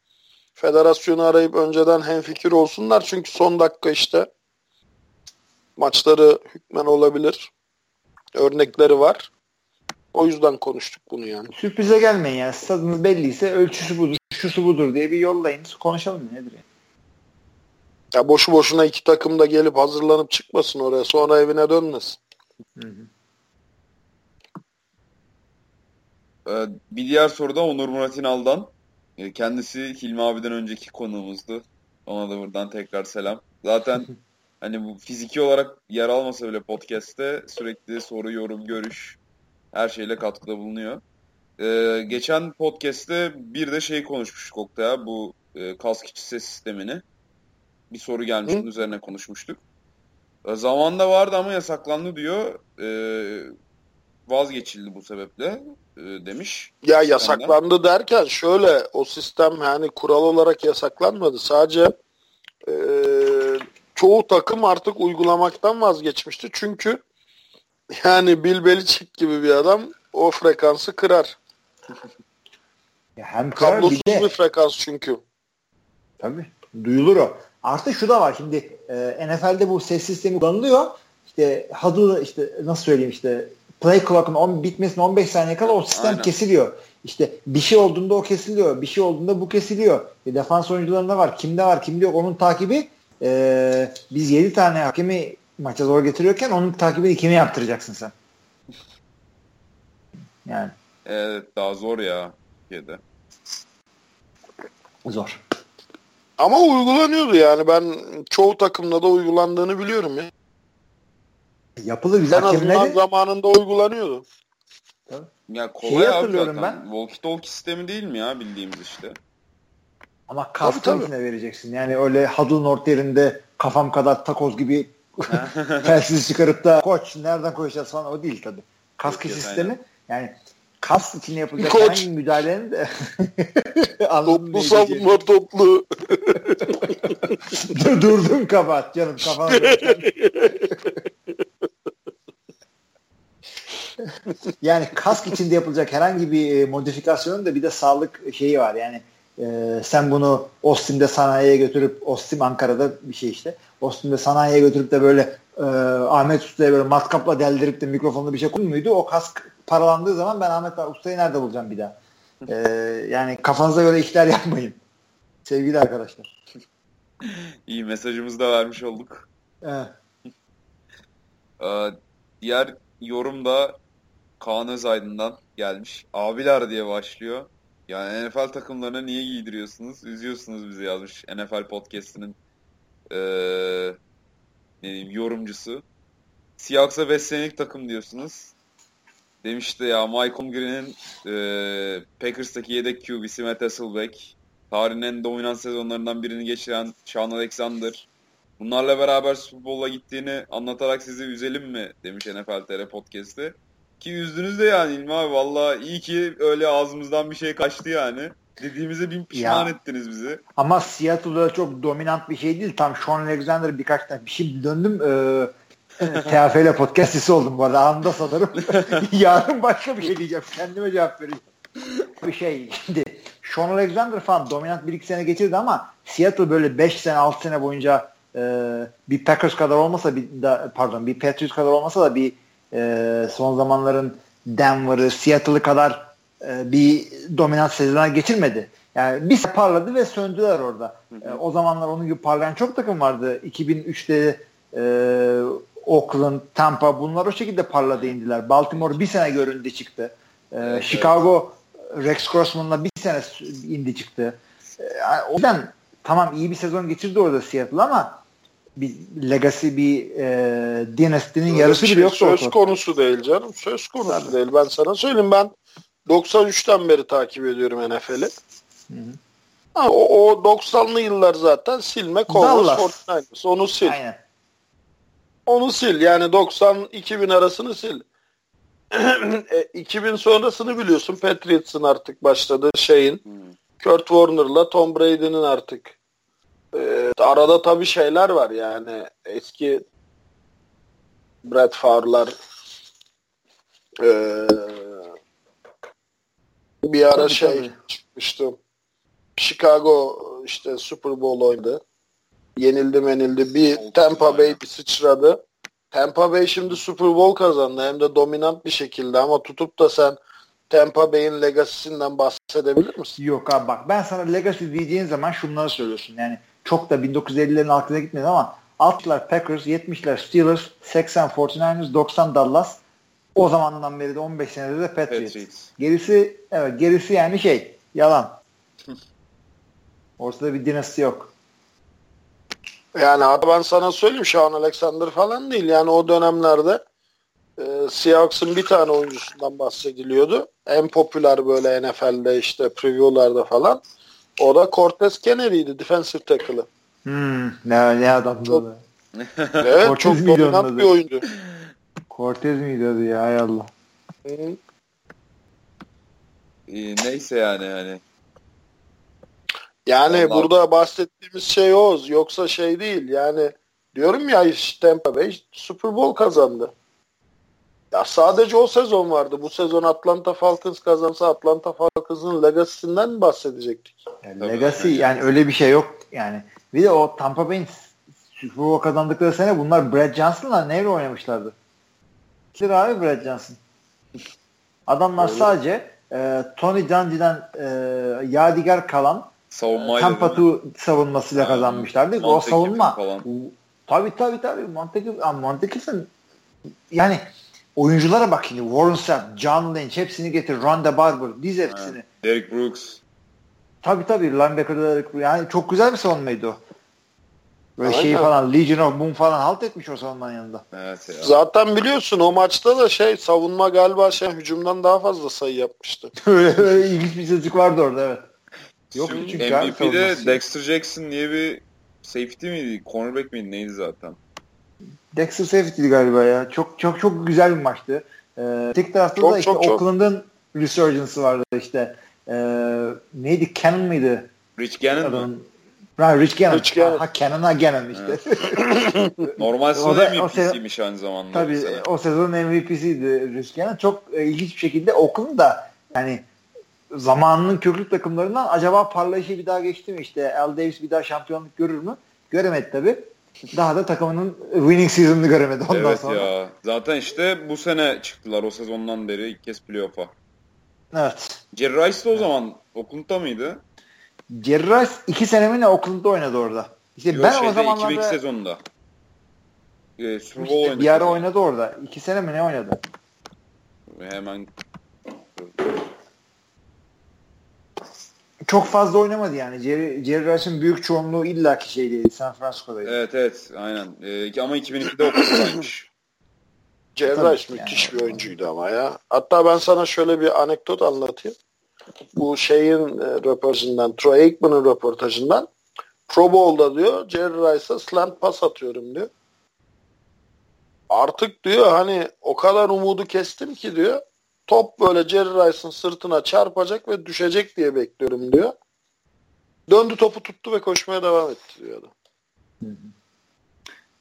federasyonu arayıp önceden hemfikir olsunlar. Çünkü son dakika işte maçları hükmen olabilir. Örnekleri var. O yüzden konuştuk bunu yani. Sürprize gelmeyin yani. Stadınız belliyse ölçüsü budur, şusu budur diye bir yollayın. Konuşalım nedir yani. Ya boşu boşuna iki takım da gelip hazırlanıp çıkmasın oraya. Sonra evine dönmesin. Hı hı. Ee, bir diğer soruda Onur Murat İnal'dan. Ee, kendisi Hilmi abiden önceki konuğumuzdu. Ona da buradan tekrar selam. Zaten hani bu fiziki olarak yer almasa bile podcast'te sürekli soru, yorum, görüş her şeyle katkıda bulunuyor. Ee, geçen podcast'te bir de şey konuşmuştuk Oktay'a bu e, kask içi ses sistemini. Bir soru gelmiş Hı? üzerine konuşmuştuk. E, zamanda vardı ama yasaklandı diyor. E, vazgeçildi bu sebeple e, demiş. Ya yasaklandı Senden. derken şöyle o sistem yani kural olarak yasaklanmadı. Sadece e, çoğu takım artık uygulamaktan vazgeçmişti. Çünkü yani Bill Belichick gibi bir adam o frekansı kırar. ya hem kırar Kablosuz bir, de, bir frekans çünkü. Tabii. Duyulur o. Artı şu da var şimdi e, NFL'de bu ses sistemi kullanılıyor. İşte huddle işte nasıl söyleyeyim işte play clock'un on, bitmesine 15 saniye kala o sistem Aynen. kesiliyor. İşte bir şey olduğunda o kesiliyor. Bir şey olduğunda bu kesiliyor. E, defans oyuncularında var. Kimde var kimde yok onun takibi e, biz 7 tane hakemi maça zor getiriyorken onun takibini kime yaptıracaksın sen? Yani. Evet daha zor ya. Yedi. Zor. Ama uygulanıyordu yani ben çoğu takımda da uygulandığını biliyorum ya. Yapılı güzel hakemleri... zamanında uygulanıyordu. Ya kolay Şeyi abi zaten. Ben. Walkie talkie sistemi değil mi ya bildiğimiz işte. Ama kaskın içine vereceksin. Yani öyle hadun orta yerinde kafam kadar takoz gibi telsiz çıkarıp da koç nereden koyacağız falan o değil tabii. Kask sistemi yani kas içine yapılacak Koç. herhangi müdahalenin de toplu savunma toplu. Durdun kapat canım kafana. yani kask içinde yapılacak herhangi bir e, modifikasyonun da bir de sağlık şeyi var. Yani e, sen bunu Austin'de sanayiye götürüp Austin Ankara'da bir şey işte. Austin'de sanayiye götürüp de böyle e, Ahmet Usta'ya böyle matkapla deldirip de mikrofonla bir şey koymuyor muydu? O kask paralandığı zaman ben Ahmet Usta'yı nerede bulacağım bir daha? E, yani kafanıza göre işler yapmayın. Sevgili arkadaşlar. İyi mesajımızı da vermiş olduk. Evet. Ee, diğer yorum da Kaan Özaydın'dan gelmiş. Abiler diye başlıyor. Yani NFL takımlarına niye giydiriyorsunuz? Üzüyorsunuz bizi yazmış. NFL Podcast'inin ee, diyeyim, yorumcusu. Seahawks'a 5 senelik takım diyorsunuz. Demişti ya Michael Green'in e, Packers'taki yedek QB'si Matt Hasselbeck. Tarihin en dominant sezonlarından birini geçiren Sean Alexander. Bunlarla beraber Super Bowl'a gittiğini anlatarak sizi üzelim mi demiş NFL TR Podcast'te. Ki üzdünüz de yani İlmi abi valla iyi ki öyle ağzımızdan bir şey kaçtı yani. Dediğimize bin pişman Ya. ettiniz bizi. Ama Seattle'da çok dominant bir şey değil. Tam Sean Alexander birkaç tane bir şey döndüm. E, TFL podcast'isi oldum bu arada. Anında sanırım. Yarın başka bir şey diyeceğim. Kendime cevap vereceğim. Bir şey şimdi Sean Alexander falan dominant bir iki sene geçirdi ama Seattle böyle 5 sene 6 sene boyunca e, bir Packers kadar olmasa bir da, pardon bir Patriots kadar olmasa da bir e, son zamanların Denver'ı Seattle'ı kadar e, bir dominant sezonlar geçirmedi. Yani bir parladı ve söndüler orada. E, o zamanlar onun gibi parlayan çok takım vardı. 2003'te e, Oakland, Tampa bunlar o şekilde parladı indiler. Baltimore bir sene göründü çıktı. E, Evet, Chicago Rex Grossman'la bir sene indi çıktı. E, o yüzden tamam iyi bir sezon geçirdi orada Seattle ama bir legacy bir e, dynasty'nin yarısı bile şey yoktu Söz ortada. konusu değil canım. Söz konusu Tabii. değil. Ben sana söyleyeyim ben 93'ten beri takip ediyorum NFL'i. Ha, O, o 90'lı yıllar zaten silme Cowboys Dallas. 49ers. Onu sil. Aynen. Onu sil. Yani 90-2000 arasını sil. E, 2000 sonrasını biliyorsun. Patriots'ın artık başladığı şeyin. Hmm. Kurt Warner'la Tom Brady'nin artık. E, arada tabii şeyler var yani. Eski Brett Favre'lar e, bir ara Tabii, şey tabii. çıkmıştı. Chicago işte Super Bowl oynadı. Yenildi menildi. Bir Tampa Bay bir sıçradı. Tampa Bay şimdi Super Bowl kazandı. Hem de dominant bir şekilde ama tutup da sen Tampa Bay'in legacy'sinden bahsedebilir misin? Yok abi bak ben sana legacy diyeceğin zaman şunları söylüyorsun. Yani çok da 1950'lerin altına gitmedi ama 60'lar Packers, 70'ler Steelers, 80 49ers, 90 Dallas. O zamandan beri de 15 senede de Patriots. Patriots. Gerisi evet gerisi yani şey yalan. Ortada bir dinasti yok. Yani abi ben sana söyleyeyim Sean Alexander falan değil. Yani o dönemlerde e, Seahawks'ın bir tane oyuncusundan bahsediliyordu. En popüler böyle NFL'de işte preview'larda falan. O da Cortez Kennedy'ydi defensive tackle'ı. Hmm, ne, ne adamdı Çok-. Evet çok dominant bir oyuncu. Cortez miydi adı ya hay Allah. Hı. Ee, neyse yani hani. Yani Vallahi- burada bahsettiğimiz şey o. Yoksa şey değil. Yani diyorum ya işte Tampa Bay Super Bowl kazandı. Ya sadece o sezon vardı. Bu sezon Atlanta Falcons kazansa Atlanta Falcons'ın legacy'sinden mi bahsedecektik? Yani legacy yani öyle bir şey yok yani. Bir de o Tampa Bay'in Super Bowl kazandıkları sene bunlar Brad Johnson'la neyle oynamışlardı? Kim abi Brad Johnson? Adamlar Öyle. sadece e, Tony Dungy'den e, yadigar kalan Savunmayla Tampa değil mi? 2 savunmasıyla Aynen. kazanmışlardı. O savunma tabii tabii tabii Montague, Montague'sin yani oyunculara bak şimdi Warren Sapp, John Lynch hepsini getir. Ronda Barber diz hepsini. Ha. Derek Brooks. Tabii tabii linebacker'da yani çok güzel bir savunmaydı o. Böyle Aynen. şey falan Legion of Boom falan halt etmiş o savunmanın yanında. Evet ya. Zaten biliyorsun o maçta da şey savunma galiba şey hücumdan daha fazla sayı yapmıştı. öyle, ilginç bir çocuk vardı orada evet. Şimdi çünkü MVP'de. Dexter Jackson diye bir safety miydi? Cornerback miydi? Neydi zaten? Dexter Safety'di galiba ya. Çok çok çok güzel bir maçtı. Ee, tek tarafta Çok, da işte çok. Oakland'ın resurgence'ı vardı işte. Ee, neydi? Cannon mıydı? Rich Gannon mı? Ha, Rich Gannon. Rich Gannon. Ha, ha Gannon işte. Normal sezon MVP'siymiş aynı zamanda. Tabii mesela. o sezonun MVP'siydi Rich Gannon. Çok e, ilginç bir şekilde Oakland da yani zamanının köklü takımlarından acaba parlayışı bir daha geçti mi? İşte Al Davis bir daha şampiyonluk görür mü? Göremedi tabii. Daha da takımının winning season'ını göremedi ondan evet sonra. ya. Zaten işte bu sene çıktılar o sezondan beri ilk kez playoff'a. Evet. Jerry Rice de o zaman Oakland'da mıydı? Jerry Rice iki sene mi ne Oakland'da oynadı orada. İşte Yok, ben şeyde, o zamanlarda 2002 sezonunda. Ee, Super Bowl işte oynadı. bir ara oynadı orada. İki sene mi ne oynadı? Hemen Çok fazla oynamadı yani. Jerry, Jerry Rice'ın büyük çoğunluğu illaki şeydeydi. San Francisco'daydı. evet evet aynen. Ee, ama 2002'de Oakland'daymış. Jerry Rice müthiş yani. bir oyuncuydu ama ya. Hatta ben sana şöyle bir anekdot anlatayım. Bu şeyin e, röportajından, Troy Aikman'ın röportajından Pro Bowl'da diyor Jerry Rice'a slant pas atıyorum diyor. Artık diyor hani o kadar umudu kestim ki diyor top böyle Jerry Rice'ın sırtına çarpacak ve düşecek diye bekliyorum diyor. Döndü topu tuttu ve koşmaya devam etti diyor adam.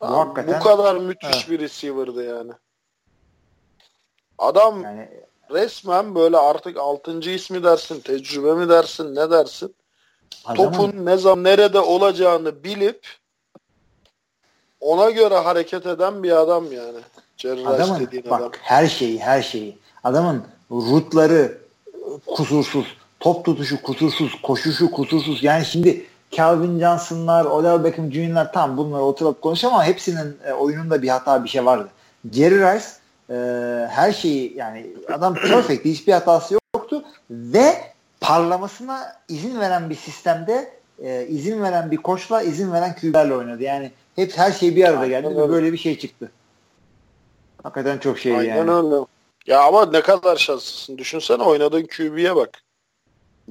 Bu Abi, hakikaten- bu kadar müthiş Evet. bir receiver'dı yani. Adam Yani resmen böyle artık 6. ismi dersin, tecrübe mi dersin, ne dersin? adamın, Topun ne zaman nerede olacağını bilip ona göre hareket eden bir adam yani. Rice adamın dediğin bak adam. her şeyi her şeyi. Adamın rutları kusursuz. Top tutuşu kusursuz. Koşuşu kusursuz. Yani şimdi Calvin Johnson'lar, Odell Beckham Jr.'lar tam bunları oturup konuşamam ama hepsinin e, oyununda bir hata bir şey vardı. Jerry Rice e, her şeyi yani adam perfect hiçbir hatası yoktu ve parlamasına izin veren bir sistemde e, izin veren bir koçla izin veren QB'lerle oynadı. Yani hep her şey bir arada Aynen geldi ve öyle. böyle bir şey çıktı. Hakikaten çok şey Aynen yani. öyle. Ya ama ne kadar şanslısın. Düşünsene oynadığın QB'ye bak.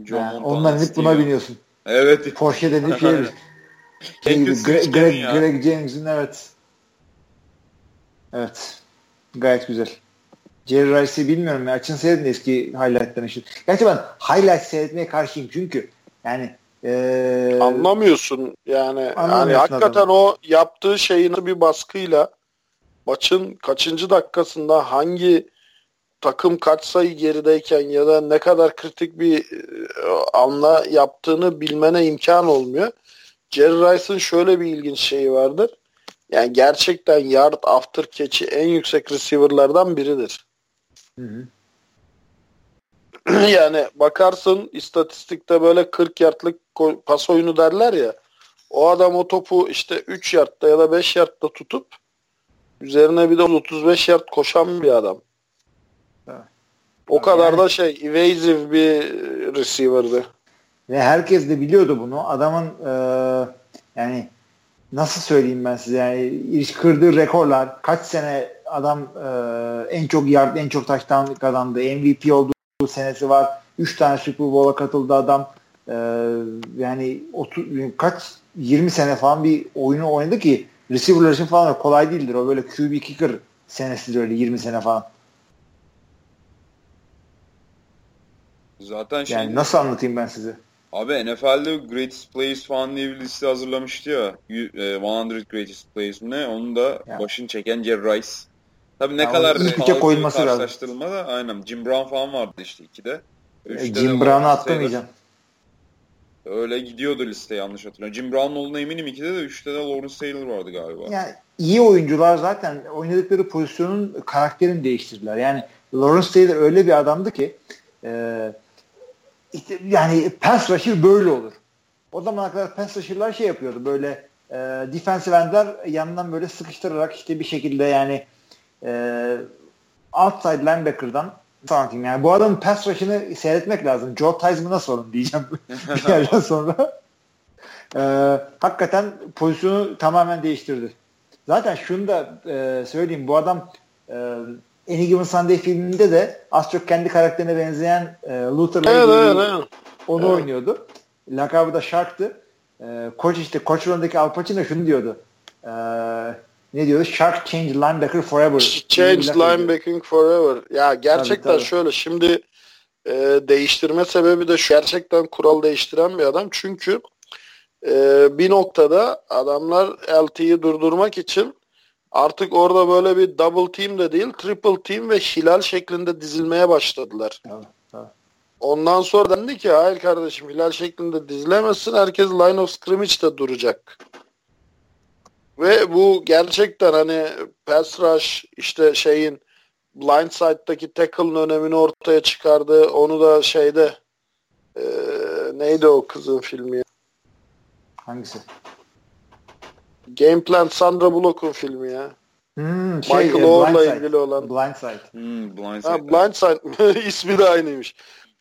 John Yani onların hep buna biniyorsun. Evet. Porsche dediği şey. Şey Greg, Greg. Greg James'in evet. Evet. Gayet güzel. Jerry Rice'i bilmiyorum ya. Açın seyredin eski highlightlarını. Gerçi ben highlight seyretmeye karşıyım çünkü yani ee, Anlamıyorsun yani. Yani Anlamıyorsun hakikaten adamı. o yaptığı şeyin bir baskıyla maçın kaçıncı dakikasında hangi takım kaç sayı gerideyken ya da ne kadar kritik bir anla yaptığını bilmene imkan olmuyor. Jerry Rice'ın şöyle bir ilginç şeyi vardır. Yani gerçekten yard after catch'i en yüksek receiver'lardan biridir. Hı hı. yani bakarsın istatistikte böyle 40 yardlık pas oyunu derler ya. O adam o topu işte 3 yardta ya da 5 yardta tutup üzerine bir de 35 yard koşan bir adam. Evet. O kadar Yani- da şey evasive bir receiver'dı. Ve herkes de biliyordu bunu. Adamın e, yani nasıl söyleyeyim ben size yani iliş- kırdığı rekorlar kaç sene adam e, en çok yard en çok touchdown kazandı. MVP olduğu senesi var. 3 tane Super Bowl'a katıldı adam. E, yani 30, kaç 20 sene falan bir oyunu oynadı ki receiver'lar için falan kolay değildir. O böyle QB kicker senesidir öyle 20 sene falan. Zaten şey Yani nasıl anlatayım ben size? Abi NFL'de Greatest Players falan diye bir liste hazırlamıştı ya. Yu- e, 100 Greatest Players mi ne? Onu da Ya. başını çeken Jerry Rice. Tabii ne Ya kadar onun ilk üçe sağlıklı koyulması lazım. karşılaştırılma da aynen. Jim Brown falan vardı işte ikide. E, Üçte Jim Brown'u atlamayacağım. Öyle gidiyordu liste yanlış hatırlıyorum. Jim Brown olduğuna eminim ikide de üçte de Lawrence Taylor vardı galiba. Yani iyi oyuncular zaten oynadıkları pozisyonun karakterini değiştirdiler. Yani Lawrence Taylor öyle bir adamdı ki e, işte yani pass rusher böyle olur. O zamana kadar pass rusher'lar şey yapıyordu böyle e, defensive endler yanından böyle sıkıştırarak işte bir şekilde yani e, outside linebacker'dan anlatayım yani bu adamın pass rush'ını seyretmek lazım. Joe Theismann'a sorun diyeceğim bir yerden sonra. E, hakikaten pozisyonu tamamen değiştirdi. Zaten şunu da e, söyleyeyim. Bu adam e, Any Given Sunday filminde de az çok kendi karakterine benzeyen e, Luther'la Evet, evet, evet. onu Evet. oynuyordu. Lakabı da Shark'tı. E, koç işte koç rolündeki Al Pacino şunu diyordu. E, ne diyordu? Shark change linebacker forever. Change linebacking forever. Ya gerçekten Tabii, tabii. şöyle şimdi e, değiştirme sebebi de şu. Gerçekten kural değiştiren bir adam. Çünkü e, bir noktada adamlar LT'yi durdurmak için artık orada böyle bir double team de değil triple team ve hilal şeklinde dizilmeye başladılar. Tabii, tabii. Ondan sonra dendi ki hayır kardeşim hilal şeklinde dizilemezsin. Herkes line of scrimmage'de duracak. Ve bu gerçekten hani pass rush işte şeyin blindside'daki tackle'ın önemini ortaya çıkardı. Onu da şeyde e, neydi o kızın filmi? Hangisi? Game Plan Sandra Bullock'un filmi ya. Hmm, şey, Michael e, Orr'la Blindside. ilgili olan. Blindside. Hmm, Blindside. Ha, Blindside ismi de aynıymış.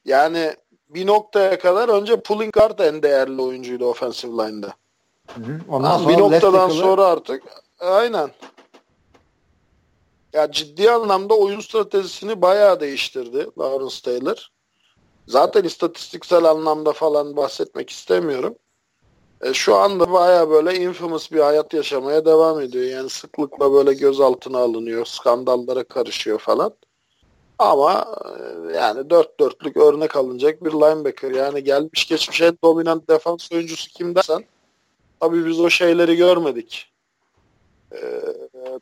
Yani bir noktaya kadar önce pulling guard en değerli oyuncuydu offensive line'da. Hı hı. Ondan sonra bir noktadan sonra artık aynen. Ya ciddi anlamda oyun stratejisini bayağı değiştirdi Lawrence Taylor. Zaten istatistiksel anlamda falan bahsetmek istemiyorum. E, şu anda bayağı böyle infamous bir hayat yaşamaya devam ediyor. Yani sıklıkla böyle gözaltına alınıyor, skandallara karışıyor falan. Ama e, yani dört dörtlük örnek alınacak bir linebacker. Yani gelmiş geçmiş en dominant defans oyuncusu kim dersen tabii biz o şeyleri görmedik. E,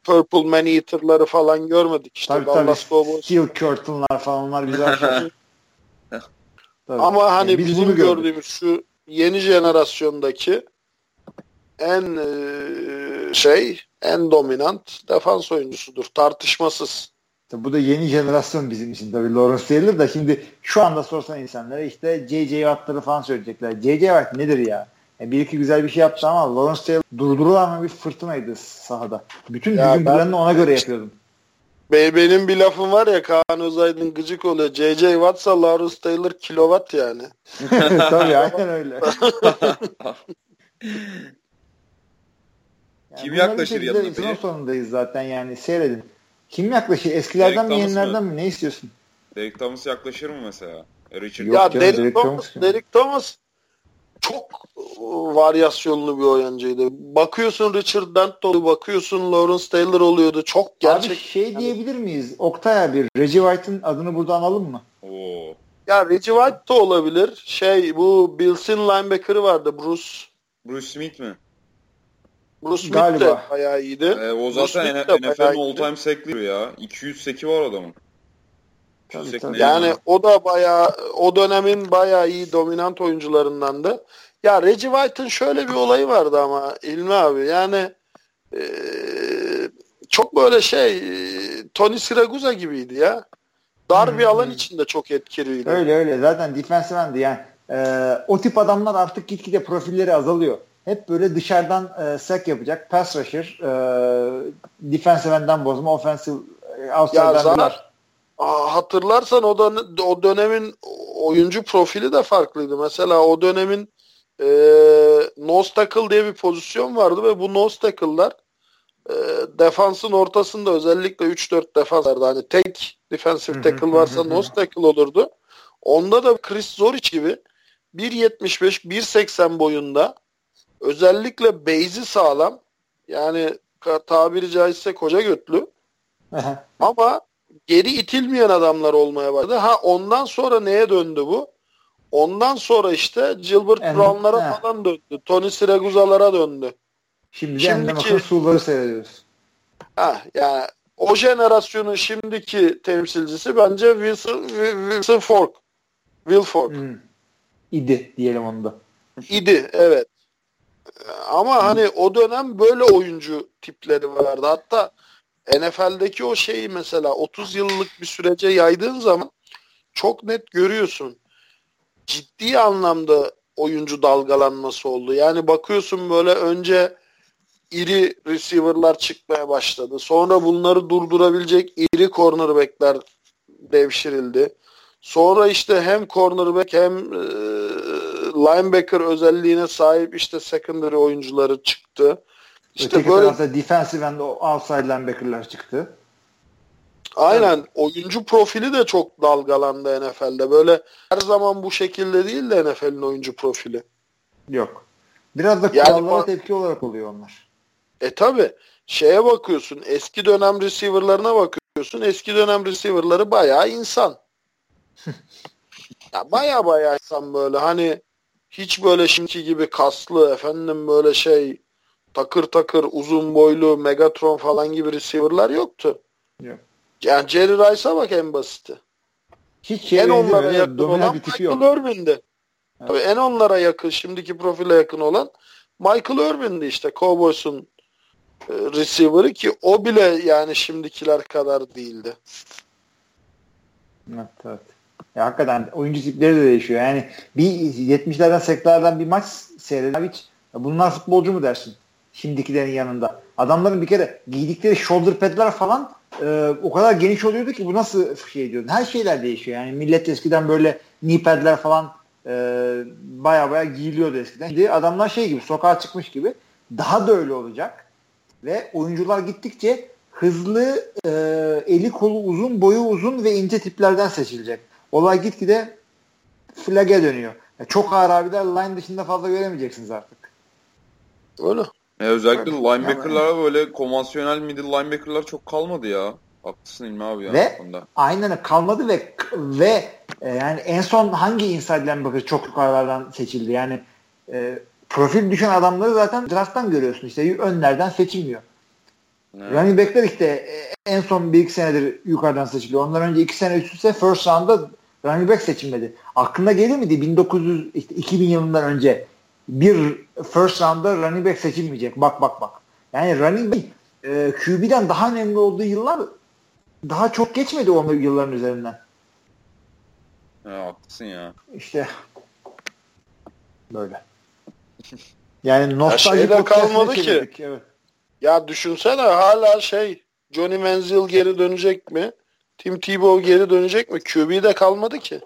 Purple Man Eater'ları falan görmedik. İşte Tabii Dallas tabii. Cowboys Steel Curtain'lar falan onlar güzel. Tabii. Ama hani Yani biz bizim gördüğümüz şu yeni jenerasyondaki en e, şey, en dominant defans oyuncusudur. Tartışmasız. Bu da yeni jenerasyon bizim için tabii Lawrence Taylor da şimdi şu anda sorsan insanlara işte J.J. Watt'ları falan söyleyecekler. J.J. Watt nedir ya? Yani bir iki güzel bir şey yaptı ama Lawrence Taylor durdurulan bir fırtınaydı sahada. Bütün hücum planını ona göre yapıyordum. Be- Benim bir lafım var ya Kaan Özaydın gıcık oluyor. J.J. Watt'sa Lawrence Taylor kilowatt yani. tabii aynen öyle. Kim bunların yaklaşır yanına sezon sonundayız zaten yani seyredin. Kim yaklaşır? Eskilerden mi Derek Thomas yenilerden mı? mi? Ne istiyorsun? Derek Thomas yaklaşır mı mesela? E, Richard ya Derek, Derek Thomas, kim? Derek Thomas çok e, varyasyonlu bir oyuncuydu. Bakıyorsun Richard Dent oluyor, bakıyorsun Lawrence Taylor oluyordu. Çok gerçek. Abi şey diyebilir miyiz? Oktay abi Reggie White'ın adını burada analım mı? Oo. Ya Reggie White da olabilir. Şey bu Bills'in linebacker'ı vardı Bruce. Bruce Smith mi? Bruce Smith Galiba. de bayağı iyiydi. E, o zaten NFL'in all time sack leader ya. 200 sack'i var adamın. Tabii, 200 sack tabii. Yani o da bayağı o dönemin bayağı iyi dominant oyuncularındandı. Ya Reggie White'ın şöyle bir olayı vardı ama İlmi abi yani eee, çok böyle şey eee, Tony Siragusa gibiydi ya. Dar bir Hı, alan içinde çok etkiliydi. Öyle öyle. Zaten defensive end'di yani. e, o tip adamlar artık gitgide profilleri azalıyor. Hep böyle dışarıdan e, sack yapacak. Pass rusher. E, defensive end'den bozma. Offensive e, Ya outside'den. Aa, hatırlarsan o da o dönemin oyuncu profili de farklıydı. Mesela o dönemin e, nose tackle diye bir pozisyon vardı ve bu nose tackle'lar e, defansın ortasında özellikle 3-4 defans vardı. Hani tek defensive tackle varsa nose tackle olurdu. Onda da Chris Zorich gibi 1.75 1.80 boyunda özellikle base'i sağlam yani tabiri caizse koca götlü ama geri itilmeyen adamlar olmaya başladı. Ha ondan sonra neye döndü bu? Ondan sonra işte Gilbert En- Brown'lara he. falan döndü. Tony Siraguza'lara döndü. Şimdi Şimdiki- Su'ları seyrediyoruz. Ha yani o jenerasyonun şimdiki temsilcisi bence Wilson, Wilson Fork. Will Fork. Hmm. İdi diyelim onu da. idi evet. Ama hani o dönem böyle oyuncu tipleri vardı. Hatta NFL'deki o şeyi mesela 30 yıllık bir sürece yaydığın zaman çok net görüyorsun. Ciddi anlamda oyuncu dalgalanması oldu. Yani bakıyorsun böyle önce iri receiver'lar çıkmaya başladı. Sonra bunları durdurabilecek iri cornerback'ler devşirildi. Sonra işte hem cornerback hem e, linebacker özelliğine sahip işte secondary oyuncuları çıktı. İşte Öteki böyle tarafta defensive end outside linebacker'lar çıktı. aynen oyuncu profili de çok dalgalandı NFL'de. Böyle her zaman bu şekilde değil de NFL'in oyuncu profili. Yok. Biraz da Yani kurallara bak- tepki olarak oluyor onlar. E tabi şeye bakıyorsun eski dönem receiver'larına bakıyorsun eski dönem receiver'ları bayağı insan. ya bayağı bayağı insan böyle hani hiç böyle şimdiki gibi kaslı efendim böyle şey takır takır uzun boylu Megatron falan gibi receiver'lar yoktu. Yok. Yani Jerry Rice'a bak en basiti. Hiç en onlara yakın olan Michael yok. Irvin'di. Tabii en onlara yakın, şimdiki profile yakın olan Michael Irvin'di işte Cowboys'un e, receiver'ı ki o bile yani şimdikiler kadar değildi. Evet, evet. Ya hakikaten oyuncu tipleri de değişiyor. Yani bir 70'lerden 80'lerden bir maç seyreden hiç bunlar futbolcu mu dersin? Şimdikilerin yanında. Adamların bir kere giydikleri shoulder pad'ler falan e, o kadar geniş oluyordu ki bu nasıl şey diyordun. Her şeyler değişiyor. Yani millet eskiden böyle knee pad'ler falan e, baya baya giyiliyordu eskiden. Şimdi adamlar şey gibi sokağa çıkmış gibi daha da öyle olacak. Ve oyuncular gittikçe hızlı, e, eli kolu uzun, boyu uzun ve ince tiplerden seçilecek. Olay gitgide flag'e dönüyor. Ya çok ağır abiler line dışında fazla göremeyeceksiniz artık. Öyle. E, özellikle Evet. linebacker'lara böyle konvansiyonel middle linebacker'lar çok kalmadı ya. Haklısın İlmi abi ya. Ve- konuda. Aynen kalmadı ve ve e, yani en son hangi inside linebacker çok yukarılardan seçildi? Yani e, profil düşen adamları zaten draft'tan görüyorsun. İşte önlerden seçilmiyor. Evet. Running back'ler işte e, en son bir iki senedir yukarıdan seçiliyor. Ondan önce iki sene üst üste first round'da running back seçilmedi. Aklına gelir miydi 1900 işte 2000 yılından önce bir first round'da running back seçilmeyecek. Bak bak bak. Yani running back e, QB'den daha önemli olduğu yıllar daha çok geçmedi o yılların üzerinden. Ha, haklısın ya. İşte böyle. Yani nostalji şeyler podcast'ine kalmadı ki. Evet. Ya düşünsene hala şey Johnny Manziel geri dönecek mi? Tim Tebow geri dönecek mi? QB'de kalmadı ki.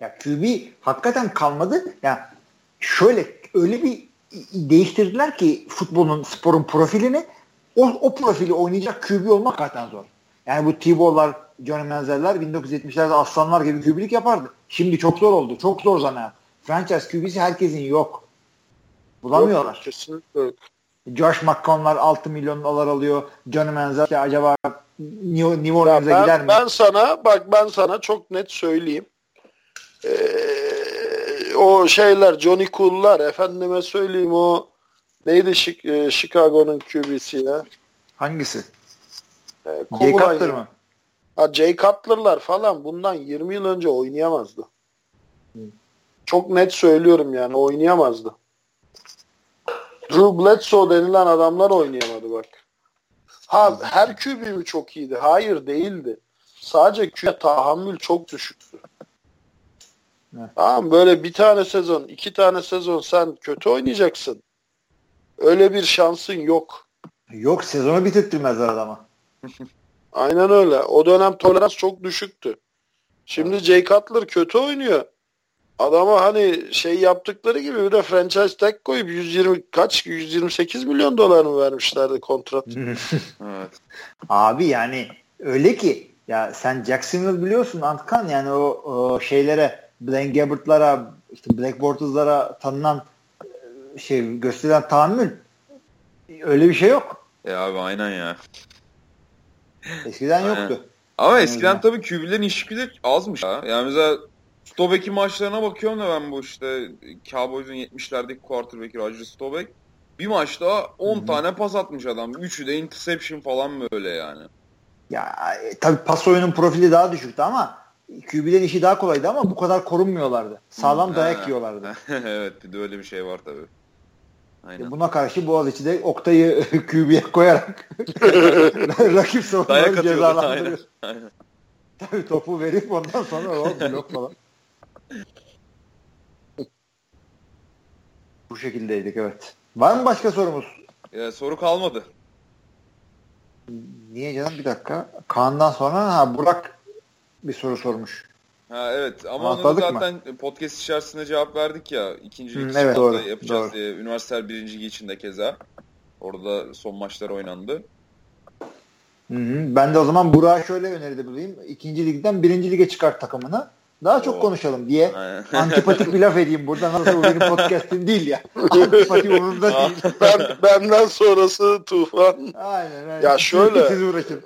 Ya QB hakikaten kalmadı. Ya şöyle öyle bir değiştirdiler ki futbolun, sporun profilini o, o profili oynayacak QB olmak hakikaten zor. Yani bu Tebow'lar, Johnny Manziel'ler 1970'lerde aslanlar gibi QB'lik yapardı. Şimdi çok zor oldu. Çok zor zanaat. Franchise QB'si herkesin yok. Bulamıyorlar. Yok, kesinlikle yok. Josh McCown'lar 6 milyon dolar alıyor. Johnny Manziel ki acaba New, New Orleans'a gider mi? ben sana bak ben sana çok net söyleyeyim. Ee, o şeyler Johnny Cool'lar efendime söyleyeyim o neydi e, Chicago'nun QB'si ya? Hangisi? Ee, Jay Cutler mı? Ha, Jay Cutler'lar falan bundan 20 yıl önce oynayamazdı. Çok net söylüyorum yani oynayamazdı. Drew Bledsoe denilen adamlar oynayamadı bak. Ha her QB mi çok iyiydi? Hayır değildi. Sadece QB tahammül çok düşüktü. Evet. Tamam böyle bir tane sezon, iki tane sezon sen kötü oynayacaksın. Öyle bir şansın yok. Yok sezonu bitirttirmezler adama. Aynen öyle. O dönem tolerans çok düşüktü. Şimdi Jay Cutler kötü oynuyor. Adama hani şey yaptıkları gibi bir de franchise tag koyup 120 kaç 128 milyon dolar mı vermişlerdi kontrat? Evet. Abi yani öyle ki ya sen Jacksonville biliyorsun Antkan yani o, o şeylere Blaine Gabbert'lara işte Black Bortles'lara tanınan e, şey gösterilen tahammül öyle bir şey yok. E abi aynen ya. Eskiden Aynen. yoktu. Ama eskiden Aynen. tabii QB'lerin ilişkileri azmış ha. Yani mesela Stobek'in maçlarına bakıyorum da ben bu işte Cowboys'un 70'lerdeki quarterback'i Roger Stobek. Bir maçta 10 tane pas atmış adam. Üçü de interception falan böyle yani. Ya e, tabii pas oyunun profili daha düşüktü ama QB'lerin işi daha kolaydı ama bu kadar korunmuyorlardı. Sağlam dayak yiyorlardı. evet bir de öyle bir şey var tabii. Aynen. Buna karşı Boğaziçi de Oktay'ı QB'ye koyarak rakip savunmaları atıyordu. Aynen. cezalandırıyor. aynen. Tabii topu verip ondan sonra o blok falan. Bu şekildeydik evet. Var mı başka sorumuz? Ya, soru kalmadı. Niye canım bir dakika. Kaan'dan sonra ha Burak bir soru sormuş. Ha evet ama onu Atladık mı? zaten podcast içerisinde cevap verdik ya. İkinci Hı, evet, doğru, yapacağız doğru. diye. Üniversiteler birinci ligi içinde keza. Orada son maçlar oynandı. Hı hı. Ben de o zaman Burak'a şöyle öneride bulayım. İkinci ligden birinci lige çıkar takımını. Daha çok Oo. konuşalım diye. Antipatik bir laf edeyim burada. Nasıl bu benim podcast'im değil ya. Antipatik umurumda değil. ben, benden sonrası Tufan. Aynen. aynen. Ya şöyle- Siz uğraşın.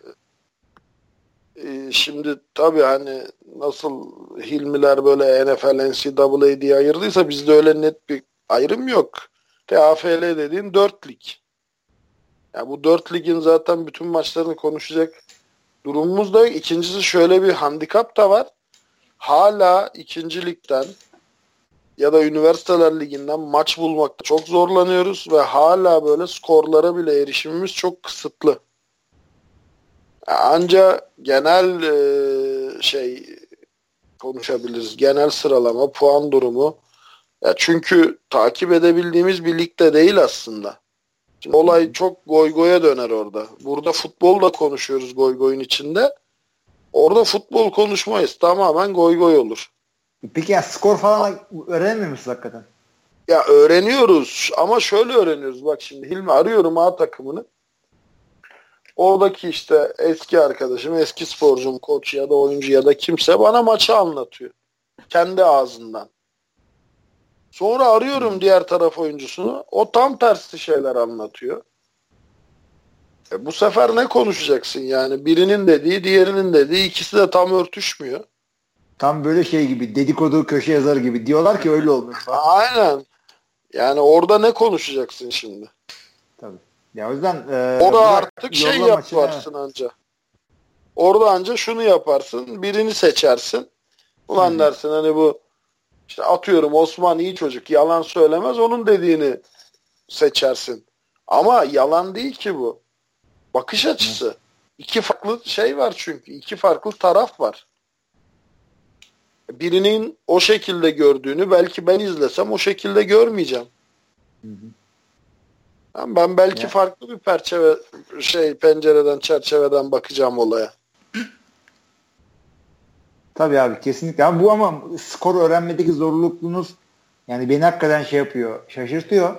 Ee, şimdi tabii hani nasıl Hilmiler böyle NFL, NCAA diye ayırdıysa bizde öyle net bir ayrım yok. TAFL dediğin dört lig. Ya bu dört ligin zaten bütün maçlarını konuşacak durumumuz da yok. İkincisi şöyle bir handikap da var. hala ikinci ligden ya da üniversiteler liginden maç bulmakta çok zorlanıyoruz ve hala böyle skorlara bile erişimimiz çok kısıtlı. Anca genel e, şey konuşabiliriz. Genel sıralama, puan durumu. Ya çünkü takip edebildiğimiz bir ligde değil aslında. Şimdi olay çok goy goya döner orada. Burada futbol da konuşuyoruz goy goyun içinde. Orada futbol konuşmayız. Tamamen goy goy olur. Peki ya skor falan öğrenmiyor musun hakikaten? Ya öğreniyoruz ama şöyle öğreniyoruz. Bak şimdi Hilmi arıyorum A takımını. Oradaki işte eski arkadaşım, eski sporcum, koç ya da oyuncu ya da kimse bana maçı anlatıyor. Kendi ağzından. Sonra arıyorum diğer taraf oyuncusunu. O tam tersi şeyler anlatıyor. E bu sefer ne konuşacaksın yani? Birinin dediği, diğerinin dediği ikisi de tam örtüşmüyor. Tam böyle şey gibi dedikodu köşe yazarı gibi diyorlar ki öyle olmuş. Aynen. Yani orada ne konuşacaksın şimdi? Ya o yüzden e, orada artık şey yaparsın anca. Orada anca şunu yaparsın. Birini seçersin. Ulan hmm. dersin hani bu işte atıyorum Osman iyi çocuk yalan söylemez onun dediğini seçersin. Ama yalan değil ki bu. Bakış açısı. Hmm. İki farklı şey var çünkü. iki farklı taraf var birinin o şekilde gördüğünü belki ben izlesem o şekilde görmeyeceğim. Hı hı. Ben belki ya. farklı bir perçeve şey pencereden çerçeveden bakacağım olaya. Tabii abi kesinlikle. Abi bu ama skor öğrenmedeki zorlukluğunuz yani beni hakikaten şey yapıyor, şaşırtıyor.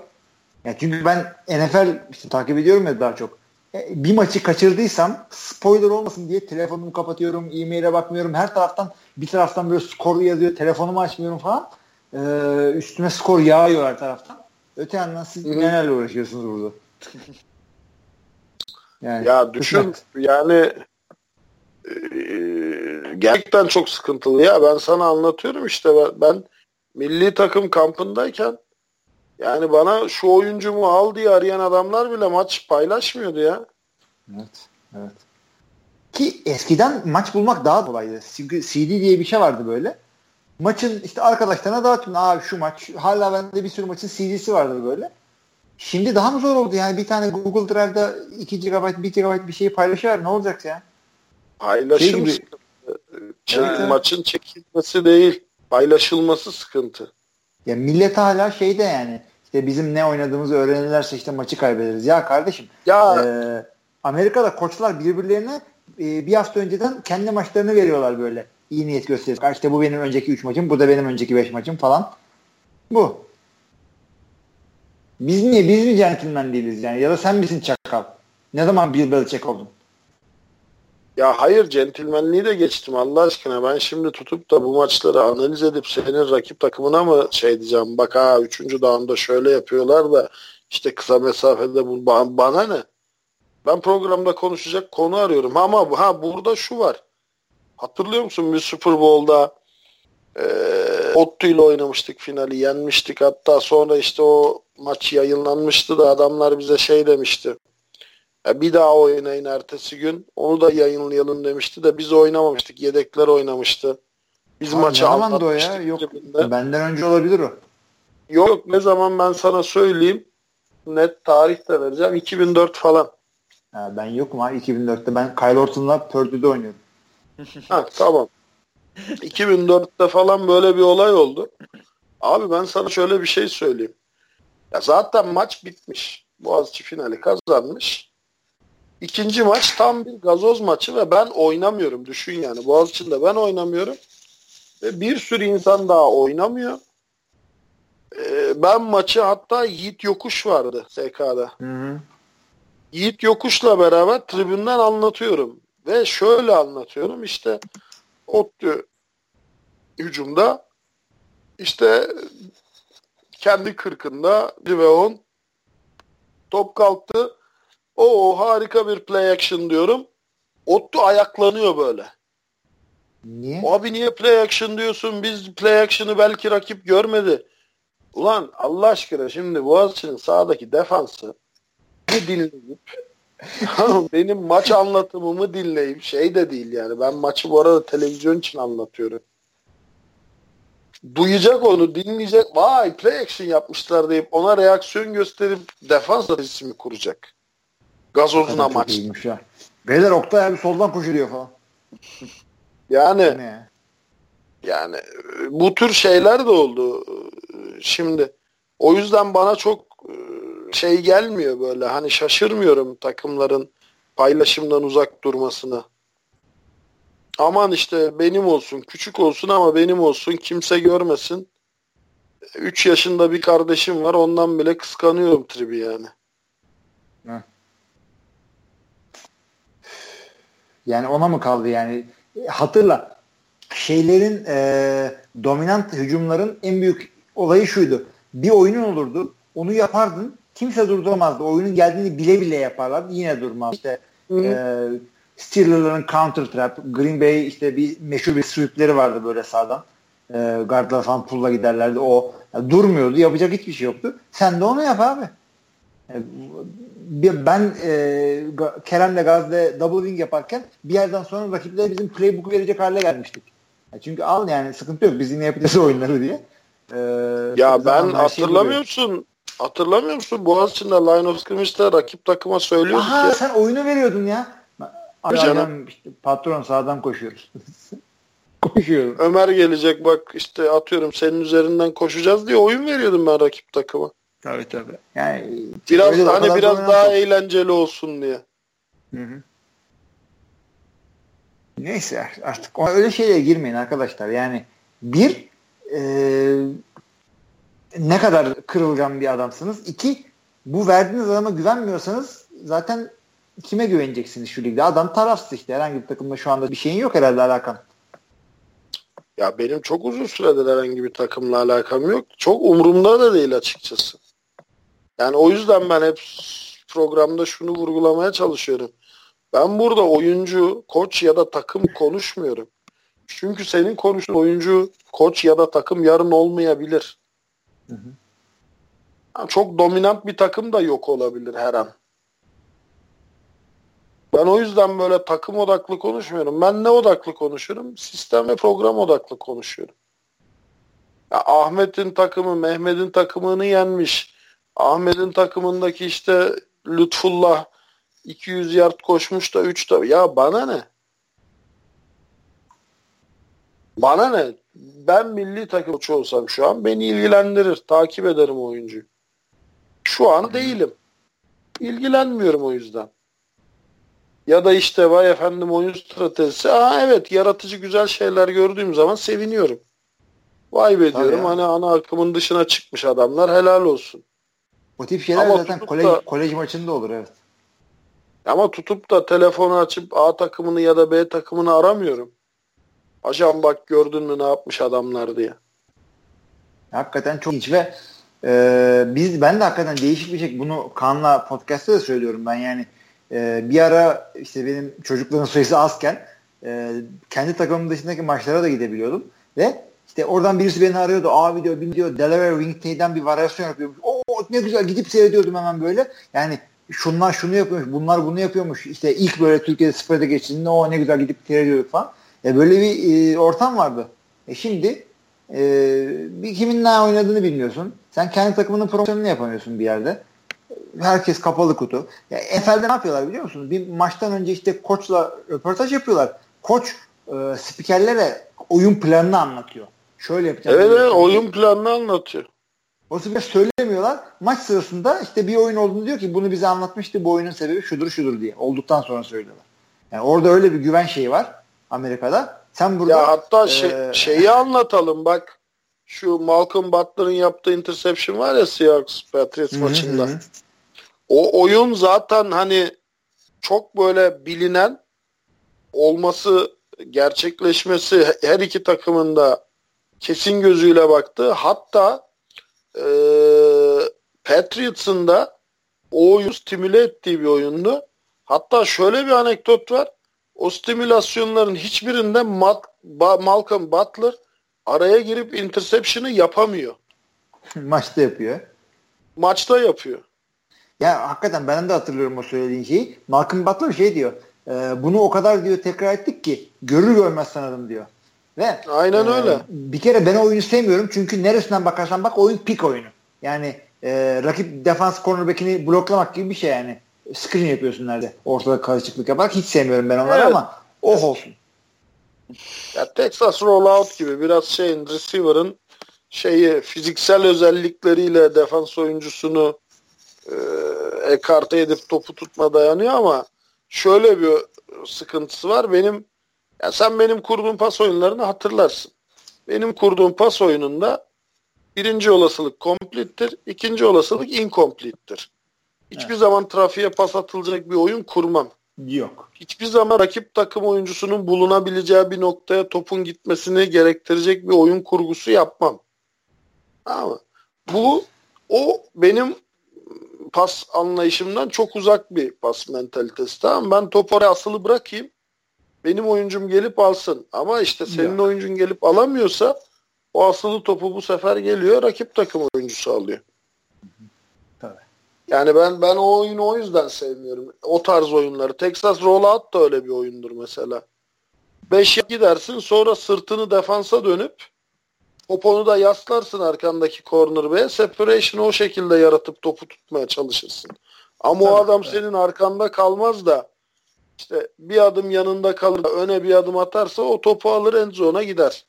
Ya çünkü ben NFL işte takip ediyorum ya daha çok. E, bir maçı kaçırdıysam spoiler olmasın diye telefonumu kapatıyorum, e-maile bakmıyorum. Her taraftan bir taraftan böyle skoru yazıyor, telefonumu açmıyorum falan. Ee, üstüme skor yağıyor her taraftan. Öte yandan siz Hı-hı. nelerle uğraşıyorsunuz burada? yani, ya düşün kısmet. yani e, gerçekten çok sıkıntılı ya. Ben sana anlatıyorum işte ben, ben milli takım kampındayken yani bana şu oyuncumu al diye arayan adamlar bile maç paylaşmıyordu ya. Evet. Evet. Ki eskiden maç bulmak daha kolaydı. Çünkü CD diye bir şey vardı böyle. Maçın işte arkadaşlarına dağıtın. Abi şu maç. Hala bende bir sürü maçın CD'si vardır böyle. Şimdi daha mı zor oldu yani bir tane Google Drive'da 2 GB 1 GB bir şeyi paylaşıyor ne olacak ya? Paylaşım şey gibi. Şey, evet. Maçın çekilmesi değil paylaşılması sıkıntı. Ya millet hala şeyde yani işte bizim ne oynadığımızı öğrenirlerse işte maçı kaybederiz. Ya kardeşim ya. E, Amerika'da koçlar birbirlerine e, bir hafta önceden kendi maçlarını veriyorlar böyle. İyi niyet gösterip. İşte bu benim önceki 3 maçım, bu da benim önceki 5 maçım falan. Bu. Biz niye? Biz mi centilmen değiliz yani? Ya da sen misin çakal? Ne zaman Bill Belichick oldun? Ya hayır centilmenliği de geçtim Allah aşkına. Ben şimdi tutup da bu maçları analiz edip senin rakip takımına mı şey diyeceğim. Bak ha 3. dağında şöyle yapıyorlar da işte kısa mesafede bu bana ne? Ben programda konuşacak konu arıyorum. Ama ha burada şu var. Hatırlıyor musun bir Super Bowl'da e, Ottu ile oynamıştık finali yenmiştik. Hatta sonra işte o maç yayınlanmıştı da adamlar bize şey demişti. Ya bir daha oynayın ertesi gün. Onu da yayınlayalım demişti de biz oynamamıştık. Yedekler oynamıştı. Biz ha, maçı ya? Yok. Cebinde. Benden önce olabilir o. Yok ne zaman ben sana söyleyeyim. Net tarih de vereceğim. 2004 falan. Ha, ben yokum ha 2004'te. Ben Kyle Orton'la Purdue'de oynuyorum. ha tamam. 2004'te falan böyle bir olay oldu. Abi ben sana şöyle bir şey söyleyeyim. Ya zaten maç bitmiş. Boğaziçi finali kazanmış. İkinci maç tam bir gazoz maçı ve ben oynamıyorum. Düşün yani. Boğaziçi'nde ben oynamıyorum. Ve bir sürü insan daha oynamıyor. Ee, ben maçı hatta Yiğit Yokuş vardı SK'da. Hı hı. Yiğit Yokuş'la beraber tribünden anlatıyorum. Ve şöyle anlatıyorum işte Ottu hücumda işte kendi kırkında ve on top kalktı. O harika bir play action diyorum. Ottu ayaklanıyor böyle. Niye? Abi niye play action diyorsun? Biz play action'ı belki rakip görmedi. Ulan Allah aşkına şimdi Boğaziçi'nin sağdaki defansı dinleyip benim maç anlatımımı dinleyip şey de değil yani ben maçı bu arada televizyon için anlatıyorum. duyacak onu, dinleyecek. Vay play action yapmışlar deyip ona reaksiyon gösterip defans mi kuracak? Gazozuna maç. Beyler Oktay abi soldan koşuyor falan. Yani ne? yani bu tür şeyler de oldu şimdi. O yüzden bana çok şey gelmiyor böyle. Hani şaşırmıyorum takımların paylaşımdan uzak durmasını. Aman işte benim olsun, küçük olsun ama benim olsun, kimse görmesin. 3 yaşında bir kardeşim var, ondan bile kıskanıyorum tribi yani. Yani ona mı kaldı yani? Hatırla. Şeylerin e, dominant hücumların en büyük olayı şuydu. Bir oyunun olurdu. Onu yapardın. Kimse durduramazdı. Oyunun geldiğini bile bile yaparlardı. Yine durmaz. İşte e, Steelers'ların counter trap. Green Bay işte bir meşhur bir sweepleri vardı böyle sağdan. E, guardlar falan pulla giderlerdi. O yani durmuyordu. Yapacak hiçbir şey yoktu. Sen de onu yap abi. E, ben e, Kerem'le Gaz'de double wing yaparken bir yerden sonra rakipler bizim playbook verecek hale gelmiştik. Yani çünkü al yani sıkıntı yok biz yine yapacağız oyunları diye. Ee, ya ben hatırlamıyorsun hatırlamıyor musun? Boğaziçi'nde Line of Scrimmage'de rakip takıma söylüyorduk Aha, ya. sen oyunu veriyordun ya. Adam işte patron sağdan koşuyoruz. Koşuyorum. Ömer gelecek bak işte atıyorum senin üzerinden koşacağız diye oyun veriyordum ben rakip takıma. Tabii tabii. Yani biraz hani biraz daha eğlenceli olsun diye. Hı hı. Neyse artık öyle şeylere girmeyin arkadaşlar. Yani bir e, ne kadar kırılgan bir adamsınız. İki bu verdiğiniz adama güvenmiyorsanız zaten kime güveneceksiniz şu ligde? Adam tarafsız işte. Herhangi bir takımda şu anda bir şeyin yok herhalde alakan. Ya benim çok uzun süredir herhangi bir takımla alakam yok. Çok umurumda da değil açıkçası. Yani o yüzden ben hep programda şunu vurgulamaya çalışıyorum. Ben burada oyuncu, koç ya da takım konuşmuyorum. Çünkü senin konuştuğun oyuncu, koç ya da takım yarın olmayabilir. Hı hı. Çok dominant bir takım da yok olabilir her an. Ben o yüzden böyle takım odaklı konuşmuyorum. Ben ne odaklı konuşuyorum? Sistem ve program odaklı konuşuyorum. Ya Ahmet'in takımı, Mehmet'in takımını yenmiş. Ahmet'in takımındaki işte Lütfullah 200 yard koşmuş da 3 da ya bana ne? Bana ne? Ben milli takımcı olsam şu an beni ilgilendirir. Takip ederim oyuncuyu. Şu an değilim. İlgilenmiyorum o yüzden. Ya da işte vay efendim oyun stratejisi. Aa evet yaratıcı güzel şeyler gördüğüm zaman seviniyorum. Vay be diyorum hani ana akımın dışına çıkmış adamlar helal olsun. O tip şeyler Ama zaten kolej, da, kolej maçında olur evet. Ama tutup da telefonu açıp A takımını ya da B takımını aramıyorum. Ajan bak gördün mü ne yapmış adamlar diye. Hakikaten çok ilginç ve e, biz ben de hakikaten değişik bir şey bunu Kaan'la podcast'ta da söylüyorum ben yani e, bir ara işte benim çocukların sayısı azken e, kendi takımım dışındaki maçlara da gidebiliyordum ve işte oradan birisi beni arıyordu. Abi diyor, bin diyor Delaware Wingtay'den bir varyasyon yapıyormuş. O ne güzel gidip seyrediyordum hemen böyle. Yani şunlar şunu yapıyormuş, bunlar bunu yapıyormuş. İşte ilk böyle Türkiye'de sprede geçtiğinde o ne güzel gidip seyrediyorduk falan. E böyle bir e, ortam vardı. E şimdi e, bir kimin ne oynadığını bilmiyorsun. Sen kendi takımının promosyonunu yapamıyorsun bir yerde. Herkes kapalı kutu. Ya NFL'de ne yapıyorlar biliyor musunuz? Bir maçtan önce işte koçla röportaj yapıyorlar. Koç e, spikerlere oyun planını anlatıyor. Şöyle yapacağız. Evet, evet oyun planını anlatıyor. O spiker söylemiyorlar. Maç sırasında işte bir oyun olduğunu diyor ki bunu bize anlatmıştı. Bu oyunun sebebi şudur şudur diye. Olduktan sonra söylüyorlar. Yani orada öyle bir güven şeyi var Amerika'da. Sen burada Ya hatta şey, şeyi anlatalım bak. Şu Malcolm Butler'ın yaptığı interception var ya Seahawks Patriots maçında. O oyun zaten hani çok böyle bilinen olması gerçekleşmesi her iki takımın da kesin gözüyle baktı. Hatta e, Patriots'ın da o oyunu stimüle ettiği bir oyundu. Hatta şöyle bir anekdot var. O stimülasyonların hiçbirinde Matt, ba, Malcolm Butler araya girip interception'ı yapamıyor. Maçta yapıyor. Maçta yapıyor. Ya hakikaten ben de hatırlıyorum o söylediğin şeyi. Malcolm Butler şey diyor. E, bunu o kadar diyor tekrar ettik ki görür görmez sanırım diyor. Ve Aynen e, öyle. Bir kere ben oyunu sevmiyorum çünkü neresinden bakarsan bak oyun pik oyunu. Yani e, rakip defans cornerback'ini bloklamak gibi bir şey yani. Screen yapıyorsun nerede? Ortada karışıklık yaparak hiç sevmiyorum ben onları Evet. ama oh olsun. Ya Texas rollout gibi biraz şeyin receiver'ın şeyi fiziksel özellikleriyle defans oyuncusunu e, ekarte edip topu tutma dayanıyor ama şöyle bir sıkıntısı var. Benim ya sen benim kurduğum pas oyunlarını hatırlarsın. Benim kurduğum pas oyununda birinci olasılık complete'tir, ikinci olasılık incomplete'tir. Hiçbir zaman trafiğe pas atılacak bir oyun kurmam. Yok. Hiçbir zaman rakip takım oyuncusunun bulunabileceği bir noktaya topun gitmesini gerektirecek bir oyun kurgusu yapmam. Ama bu o benim pas anlayışımdan çok uzak bir pas mentalitesi. Tamam ben topu oraya asılı bırakayım. Benim oyuncum gelip alsın. Ama işte senin Yok. oyuncun gelip alamıyorsa o asılı topu bu sefer geliyor rakip takım oyuncusu alıyor. Yani ben ben o oyunu o yüzden sevmiyorum. O tarz oyunları. Texas Rollout da öyle bir oyundur mesela. 5 gidersin sonra sırtını defansa dönüp poponu da yaslarsın arkandaki cornerback'e. Separation'ı o şekilde yaratıp topu tutmaya çalışırsın. Ama o adam senin arkanda kalmaz da işte bir adım yanında kalır da öne bir adım atarsa o topu alır end zone'a gider.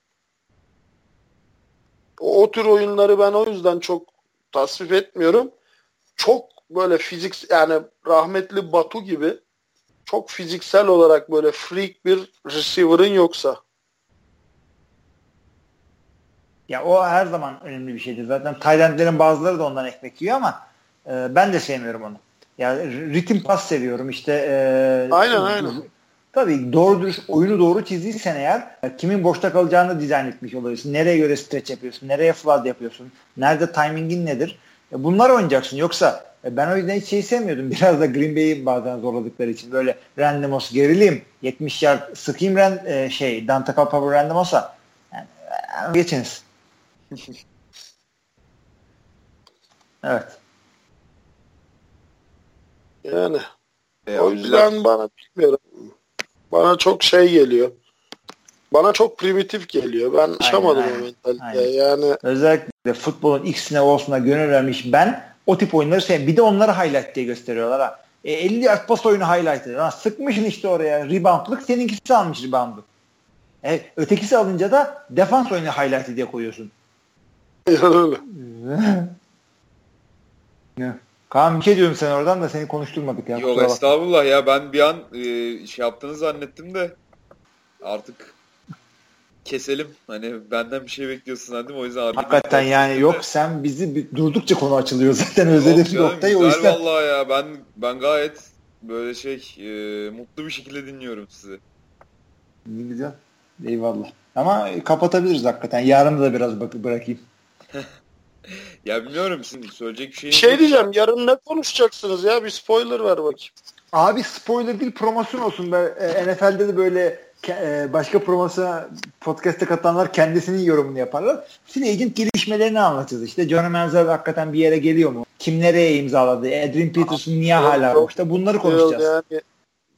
O, o tür oyunları ben o yüzden çok tasvip etmiyorum. Çok böyle fizik yani rahmetli Batu gibi çok fiziksel olarak böyle freak bir receiver'ın yoksa. Ya o her zaman önemli bir şeydir. Zaten Taylandlerin bazıları da ondan ekmek yiyor ama e, ben de sevmiyorum onu. Ya ritim pas seviyorum işte. E, Aynen, aynen. Tabii doğru dürüst oyunu doğru çizdiysen eğer e, kimin boşta kalacağını dizayn etmiş oluyorsun. Nereye göre stretch yapıyorsun, nereye flood yapıyorsun, nerede timingin nedir? E, bunlar oynayacaksın. Yoksa e, ben o yüzden hiç şey sevmiyordum. Biraz da Green Bay'i bazen zorladıkları için böyle random olsun gerileyim. 70 yard sıkayım ren, e, şey Dante Culpepper random olsa yani, e, geçiniz. Evet. Yani E, o yüzden bana bilmiyorum. Bana çok şey geliyor. Bana çok primitif geliyor. Ben alışamadım aynen. o mentalite. Aynen. Yani Özellikle futbolun X'ine olsuna gönül vermiş ben o tip oyunları sevmiyorum. Bir de onları highlight diye gösteriyorlar ha. E, 50 yard pas oyunu highlight ediyor. Lan sıkmışsın işte oraya. Reboundlık seninkisi almış reboundu. E, ötekisi alınca da defans oyunu highlight diye koyuyorsun. yani öyle. Kaan bir şey diyorum sen oradan da seni konuşturmadık ya. Yok estağfurullah ya ben bir an e, şey yaptığını zannettim de artık keselim. Hani benden bir şey bekliyorsun dedim o yüzden arayayım. Hakikaten yani yok sen bizi bir, durdukça konu açılıyor zaten özledim noktayı o güzel yüzden. vallahi ya ben ben gayet böyle şey e, mutlu bir şekilde dinliyorum sizi. İyi güzel. Eyvallah. Ama kapatabiliriz hakikaten. Yarın da biraz bak bırakayım. Ya bilmiyorum şimdi söyleyecek bir şey şey diyeceğim. Yarın ne konuşacaksınız ya? Bir spoiler ver bakayım. Abi spoiler değil promosyon olsun. Ben, e, NFL'de de böyle başka promosyona podcast'e katılanlar kendisinin yorumunu yaparlar. Free agent gelişmelerini anlatacağız işte. John Manziel hakikaten bir yere geliyor mu? Kim nereye imzaladı? Adrian Peterson niye hala yok. boşta? Bunları konuşacağız. Yani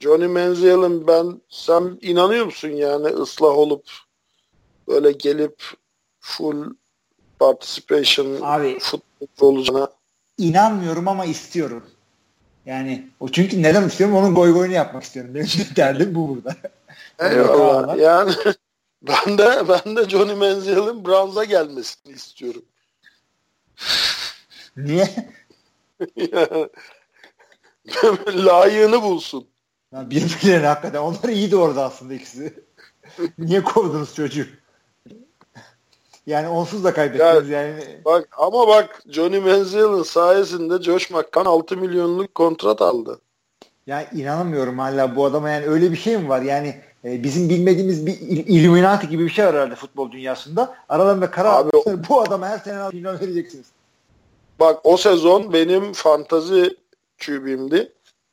Johnny Manziel'in ben sen inanıyor musun yani ıslah olup böyle gelip full participation Abi futbol olacağına inanmıyorum ama istiyorum. Yani o çünkü neden istiyorum? Onun goy goyunu yapmak istiyorum. Benim derdim bu burada. Eyvallah. Yani ben de ben de Johnny Manziel'in Browns'a gelmesini istiyorum. Niye? Layığını bulsun. Ya birbirlerine hakikaten. Onlar iyiydi orada aslında ikisi. Niye kovdunuz çocuğu? Yani onsuz da kaybettiniz yani. Bak ama bak Johnny Manziel'in sayesinde Josh McCown 6 milyonluk kontrat aldı. Ya inanamıyorum hala bu adama yani öyle bir şey mi var? Yani e, bizim bilmediğimiz bir il- Illuminati gibi bir şey var herhalde futbol dünyasında. Aralarında karar Abi almışlar. Bu adama her sene 6 milyon vereceksiniz. Bak o sezon benim fantazi QB'imdi.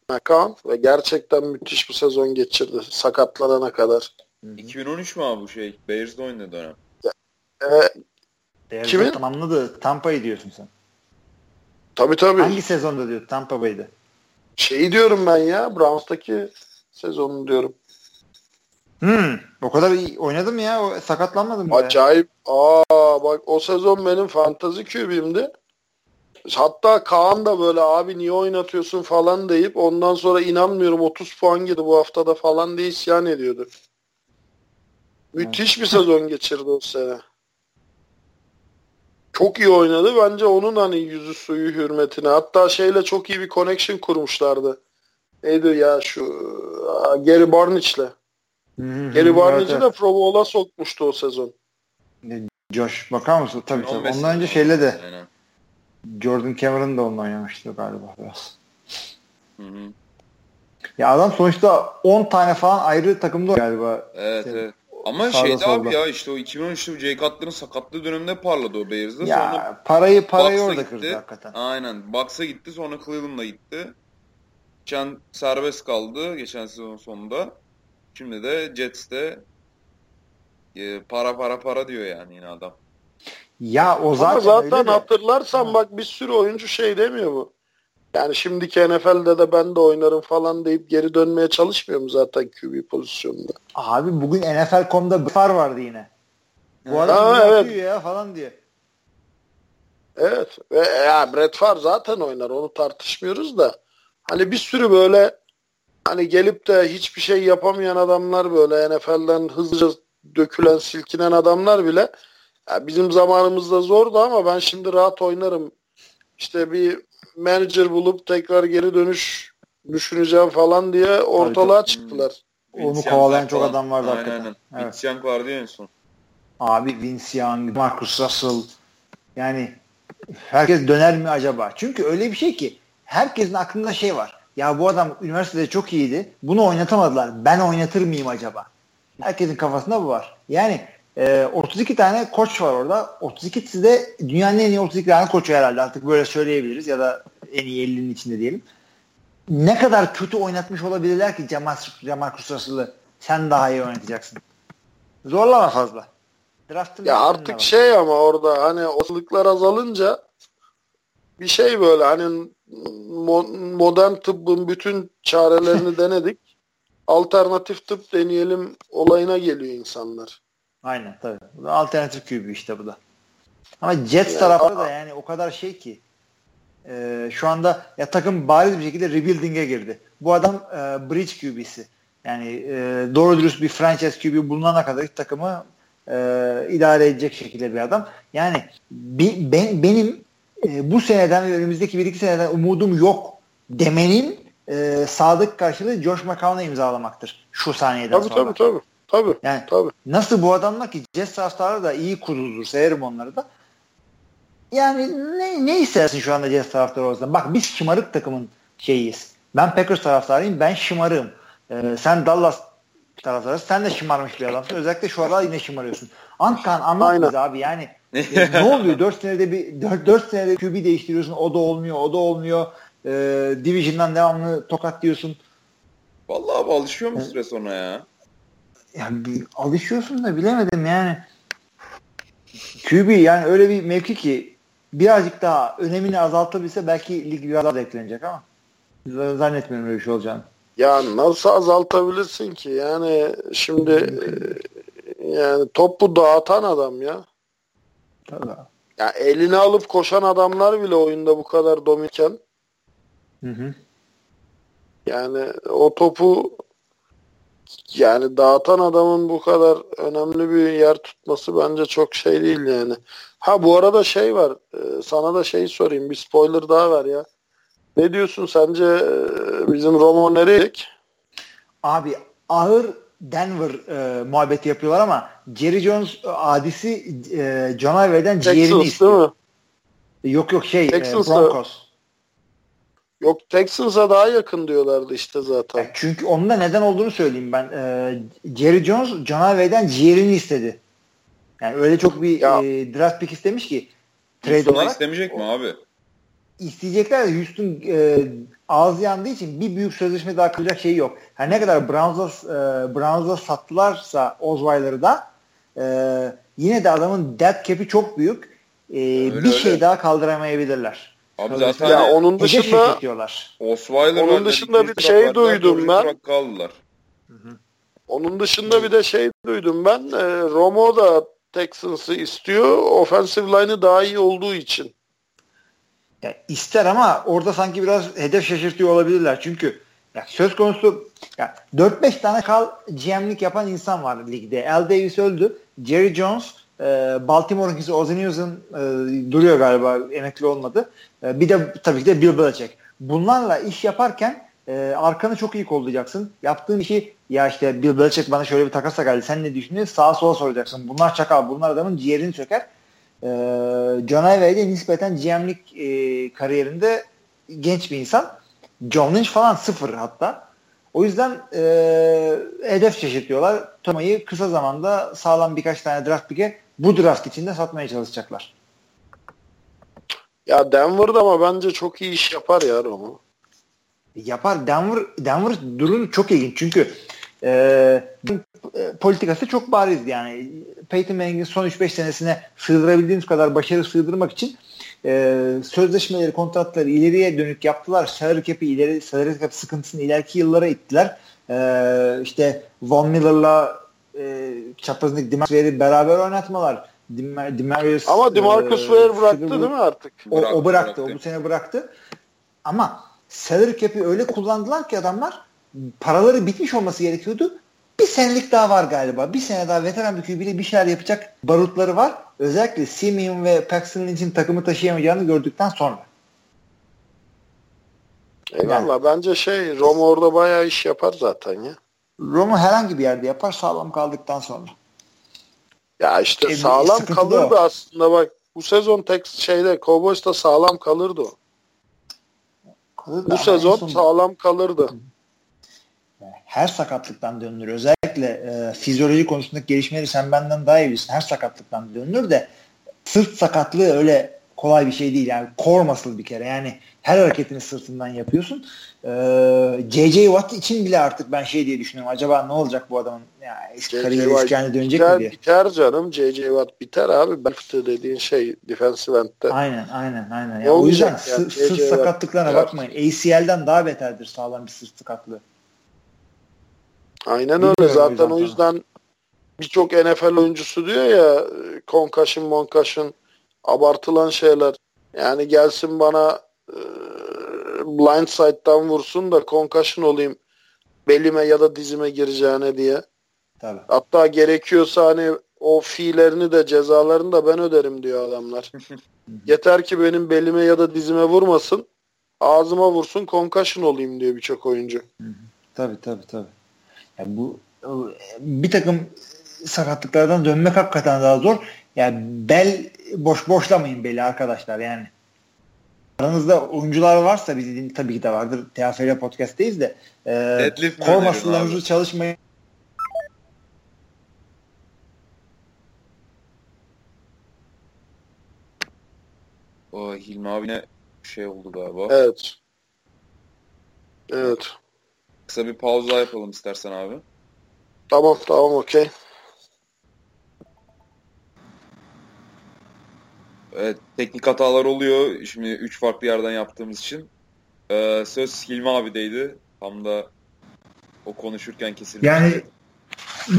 McCown ve gerçekten müthiş bir sezon geçirdi sakatlanana kadar. 2013 mü abi bu şey? Bears'da oynadı dönem. Ee, Kimin? tamamladı. Tampa'yı diyorsun sen. tabii tabii. Hangi sezonda diyor? Tampa Bay'de. Şeyi diyorum ben ya Browns'taki sezonu diyorum. Hmm, o kadar iyi oynadım ya. O, sakatlanmadım. Acayip. Aa bak o sezon benim fantazi kübimdi. Hatta Kaan da böyle abi niye oynatıyorsun falan deyip ondan sonra inanmıyorum 30 puan girdi bu haftada falan diye isyan ediyordu. Müthiş bir sezon geçirdi o sene. Çok iyi oynadı. Bence onun hani yüzü suyu hürmetine. Hatta şeyle çok iyi bir connection kurmuşlardı. Neydi ya şu Gary Barnage'le. Gary Barnage'i evet, de Pro Bowl'a sokmuştu o sezon. Josh bakar mısın? Tabii tabii. Ondan önce şeyle de Aynen. Jordan Cameron da onunla oynamıştı galiba biraz. Hı hı. Ya adam sonuçta 10 tane falan ayrı takımda galiba. Evet işte, evet. Ama şeyde solda. abi ya işte o 2013'te Jay Cutler'ın sakatlığı döneminde parladı o Bears'da. Ya sonra parayı parayı Bucks'a orada gitti. kırdı hakikaten. Aynen. Bucks'a gitti sonra Cleveland'a gitti. Geçen serbest kaldı geçen sezon sonunda. Şimdi de Jets'te e, para para para diyor yani yine adam. Ya o zaten, Ama zaten hatırlarsan bak bir sürü oyuncu şey demiyor mu? Yani şimdiki NFL'de de ben de oynarım falan deyip geri dönmeye çalışmıyor mu zaten QB pozisyonunda? Abi bugün NFL.com'da far vardı yine. Bu adam ha, evet. ya falan diye. Evet. Ve ya Brett Favre zaten oynar. Onu tartışmıyoruz da. Hani bir sürü böyle hani gelip de hiçbir şey yapamayan adamlar böyle NFL'den hızlıca dökülen, silkinen adamlar bile ya bizim zamanımızda zordu ama ben şimdi rahat oynarım. İşte bir manager bulup tekrar geri dönüş düşüneceğim falan diye ortalığa Tabii, çıktılar. Onu kovalayan çok adam vardı aynen, hakikaten. Aynen. Evet. Vince Young vardı ya en son. Abi Vince Young, Marcus Russell yani herkes döner mi acaba? Çünkü öyle bir şey ki herkesin aklında şey var. Ya bu adam üniversitede çok iyiydi. Bunu oynatamadılar. Ben oynatır mıyım acaba? Herkesin kafasında bu var. Yani e, 32 tane koç var orada. 32 de dünyanın en iyi 32 tane koçu herhalde. Artık böyle söyleyebiliriz ya da en iyi 50'nin içinde diyelim. Ne kadar kötü oynatmış olabilirler ki Cemal, Cemal Russell'ı sen daha iyi oynatacaksın. Zorlama fazla. Draft'ın ya artık şey ama orada hani olasılıklar azalınca bir şey böyle hani modern tıbbın bütün çarelerini denedik. Alternatif tıp deneyelim olayına geliyor insanlar. Aynen tabii. Alternatif QB işte bu da. Ama Jets yani, tarafı da yani o kadar şey ki e, şu anda ya takım bariz bir şekilde rebuilding'e girdi. Bu adam e, bridge QB'si. Yani e, doğru dürüst bir franchise QB bulunana kadar takımı e, idare edecek şekilde bir adam. Yani bi, ben, benim e, bu seneden ve önümüzdeki bir iki seneden umudum yok demenin e, sadık karşılığı Josh McCown'a imzalamaktır. Şu saniyeden tabii, sonra. Tabii tabii. Tabii. Yani tabii. nasıl bu adamlar ki Jets taraftarı da iyi kurulur. Severim onları da. Yani ne, ne istersin şu anda Jets taraftarı olsan? Bak biz şımarık takımın şeyiyiz. Ben Packers taraftarıyım. Ben şımarığım. Ee, sen Dallas taraftarı. Sen de şımarmış bir adamsın. Özellikle şu aralar yine şımarıyorsun. Antkan anlat Aynen. bize abi yani e, ne oluyor? 4 senede bir 4, 4 senede QB değiştiriyorsun. O da olmuyor. O da olmuyor. Ee, Division'dan devamlı tokat diyorsun. Vallahi abi alışıyor mu süre sonra ya? Yani bir alışıyorsun da bilemedim yani. QB yani öyle bir mevki ki birazcık daha önemini azaltabilse belki lig biraz daha eklenecek ama zannetmiyorum öyle bir şey olacağını. Ya nasıl azaltabilirsin ki? Yani şimdi e, yani topu dağıtan adam ya. Tabii. Ya elini alıp koşan adamlar bile oyunda bu kadar dominken. Hı hı. Yani o topu yani dağıtan adamın bu kadar önemli bir yer tutması bence çok şey değil yani. Ha bu arada şey var. E, sana da şey sorayım. Bir spoiler daha ver ya. Ne diyorsun sence e, bizim Romo nereye? Abi ağır Denver e, muhabbeti yapıyorlar ama Jerry Jones e, adisi e, John Elway'den ciğerini istiyor. Yok yok şey e, Broncos. Yok Texans'a daha yakın diyorlardı işte zaten. Ya çünkü onun da neden olduğunu söyleyeyim ben. Ee, Jerry Jones John Elway'den ciğerini istedi. Yani öyle çok bir e, draft pick istemiş ki. Trade olarak. istemeyecek mi abi? İsteyecekler de Houston e, ağzı yandığı için bir büyük sözleşme daha kılacak şey yok. Her ne kadar Browns'a e, Browns'a sattılarsa Osweiler'ı da e, yine de adamın dead cap'i çok büyük. E, öyle, bir öyle. şey daha kaldıramayabilirler. Abi zaten ya onun dışında Osweiler onun dışında bir şey duydum ben. Kaldılar. Hı hı. Onun dışında bir de şey duydum ben. E, Romo da Texans'ı istiyor. Offensive line'ı daha iyi olduğu için. Ya ister ama orada sanki biraz hedef şaşırtıyor olabilirler. Çünkü ya söz konusu ya 4-5 tane kal GM'lik yapan insan var ligde. Al Davis öldü. Jerry Jones e, Baltimore'un ikisi Ozzie News'un e, duruyor galiba emekli olmadı. E, bir de tabii ki de Bill Belichick. Bunlarla iş yaparken e, arkanı çok iyi kollayacaksın. Yaptığın işi ya işte Bill Belichick bana şöyle bir takasa geldi. Sen ne düşünüyorsun? Sağa sola soracaksın. Bunlar çakal. Bunlar adamın ciğerini söker. E, John Elway de nispeten GM'lik e, kariyerinde genç bir insan. John Lynch falan sıfır hatta. O yüzden e, hedef şaşırtıyorlar. Toma'yı kısa zamanda sağlam birkaç tane draft pick'e bu draft içinde satmaya çalışacaklar. Ya Denver'da ama bence çok iyi iş yapar ya Romo. Yapar. Denver, Denver durum çok ilginç. Çünkü e, politikası çok bariz yani. Peyton Manning'in son 3-5 senesine sığdırabildiğimiz kadar başarı sığdırmak için e, sözleşmeleri, kontratları ileriye dönük yaptılar. Salary cap'i ileri, salary cap sıkıntısını ileriki yıllara ittiler. E, işte Von Miller'la e, çaprazındaki Dimarcus Ware'i beraber oynatmalar. Dim Dimarius, Ama Dimarcus e, Ware bıraktı değil mi artık? O, bıraktı, o bıraktı, bıraktı. O bu sene bıraktı. Ama salary cap'i öyle kullandılar ki adamlar paraları bitmiş olması gerekiyordu. Bir senelik daha var galiba. Bir sene daha veteran bir QB'yle bir şeyler yapacak barutları var. Özellikle Simeon ve Paxton Lynch'in takımı taşıyamayacağını gördükten sonra. Eyvallah. Yani, bence şey Roma orada bayağı iş yapar zaten ya. Roma herhangi bir yerde yapar sağlam kaldıktan sonra. Ya işte e, sağlam kalırdı aslında bak. Bu sezon tek şeyde Cowboys'ta sağlam kalırdı o. Kalırdı bu sezon son... sağlam kalırdı. Her sakatlıktan dönülür. Özellikle e, fizyoloji konusundaki gelişmeleri sen benden daha iyi bilirsin. Her sakatlıktan dönülür de sırt sakatlığı öyle kolay bir şey değil. Yani core muscle bir kere. Yani her hareketini sırtından yapıyorsun. Ee, J.J. Watt için bile artık ben şey diye düşünüyorum. Acaba ne olacak bu adamın? Ya eski kariyeri eski haline dönecek biter, mi diye. Biter canım. J.J. Watt biter abi. Bel dediğin şey defensive end'de. Aynen aynen aynen. Ya, o yüzden ya, sırt, sakatlıklarına bakmayın. ACL'den daha beterdir sağlam bir sırt sakatlığı. Aynen Bilmiyorum öyle. Zaten o yüzden birçok NFL oyuncusu diyor ya concussion, concussion abartılan şeyler. Yani gelsin bana e, blind side'dan vursun da concussion olayım belime ya da dizime gireceğine diye. Tabii. Hatta gerekiyorsa hani o fiillerini de cezalarını da ben öderim diyor adamlar. Yeter ki benim belime ya da dizime vurmasın. Ağzıma vursun concussion olayım diyor birçok oyuncu. Tabii tabii tabii. Yani bu bir takım sakatlıklardan dönmek hakikaten daha zor. Yani bel boş boşlamayın beli arkadaşlar yani. Aranızda oyuncular varsa bizim tabii ki de vardır. TFL podcast'teyiz de e, kor çalışmayın. O Hilmi abine şey oldu galiba. Evet. Evet. Kısa bir pauza yapalım istersen abi. Tamam tamam okey. Evet, teknik hatalar oluyor. Şimdi üç farklı yerden yaptığımız için. Ee, söz Hilmi abideydi. Tam da o konuşurken kesilmiş. Yani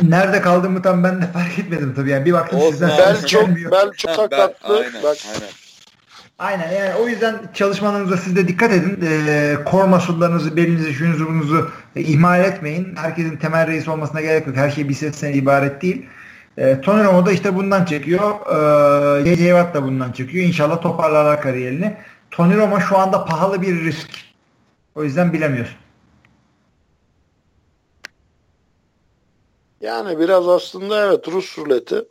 nerede kaldığımı tam ben de fark etmedim tabii. Yani bir baktım Olsun sizden bel çok, bel çok sakatlı. Aynen, Bak. aynen. Aynen yani o yüzden çalışmalarınıza siz de dikkat edin. E, kor masullarınızı, belinizi, şunuzu bunuzu e, ihmal etmeyin. Herkesin temel reis olmasına gerek yok. Her şey bir sesten ibaret değil. E, Tony Romo da işte bundan çekiyor. E, J.J. Watt da bundan çekiyor. İnşallah toparlarlar kariyerini. Tony Romo şu anda pahalı bir risk. O yüzden bilemiyorsun. Yani biraz aslında evet Rus ruleti.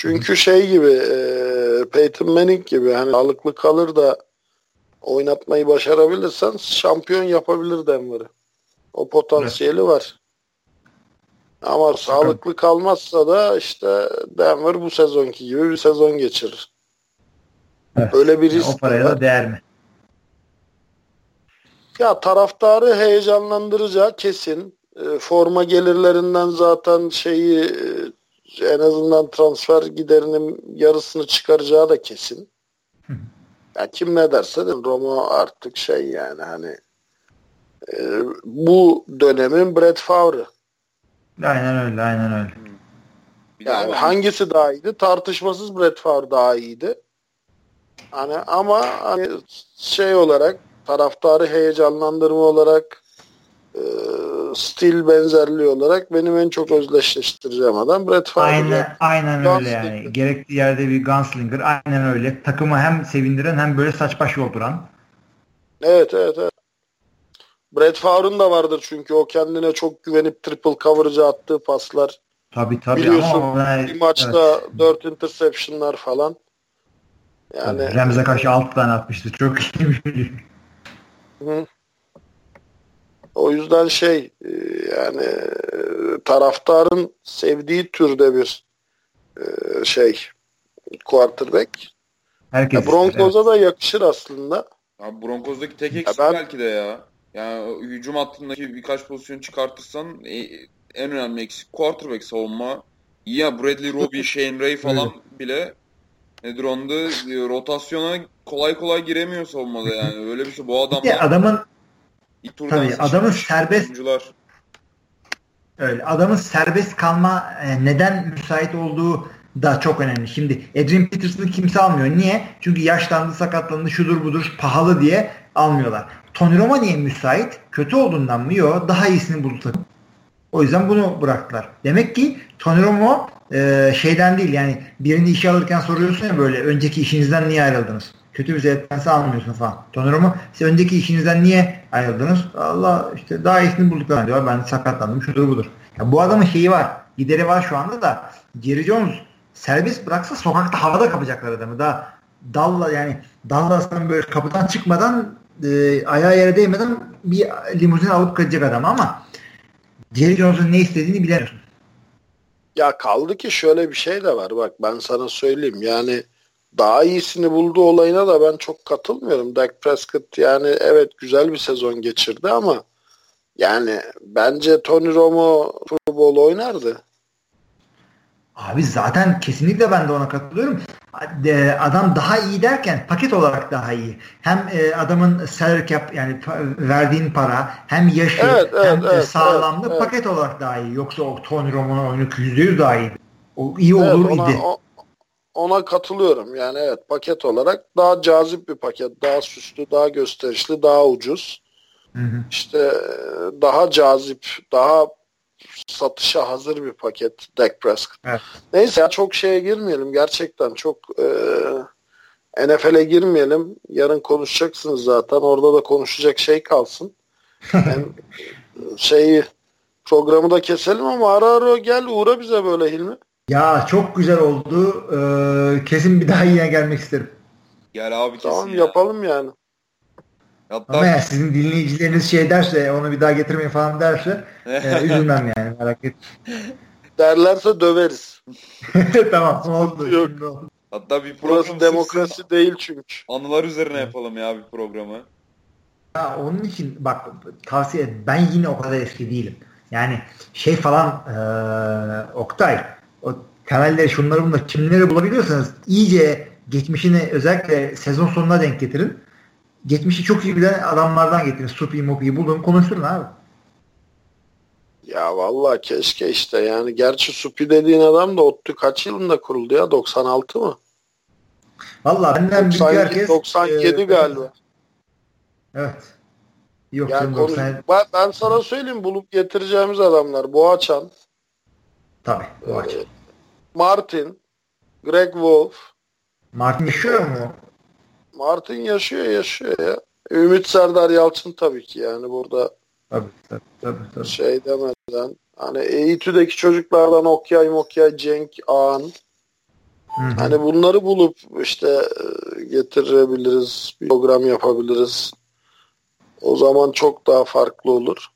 Çünkü şey gibi e, Peyton Manning gibi hani sağlıklı kalır da oynatmayı başarabilirsen şampiyon yapabilir Denver'ı. O potansiyeli evet. var. Ama Bakalım. sağlıklı kalmazsa da işte Denver bu sezonki gibi bir sezon geçirir. Evet. Öyle bir risk yani O paraya da değer mi? Ya taraftarı heyecanlandıracağı kesin. E, forma gelirlerinden zaten şeyi e, en azından transfer giderinin yarısını çıkaracağı da kesin. Hı. Ya kim ne derse de Roma artık şey yani hani e, bu dönemin Brett Favre. Aynen öyle, aynen öyle. yani hangisi daha iyiydi? Tartışmasız Brett Favre daha iyiydi. Hani ama hani şey olarak taraftarı heyecanlandırma olarak e, stil benzerliği olarak benim en çok özdeşleştireceğim adam Brett Favre. Aynen, aynen öyle yani. Gerekli yerde bir gunslinger. Aynen öyle. Takımı hem sevindiren hem böyle saç baş yolduran. Evet evet evet. Brett Favre'ın da vardır çünkü o kendine çok güvenip triple coverage attığı paslar. Tabii tabii. Biliyorsun ama bir maçta evet. 4 interceptionlar falan. Yani Remze karşı 6 tane atmıştı. Çok iyi. Hı. O yüzden şey e, yani taraftarın sevdiği türde bir e, şey quarterback. Herkes ya Broncos'a evet. da yakışır aslında. Abi Broncos'daki tek eksik ben... belki de ya. Yani hücum hattındaki birkaç pozisyon çıkartırsan e, en önemli eksik quarterback savunma. Ya Bradley Roby, Shane Ray falan bile nedir onda rotasyona kolay kolay giremiyor savunmada yani. Öyle bir şey. Bu adamlar adamın Tabii adamın serbest oyuncular. Öyle. Adamın serbest kalma e, neden müsait olduğu da çok önemli. Şimdi Adrian Peterson'ı kimse almıyor. Niye? Çünkü yaşlandı, sakatlandı, şudur budur, pahalı diye almıyorlar. Tony Roma niye müsait? Kötü olduğundan mı? Yok. Daha iyisini buldu takım. O yüzden bunu bıraktılar. Demek ki Tony Romo e, şeyden değil yani birini işe alırken soruyorsun ya böyle önceki işinizden niye ayrıldınız? Kötü bir zevklense almıyorsun falan. Tonoromu siz önceki işinizden niye ayrıldınız? Allah işte daha iyisini bulduk falan diyor. Ben sakatlandım şudur budur. Ya bu adamın şeyi var. Gideri var şu anda da Jerry Jones serbest bıraksa sokakta havada kapacaklar adamı. Daha Dalla yani Dallas'tan böyle kapıdan çıkmadan e, ayağı yere değmeden bir limuzin alıp kaçacak adam ama Jerry Jones'un ne istediğini bilemiyorsun. Ya kaldı ki şöyle bir şey de var bak ben sana söyleyeyim yani daha iyisini buldu olayına da ben çok katılmıyorum. Dak Prescott yani evet güzel bir sezon geçirdi ama yani bence Tony Romo Bowl oynardı. Abi zaten kesinlikle ben de ona katılıyorum. Adam daha iyi derken paket olarak daha iyi. Hem e, adamın salary cap yani verdiğin para hem yaşı evet, evet, hem evet, sağlamlığı evet, paket evet. olarak daha iyi. Yoksa o Tony Romo'nun oyunu %100 daha iyi. O iyi evet, olur ona, idi. O, ona katılıyorum. Yani evet paket olarak daha cazip bir paket. Daha süslü, daha gösterişli, daha ucuz. Hı hı. İşte e, daha cazip, daha satışa hazır bir paket Dak Prescott. Evet. Neyse çok şeye girmeyelim. Gerçekten çok e, NFL'e girmeyelim. Yarın konuşacaksınız zaten. Orada da konuşacak şey kalsın. yani, şeyi programı da keselim ama ara ara gel uğra bize böyle Hilmi. Ya çok güzel oldu. Ee, kesin bir daha yine gelmek isterim. Gel abi kesin Tamam ya. yapalım yani. Hatta... Ama ya sizin dinleyicileriniz şey derse onu bir daha getirmeyin falan derse e, üzülmem yani merak et. Derlerse döveriz. tamam oldu. Yok. Hatta bir program Burası demokrasi sıksın. değil çünkü. Anılar üzerine yapalım ya bir programı. Ya onun için bak tavsiye et. Ben yine o kadar eski değilim. Yani şey falan ee, Oktay o temelleri şunları bunları kimleri bulabiliyorsanız iyice geçmişini özellikle sezon sonuna denk getirin. Geçmişi çok iyi bilen adamlardan getirin. Supi Mopi'yi bulun konuşturun abi. Ya vallahi keşke işte yani gerçi Supi dediğin adam da ODTÜ kaç yılında kuruldu ya 96 mı? Vallahi benden 92, büyük herkes 97 e, galiba. Evet. Yok yani konu, 90... ben, ben sana söyleyeyim bulup getireceğimiz adamlar Boğaçan, Tabii. Bu ee, Martin, Greg Wolf. Martin yaşıyor mu? Martin yaşıyor yaşıyor ya. Ümit Serdar Yalçın tabii ki yani burada tabii, tabii, tabii, tabii. şey demeden hani EİTÜ'deki çocuklardan Okyay Mokyay Cenk Ağan Hı-hı. hani bunları bulup işte e, getirebiliriz program yapabiliriz o zaman çok daha farklı olur.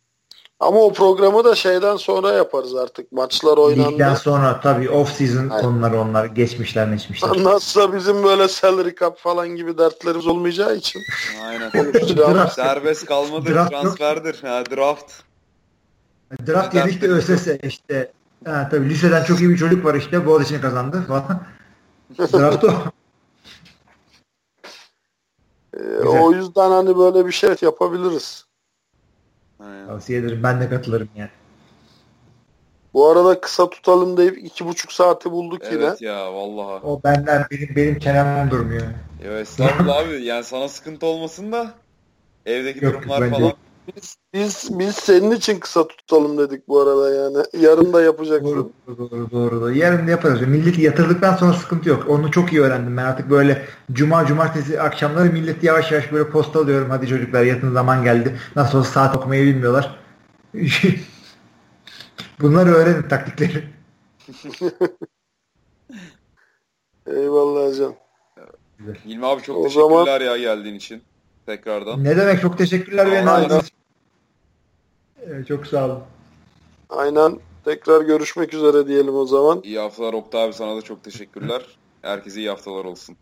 Ama o programı da şeyden sonra yaparız artık. Maçlar oynandı. Ligden sonra tabii off season Aynen. konuları onlar. Geçmişler geçmişler. Nasılsa bizim böyle salary cap falan gibi dertlerimiz olmayacağı için. Aynen. draft. Serbest kalmadır. Draft transferdir. Ha, draft. Draft yani işte ÖSS işte. Ha, tabii liseden çok iyi bir çocuk var işte. Boğaziçi'ni kazandı falan. draft o. Ee, o yüzden hani böyle bir şey yapabiliriz. Aynen. Tavsiye ederim. Ben de katılırım yani. Bu arada kısa tutalım deyip iki buçuk saati bulduk yine. Evet ya vallahi. O benden benim benim çenem durmuyor. Evet estağfurullah abi yani sana sıkıntı olmasın da evdeki Yok, durumlar bence- falan. Biz, biz, biz senin için kısa tutalım dedik bu arada yani. Yarın da yapacaksın. Doğru, doğru, doğru, doğru. Yarın da yaparız. Milleti yatırdıktan sonra sıkıntı yok. Onu çok iyi öğrendim. Ben artık böyle cuma, cumartesi akşamları milleti yavaş yavaş böyle posta alıyorum. Hadi çocuklar yatın zaman geldi. Nasıl olsa saat okumayı bilmiyorlar. Bunları öğrenin taktikleri. Eyvallah can. Hilmi abi çok O teşekkürler zaman- ya geldiğin için. Tekrardan. Ne demek çok teşekkürler beni Aynen. aldığınız için. Evet, Çok sağ olun. Aynen. Tekrar görüşmek üzere diyelim o zaman. İyi haftalar Oktay abi sana da çok teşekkürler. Herkese iyi haftalar olsun.